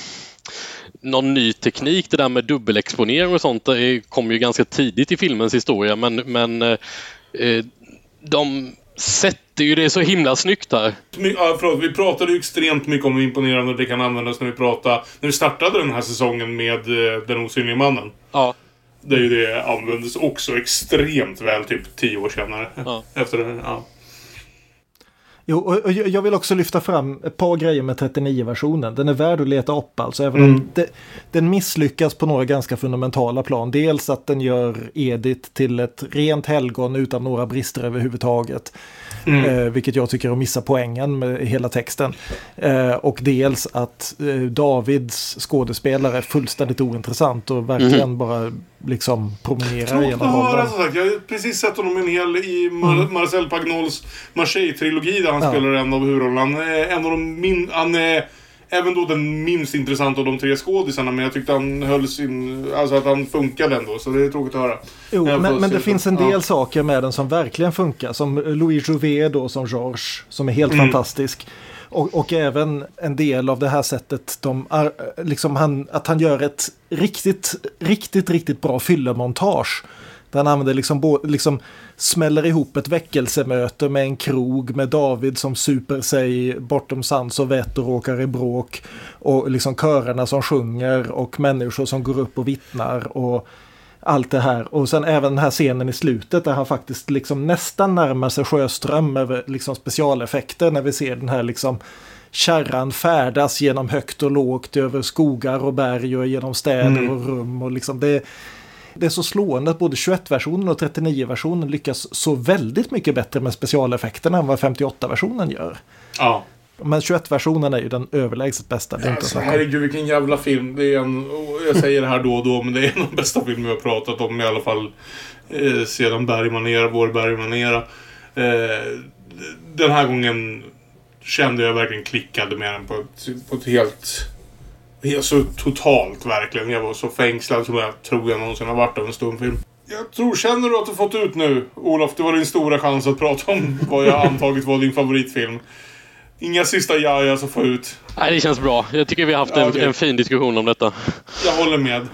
någon ny teknik. Det där med dubbelexponering och sånt det kom ju ganska tidigt i filmens historia men, men eh, eh, de sätter ju det så himla snyggt här. Ja, förlåt, vi pratade ju extremt mycket om hur imponerande det kan användas när vi pratade, när vi startade den här säsongen med eh, Den osynliga mannen. Ja, Där ju det användes också extremt väl typ tio år senare. Ja. Efter det, ja. Jo, och jag vill också lyfta fram ett par grejer med 39-versionen. Den är värd att leta upp alltså, även om det, den misslyckas på några ganska fundamentala plan. Dels att den gör Edith till ett rent helgon utan några brister överhuvudtaget. Eh, vilket jag tycker är att missa poängen med hela texten. Eh, och dels att eh, Davids skådespelare är fullständigt ointressant och verkligen bara liksom promenerar Tråkigt genom som sagt. Jag har precis sett honom en hel i Mar- Marcel Pagnols Marseille-trilogi där han Ja. spelar en av huvudrollerna. Han är en av de min... Han är även då den minst intressanta av de tre skådisarna. Men jag tyckte han höll sin... Alltså att han funkade ändå. Så det är tråkigt att höra. Jo, men, men det finns en Ja. del saker med den som verkligen funkar. Som Louis Jouvet då som Georges, som är helt Mm. fantastisk. Och, och även en del av det här sättet, de, liksom han, att han gör ett riktigt, riktigt, riktigt bra fyllemontage. Där han använder liksom, liksom smäller ihop ett väckelsemöte med en krog med David som super sig bortom sans och vett och råkar i bråk. Och liksom körerna som sjunger och människor som går upp och vittnar. Och allt det här. Och sen även den här scenen i slutet där han faktiskt liksom nästan närmar sig Sjöström över liksom specialeffekter när vi ser den här liksom kärran färdas genom högt och lågt över skogar och berg och genom städer och rum. Och liksom det, det är så slående att både 21-versionen och 39-versionen lyckas så väldigt mycket bättre med specialeffekterna än vad 58-versionen gör. Ja. Men 21-versionen är ju den överlägset bästa. Det Alltså, så herregud vilken jävla film. Det är en, jag säger det här då och då, men det är en av de bästa filmer har pratat om i alla fall eh, sedan Bergmanera, vår Bergmanera. Eh, den här gången kände jag verkligen klickade med den på ett, på ett helt... helt så totalt verkligen. Jag var så fängslad som jag tror jag någonsin har varit av en stumfilm. Jag tror, känner du att du fått ut nu, Olof? Det var din stora chans att prata om vad jag antagit var din favoritfilm. Inga sista jajas att få ut. Nej, det känns bra. Jag tycker vi har haft Ja, en, okej. en fin diskussion om detta. Jag håller med.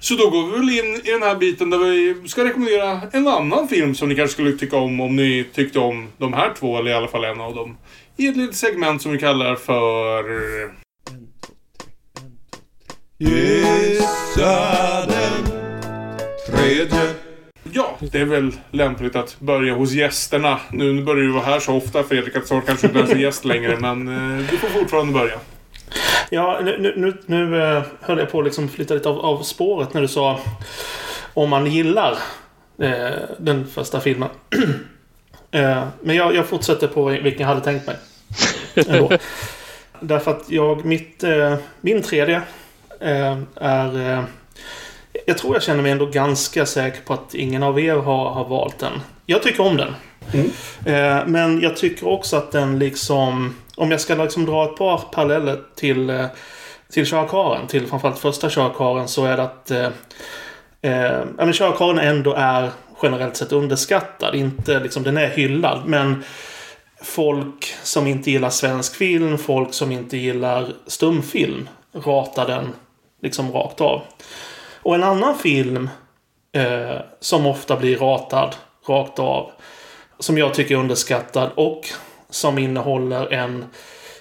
Så då går vi väl in i den här biten där vi ska rekommendera en annan film som ni kanske skulle tycka om om ni tyckte om de här två, eller i alla fall en av dem. I ett litet segment som vi kallar för... Gissa den tredje. Ja, det är väl lämpligt att börja hos gästerna. Nu, börjar du vara här så ofta Fredrik att snart kanske inte ens är gäst längre, [LAUGHS] men eh, du får fortfarande börja. Ja, nu, nu, nu, nu eh, höll jag på att liksom flytta lite av, av spåret när du sa om man gillar eh, den första filmen. [CLEARS THROAT] eh, men jag, jag fortsätter på vilken jag hade tänkt mig. [LAUGHS] Därför att jag, mitt, eh, min tredje eh, är... Jag tror jag känner mig ändå ganska säker på att ingen av er har, har valt den. Jag tycker om den. Eh, men jag tycker också att den liksom... Om jag ska liksom dra ett par paralleller till, eh, till körkaren, till framförallt första körkaren, så är det att eh, eh, men körkaren ändå är generellt sett underskattad. Inte liksom, den är hyllad, men folk som inte gillar svensk film, folk som inte gillar stumfilm, ratar den liksom rakt av. Och en annan film eh, som ofta blir ratad rakt av, som jag tycker är underskattad och som innehåller en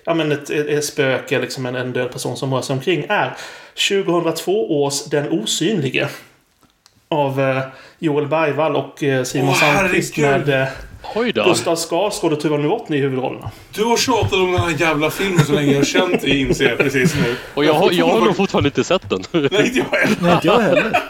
ja, men ett, ett, ett spöke, liksom en, en död person som rör sig omkring, är 2002 års Den osynlige. Av eh, Joel Bergvall och eh, Simon Åh, Sandqvist med eh, Oj då. Gustav Skarsgård och Tuva Novotny i huvudrollerna. Du har tjatat om den här jävla filmen så länge jag har känt dig inser jag precis nu. Och jag har, jag har nog fortfarande inte sett den. [LAUGHS] Nej, inte jag heller. Nej, inte jag heller.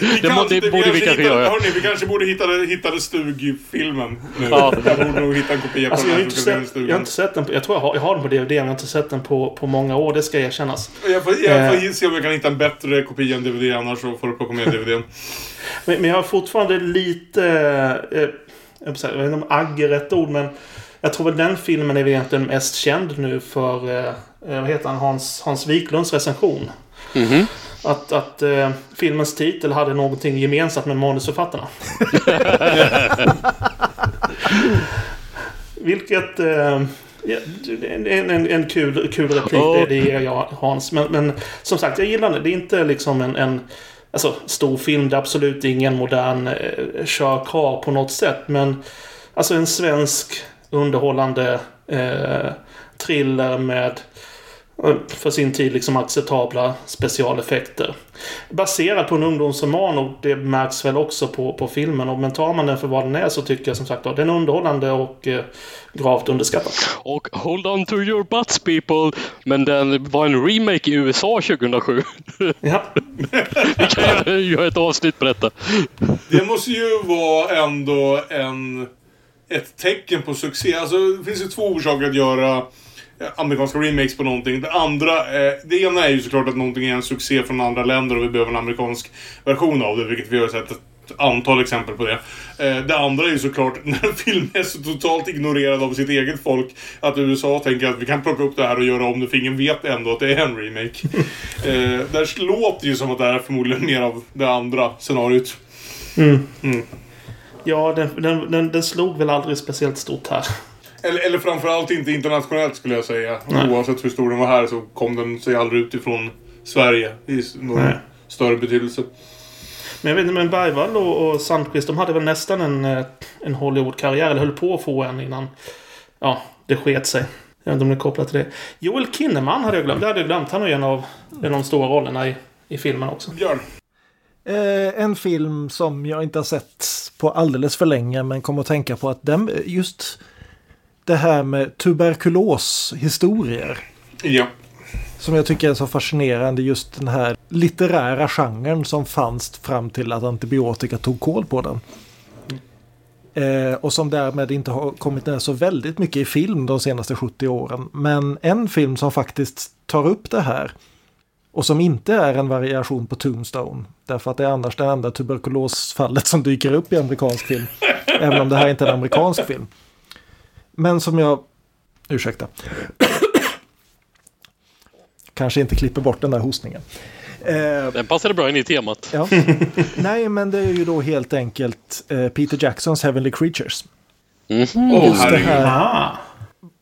Vi Det må- borde vi kanske hitta, göra. Hörni, vi kanske borde hitta, hitta stugfilmen nu. Ja. Jag borde nog hitta en kopia på Alltså, jag, har den inte här som ska se den i sett, jag har inte sett den på, Jag tror jag har, jag har den på DVD, men jag har inte sett den på, på många år. Det ska erkännas. Jag får, jag får Eh. se om jag kan hitta en bättre kopia än DVD annars så får du plocka med DVDn. Men, men jag har fortfarande lite... Eh, jag vet inte om agg är rätt ord, men jag tror väl den filmen är väl egentligen mest känd nu för, eh, eh, vad heter han, Hans, Hans Wiklunds recension. Mhm. Att, att eh, filmens titel hade någonting gemensamt med manusförfattarna. [LAUGHS] Vilket... Eh, ja, en, en, en kul, kul replik, det, det ger jag Hans. Men, men som sagt, jag gillar det. Det är inte liksom en, en alltså, stor film. Det är absolut ingen modern eh, körkar på något sätt. Men alltså en svensk underhållande eh, thriller med eh, för sin tid liksom acceptabla specialeffekter. Baserad på en ungdomsroman och det märks väl också på, på filmen. Och men tar man den för vad den är så tycker jag som sagt att den är underhållande och eh, gravt underskattad. Och hold on to your butts people. Men den var en remake i USA 2007. [LAUGHS] Ja. [LAUGHS] Vi kan göra- ett avsnitt på detta. Det måste ju vara ändå en, ett tecken på succé. Alltså, det finns ju två orsaker att göra amerikanska remakes på någonting. Det andra, eh, det ena är ju såklart att någonting är en succé från andra länder och vi behöver en amerikansk version av det, vilket vi har sett ett antal exempel på det. Eh, det andra är ju såklart [LAUGHS] när en film är så totalt ignorerad av sitt eget folk att USA tänker att vi kan plocka upp det här och göra om det för ingen vet ändå att det är en remake. [LAUGHS] eh, där låter det ju som att det här är förmodligen mer av det andra scenariot. Mm. Mm. Ja, den, den, den, den slog väl aldrig speciellt stort här. Eller, eller framförallt inte internationellt skulle jag säga. Nej. Oavsett hur stor den var här så kom den sig aldrig utifrån Sverige i någon Nej. större betydelse. Men jag vet inte, men Bergvall och, och Sandqvist de hade väl nästan en, eh, en Hollywood-karriär, eller höll på att få en innan ja, det sket sig. Jag vet inte om det är kopplat till det. Joel Kinnaman hade jag glömt. Det hade jag glömt. Han är ju en av, en av de stora rollerna i, i filmen också. Björn. Eh, en film som jag inte har sett på alldeles för länge men kommer att tänka på att den, just det här med tuberkuloshistorier Ja. som jag tycker är så fascinerande just den här litterära genren som fanns fram till att antibiotika tog koll på den. Eh, och som därmed inte har kommit ner så väldigt mycket i film de senaste 70 åren. Men en film som faktiskt tar upp det här och som inte är en variation på Tombstone. Därför att det är annars det enda tuberkulosfallet som dyker upp i amerikansk film. även om det här inte är en amerikansk film. Men som jag... Ursäkta. [COUGHS] Kanske inte klipper bort den där hostningen. Eh, Den passade bra in i temat. Ja. [LAUGHS] Nej, men det är ju då helt enkelt eh, Peter Jacksons Heavenly Creatures. Mhm. Just det här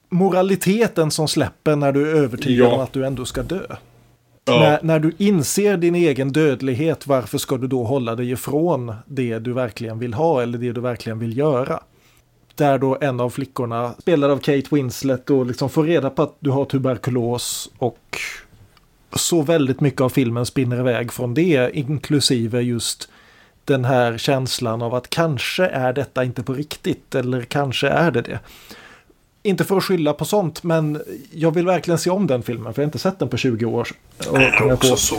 moraliteten som släpper när du är övertygad Ja. om att du ändå ska dö. Ja. När, när du inser din egen dödlighet, varför ska du då hålla dig ifrån det du verkligen vill ha eller det du verkligen vill göra? Där då en av flickorna, spelad av Kate Winslet, då liksom får reda på att du har tuberkulos och så väldigt mycket av filmen spinner iväg från det, inklusive just den här känslan av att kanske är detta inte på riktigt eller kanske är det det. Inte för att skylla på sånt, men jag vill verkligen se om den filmen, för jag har inte sett den på 20 år. Och är jag på. också så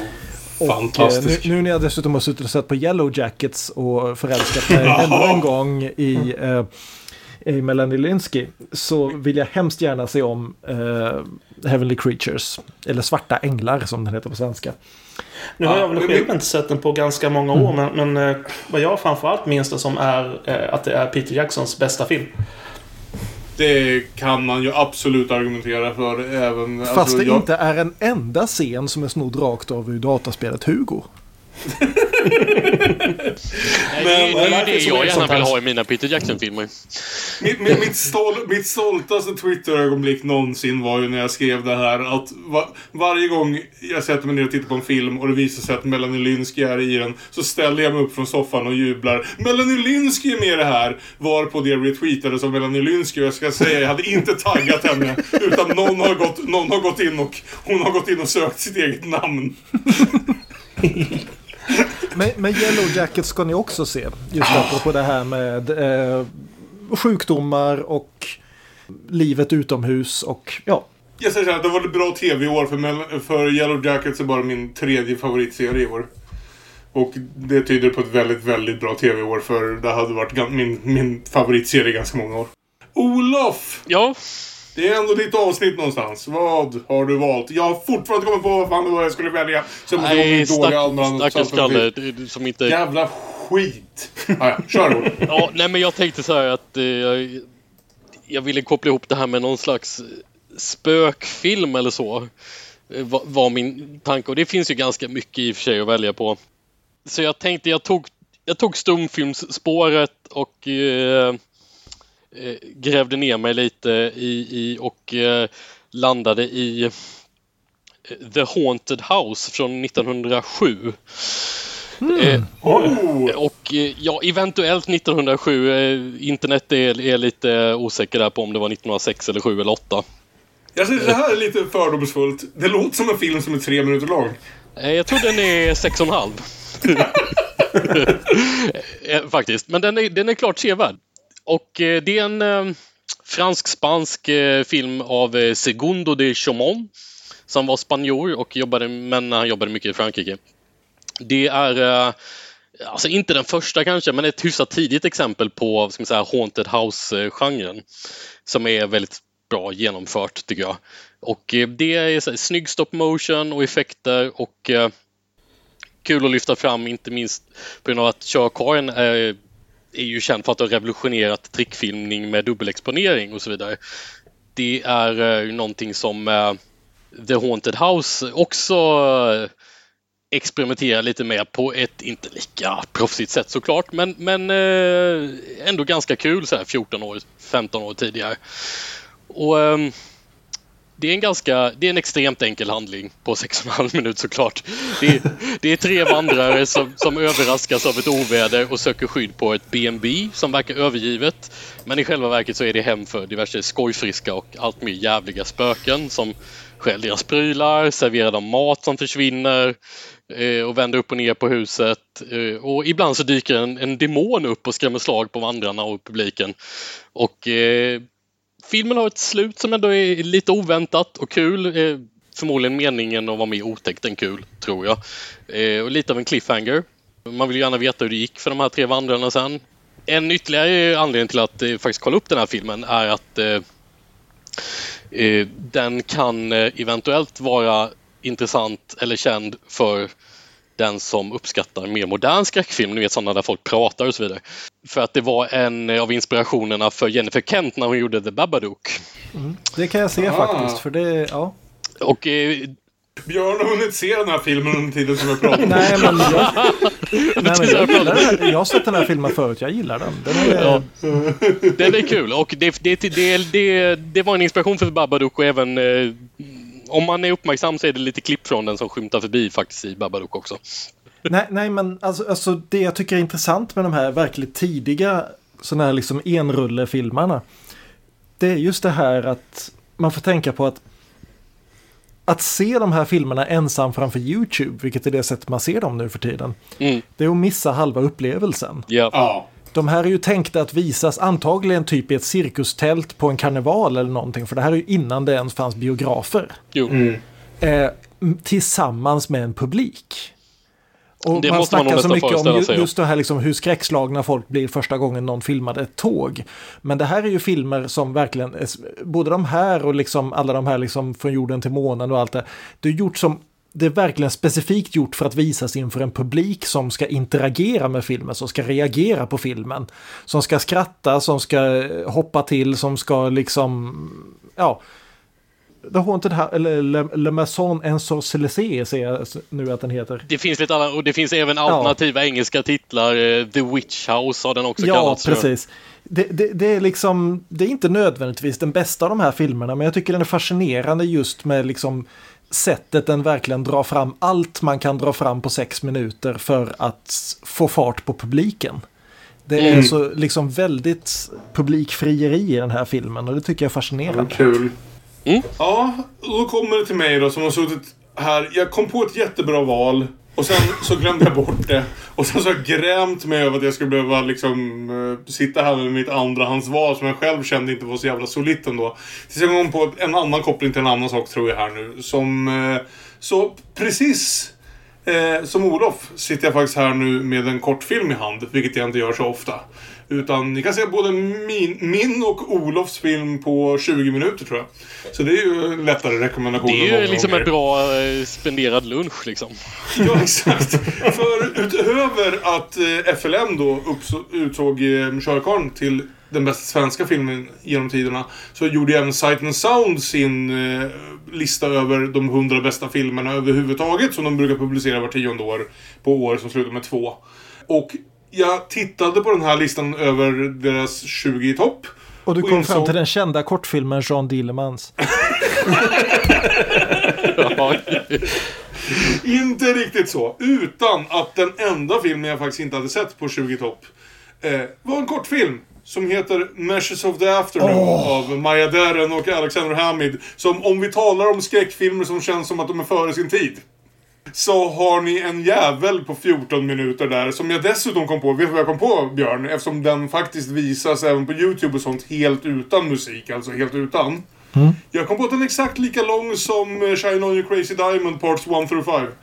Och, fantastisk. eh, Nu, nu när jag dessutom har suttit och sett på Yellow Jackets och förälskat mig [LAUGHS] ännu en gång i, eh, i Melanie Linsky så vill jag hemskt gärna se om eh, Heavenly Creatures. Eller Svarta Änglar som den heter på svenska. Nu har Ja, jag väl själv inte sett den på ganska många år, men, men eh, vad jag framförallt minns det som är eh, att det är Peter Jacksons bästa film. Det kan man ju absolut argumentera för. Även, Fast alltså, det jag- inte är en enda scen som är snodd rakt av ur dataspelet Hugo. Nej, det, är- det är ju det jag gärna vill ha i mina Peter Jackson-filmer. Mitt, mitt, mitt, stol, mitt stoltaste Twitter-ögonblick någonsin var ju när jag skrev det här att va, varje gång jag sätter mig ner och tittar på en film och det visar sig att Melanie Lynskey är i den så ställer jag mig upp från soffan och jublar. Melanie Lynskey är med i det här! Varpå det retweetades som Melanie Lynskey och jag ska säga jag hade inte taggat henne utan någon har gått, någon har gått in och hon har gått in och sökt sitt eget namn. [LAUGHS] Men, men Yellow Jacket ska ni också se. Just apropå det här med eh, sjukdomar och livet utomhus och ja. Jag säger så här, det var ett bra tv-år för, för Yellow Jackets är bara min tredje favoritserie i år. Och det tyder på ett väldigt, väldigt bra tv-år för det hade varit min, min favoritserie i ganska många år. Olof! Ja? Det är ändå ditt avsnitt någonstans. Vad har du valt? Jag har fortfarande kommit på vad fan var jag skulle välja. Så jag måste Nej, stack, stackars Kalle som inte... Jävla skit! Ah, ja, kör. [LAUGHS] Ja, nej men jag tänkte så här att eh, jag, jag ville koppla ihop det här med någon slags spökfilm eller så. Eh, va- var min tanke och det finns ju ganska mycket i och för sig att välja på. Så jag tänkte jag tog, jag tog stumfilmsspåret och eh, grävde ner mig lite i, i och eh, landade i eh, The Haunted House från 1907. Eh, och eh, ja, eventuellt 1907. Eh, internet är, är lite osäker där på om det var 1906 eller 7 eller 8. Jag säger det här är lite fördomsfullt. Det låter som en film som är tre minuter lång. Eh, jag tror den är 6,5. [LAUGHS] [LAUGHS] Eh, Faktiskt. Men den är, den är klart sevärd. Och eh, det är en eh, fransk-spansk eh, film av Segundo de Chaumont som var spanjor och jobbade, men han jobbade mycket i Frankrike. Det är alltså inte den första kanske, men ett hyfsat tidigt exempel på ska man säga, Haunted House-genren som är väldigt bra genomfört tycker jag. Och det är så här, snygg stop motion och effekter och eh, kul att lyfta fram inte minst på grund av att Körkaren är, är ju känd för att ha revolutionerat trickfilmning med dubbelexponering och så vidare. Det är eh, någonting som eh, The Haunted House också eh, experimenterar lite med på ett inte lika proffsigt sätt såklart men, men eh, ändå ganska kul så här 14 år, 15 år tidigare. Och ehm, det är en ganska, det är en extremt enkel handling på 6,5 minut såklart. Det är, det är tre vandrare som, som överraskas av ett oväder och söker skydd på ett B&B som verkar övergivet. Men i själva verket så är det hem för diverse skojfriska och allt mer jävliga spöken som stjäl deras prylar, serverar dem mat som försvinner eh, och vänder upp och ner på huset. Eh, och ibland så dyker en, en demon upp och skrämmer slag på vandrarna och publiken. Och eh, filmen har ett slut som ändå är lite oväntat och kul. Eh, förmodligen meningen att vara mer otäckt än kul, tror jag. Eh, och lite av en cliffhanger. Man vill ju gärna veta hur det gick för de här tre vandrarna sen. En ytterligare anledning till att eh, faktiskt kolla upp den här filmen är att den kan eventuellt vara intressant eller känd för den som uppskattar mer modern skräckfilm, ni vet sådana där folk pratar och så vidare. För att det var en av inspirationerna för Jennifer Kent när hon gjorde The Babadook. Mm. Det kan jag se Ah. faktiskt. För det, ja. Och eh, Björn har hunnit se den här filmen under tiden som jag pratar. [LAUGHS] Nej, men jag, [LAUGHS] nej, men jag, gillar den här, jag har sett den här filmen förut. Jag gillar den. Den är, Ja. Den är kul och det, det, det, det, det var en inspiration för Babadook och även eh, om man är uppmärksam så är det lite klipp från den som skymtar förbi faktiskt i Babadook också. Nej, nej men alltså, alltså det jag tycker är intressant med de här verkligt tidiga sådana här liksom enrullefilmerna. Det är just det här att man får tänka på att att se de här filmerna ensam framför YouTube, vilket är det sättet man ser dem nu för tiden. Mm. Det är att missa halva upplevelsen. Ja. Ja. De här är ju tänkta att visas antagligen typ i ett cirkustält på en karneval eller någonting. För det här är ju innan det ens fanns biografer. Jo. Eh, tillsammans med en publik. Och Det man måste man snackar nog så mycket om föreställa ju, sig, ja. just det här liksom hur skräckslagna folk blir första gången någon filmade ett tåg. Men det här är ju filmer som verkligen, både de här och liksom alla de här liksom från jorden till månen och allt det. Det är gjort som det är verkligen specifikt gjort för att visas inför en publik som ska interagera med filmen, som ska reagera på filmen. Som ska skratta, som ska hoppa till, som ska liksom, ja. The Haunted House, eller Le, Le Maison Ensorcelé ser jag nu att den heter. Det finns lite alla, och det finns även alternativa engelska titlar. eh, The Witch House har den också Ja, kallats för. precis. Det, det, det är liksom, det är inte nödvändigtvis den bästa av de här filmerna, men jag tycker den är fascinerande just med liksom sättet den verkligen drar fram allt man kan dra fram på sex minuter för att få fart på publiken. Det är Mm. så liksom väldigt publikfrieri i den här filmen och det tycker jag är fascinerande. Kul. Ja, och då kommer det till mig då som har suttit här. Jag kom på ett jättebra val. Och sen så glömde jag bort det. Och sen så har jag grämt mig över att jag skulle behöva liksom eh, sitta här med mitt andrahandsval som jag själv kände inte var så jävla solitt ändå. Tills jag kom på en annan koppling till en annan sak tror jag här nu. Som... Eh, så precis Eh, som Olof sitter jag faktiskt här nu med en kortfilm i hand, vilket jag inte gör så ofta. Utan ni kan se både min, min och Olofs film på 20 minuter tror jag. Så det är ju en lättare rekommendation. Det är ju liksom gånger. en bra eh, spenderad lunch liksom. [LAUGHS] Ja, exakt. För utöver att eh, FLM då utsåg eh, Körkarn till den bästa svenska filmen genom tiderna så gjorde även Sight and Sound sin eh, lista över de 100 bästa filmerna överhuvudtaget som de brukar publicera var tionde år på år som slutar med två. Och jag tittade på den här listan över deras 20 i topp. Och du kom insåg- fram till den kända kortfilmen Jean Dillemans. [LAUGHS] Inte riktigt så. Utan att den enda filmen jag faktiskt inte hade sett på 20 topp eh, var en kortfilm. Som heter Measures of the Afternoon av Maja Deren och Alexander Hamid. Som om vi talar om skräckfilmer som känns som att de är före sin tid. Så har ni en jävel på 14 minuter där som jag dessutom kom på. Vet du vad jag kom på Björn? Eftersom den faktiskt visas även på YouTube och sånt helt utan musik. Alltså helt utan. Jag kom på att den är exakt lika lång som eh, Shine On You Crazy Diamond Parts 1 through 5. [LAUGHS]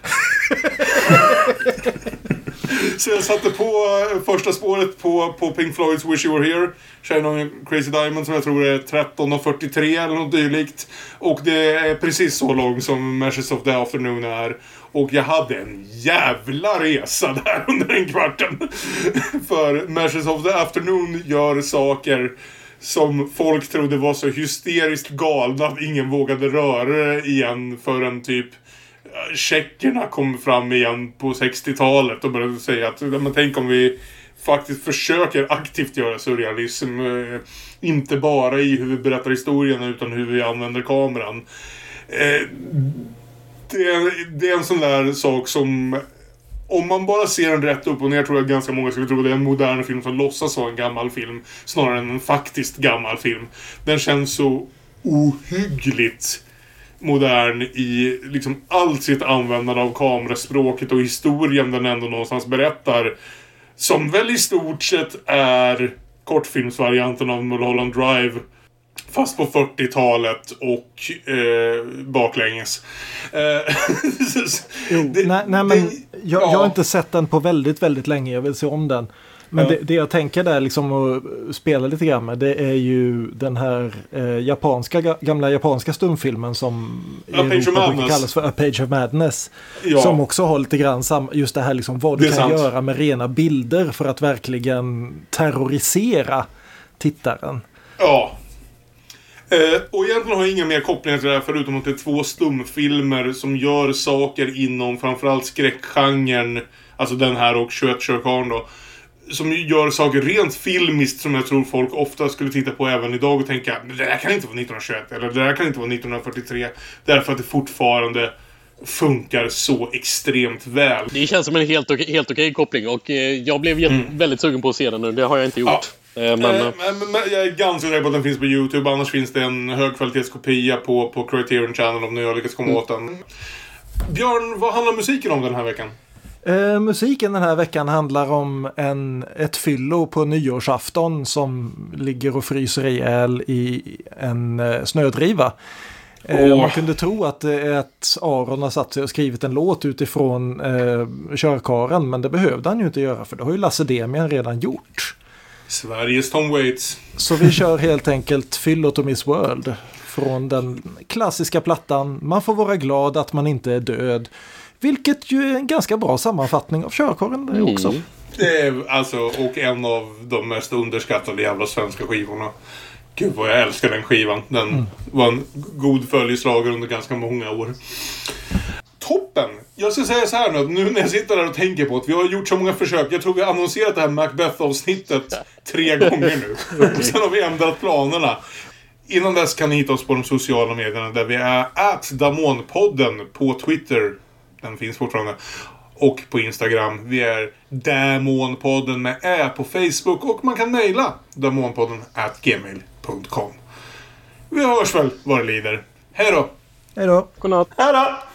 Så jag satte på eh, första spåret på, på Pink Floyds Wish You Were Here. Shine On You Crazy Diamond som jag tror är 13.43 eller något dylikt. Och det är precis så lång som Meshes of the Afternoon är. Och jag hade en jävla resa [LAUGHS] där under den kvarten. För Mashes of the Afternoon gör saker som folk trodde var så hysteriskt galna att ingen vågade röra det igen förrän typ tjeckerna kom fram igen på 60-talet och började säga att men tänk om vi faktiskt försöker aktivt göra surrealism. Eh, inte bara i hur vi berättar historien utan hur vi använder kameran. Eh, det är, det är en sån där sak som om man bara ser den rätt upp och ner tror jag ganska många skulle tro att det är en modern film som låtsas vara en gammal film. Snarare än en faktiskt gammal film. Den känns så ohyggligt modern i liksom allt sitt användande av kameraspråket och historien den ändå någonstans berättar. Som väl i stort sett är kortfilmsvarianten av Mulholland Drive. Fast på 40-talet och eh, baklänges. Eh, [LAUGHS] Jo, nej, nej, men jag, jag har inte sett den på väldigt, väldigt länge. Jag vill se om den. Men Ja. det, det jag tänker där liksom att spela lite grann med det är ju den här eh, japanska, ga- gamla japanska stumfilmen som i Europa kallas för A Page of Madness. Ja. Som också har lite grann sam, just det här liksom vad Det du kan sant. göra med rena bilder för att verkligen terrorisera tittaren. Ja. Eh, och egentligen har jag inga mer kopplingar till det här förutom att det är två stumfilmer som gör saker inom framförallt skräckgenren. Alltså den här och 21 Körkarn då. Som gör saker rent filmiskt som jag tror folk ofta skulle titta på även idag och tänka "Men det där kan inte vara 1921 eller det där kan inte vara 1943. Därför att det fortfarande funkar så extremt väl. Det känns som en helt okej, helt okej koppling och eh, jag blev jätte- väldigt sugen på att se den nu. Det har jag inte gjort. Eh, men, Mm. Eh, eh, men, men, men jag är ganska säker på att den finns på YouTube. Annars finns det en högkvalitetskopia på, på Criterion Channel om ni har lyckats komma Mm. åt den. Björn, vad handlar musiken om den här veckan? Eh, musiken den här veckan handlar om en, ett fyllo på nyårsafton som ligger och fryser ihjäl i en eh, snödriva. Eh. Man kunde tro att är att Aron har satt sig och skrivit en låt utifrån eh, körkaren men det behövde han ju inte göra för det har ju Lasse Demian redan gjort. Sveriges Tom Waits. Så vi kör helt enkelt Fyllot och Miss World från den klassiska plattan Man får vara glad att man inte är död. Vilket ju är en ganska bra sammanfattning av körkaren det också. Mm. Det är alltså, och en av de mest underskattade jävla svenska skivorna. Gud vad jag älskar den skivan. Den var en god följeslagare under ganska många år. Toppen! Jag ska säga så här nu, nu när jag sitter där och tänker på att vi har gjort så många försök. Jag tror vi har annonserat det här Macbeth-avsnittet tre [LAUGHS] gånger nu. Och sen har vi ändrat planerna. Innan dess kan ni hitta oss på de sociala medierna där vi är at Damonpodden på Twitter. Den finns fortfarande. Och på Instagram. Vi är Damonpodden med Ä på Facebook. Och man kan mejla damonpodden at gmail.com. Vi hörs väl vad det lider. Hej då! Hej då! Godnatt! Hej då!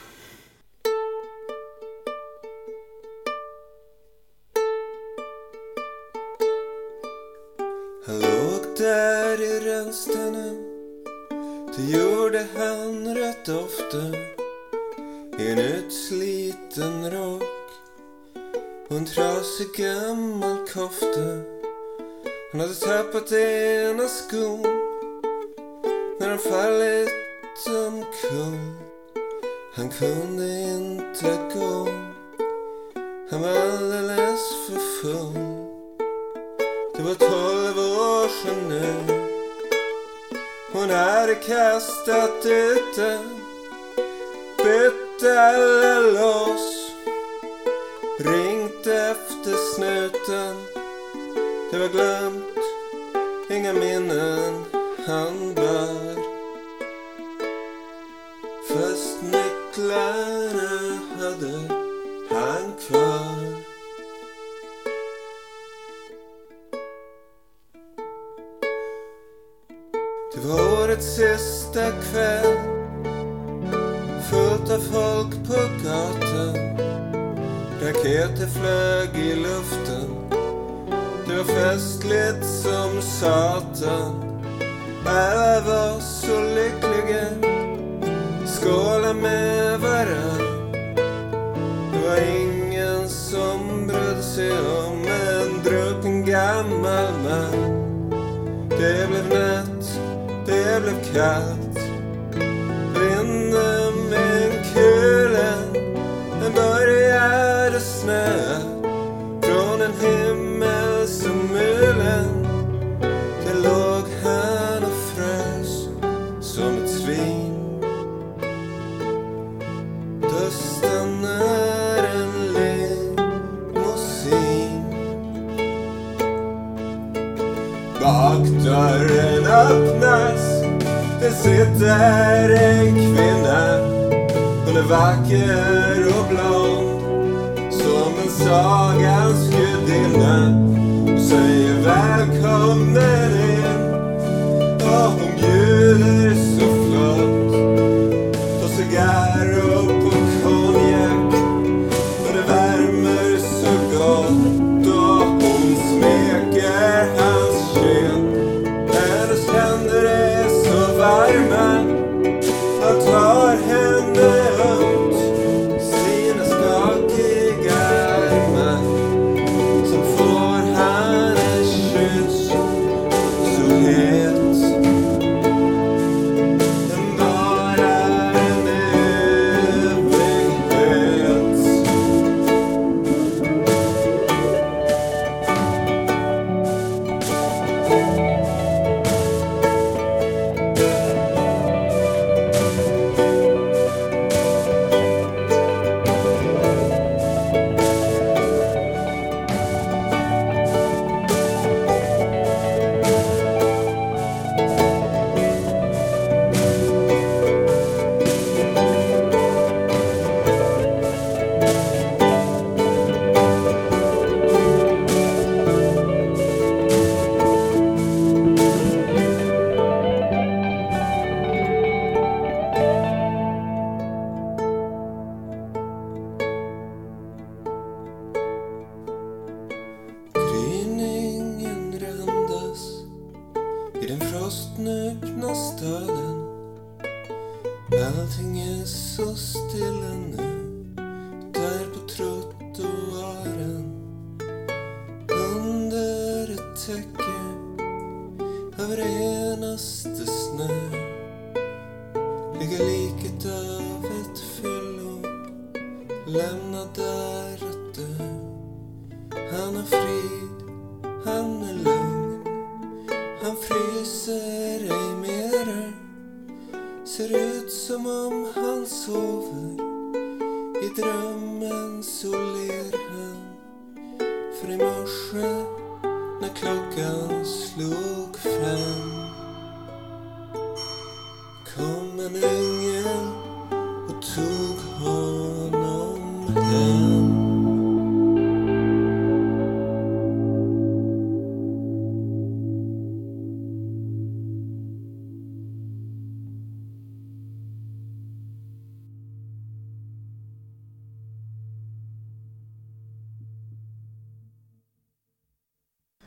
Där i rännstenen Det gjorde han rätt ofta. I en utsliten rock. Och en trasig gammal kofta. Han hade tappat ena skon. När han fallit omkull. Han kunde inte gå. Han var alldeles för full. Det var torrt år nu. Hon hade kastat ut den Bytt alla lås. Ringt efter snuten Det var glömt Inga minnen han bar Fast nycklarna årets sista kväll. Fullt av folk på gatan. Raketer flög i luften. Det var festligt som satan. Alla var så lyckliga. Skåla med varann. Det var ingen som brydde sig om en drucken gammal man. Det blev natt, det blev kallt Vinden med kulen. Den började snöa sitter en kvinna. Hon är vacker och blond Som en sagans gudinna. Och säger välkommen in. Och hon bjuder så flott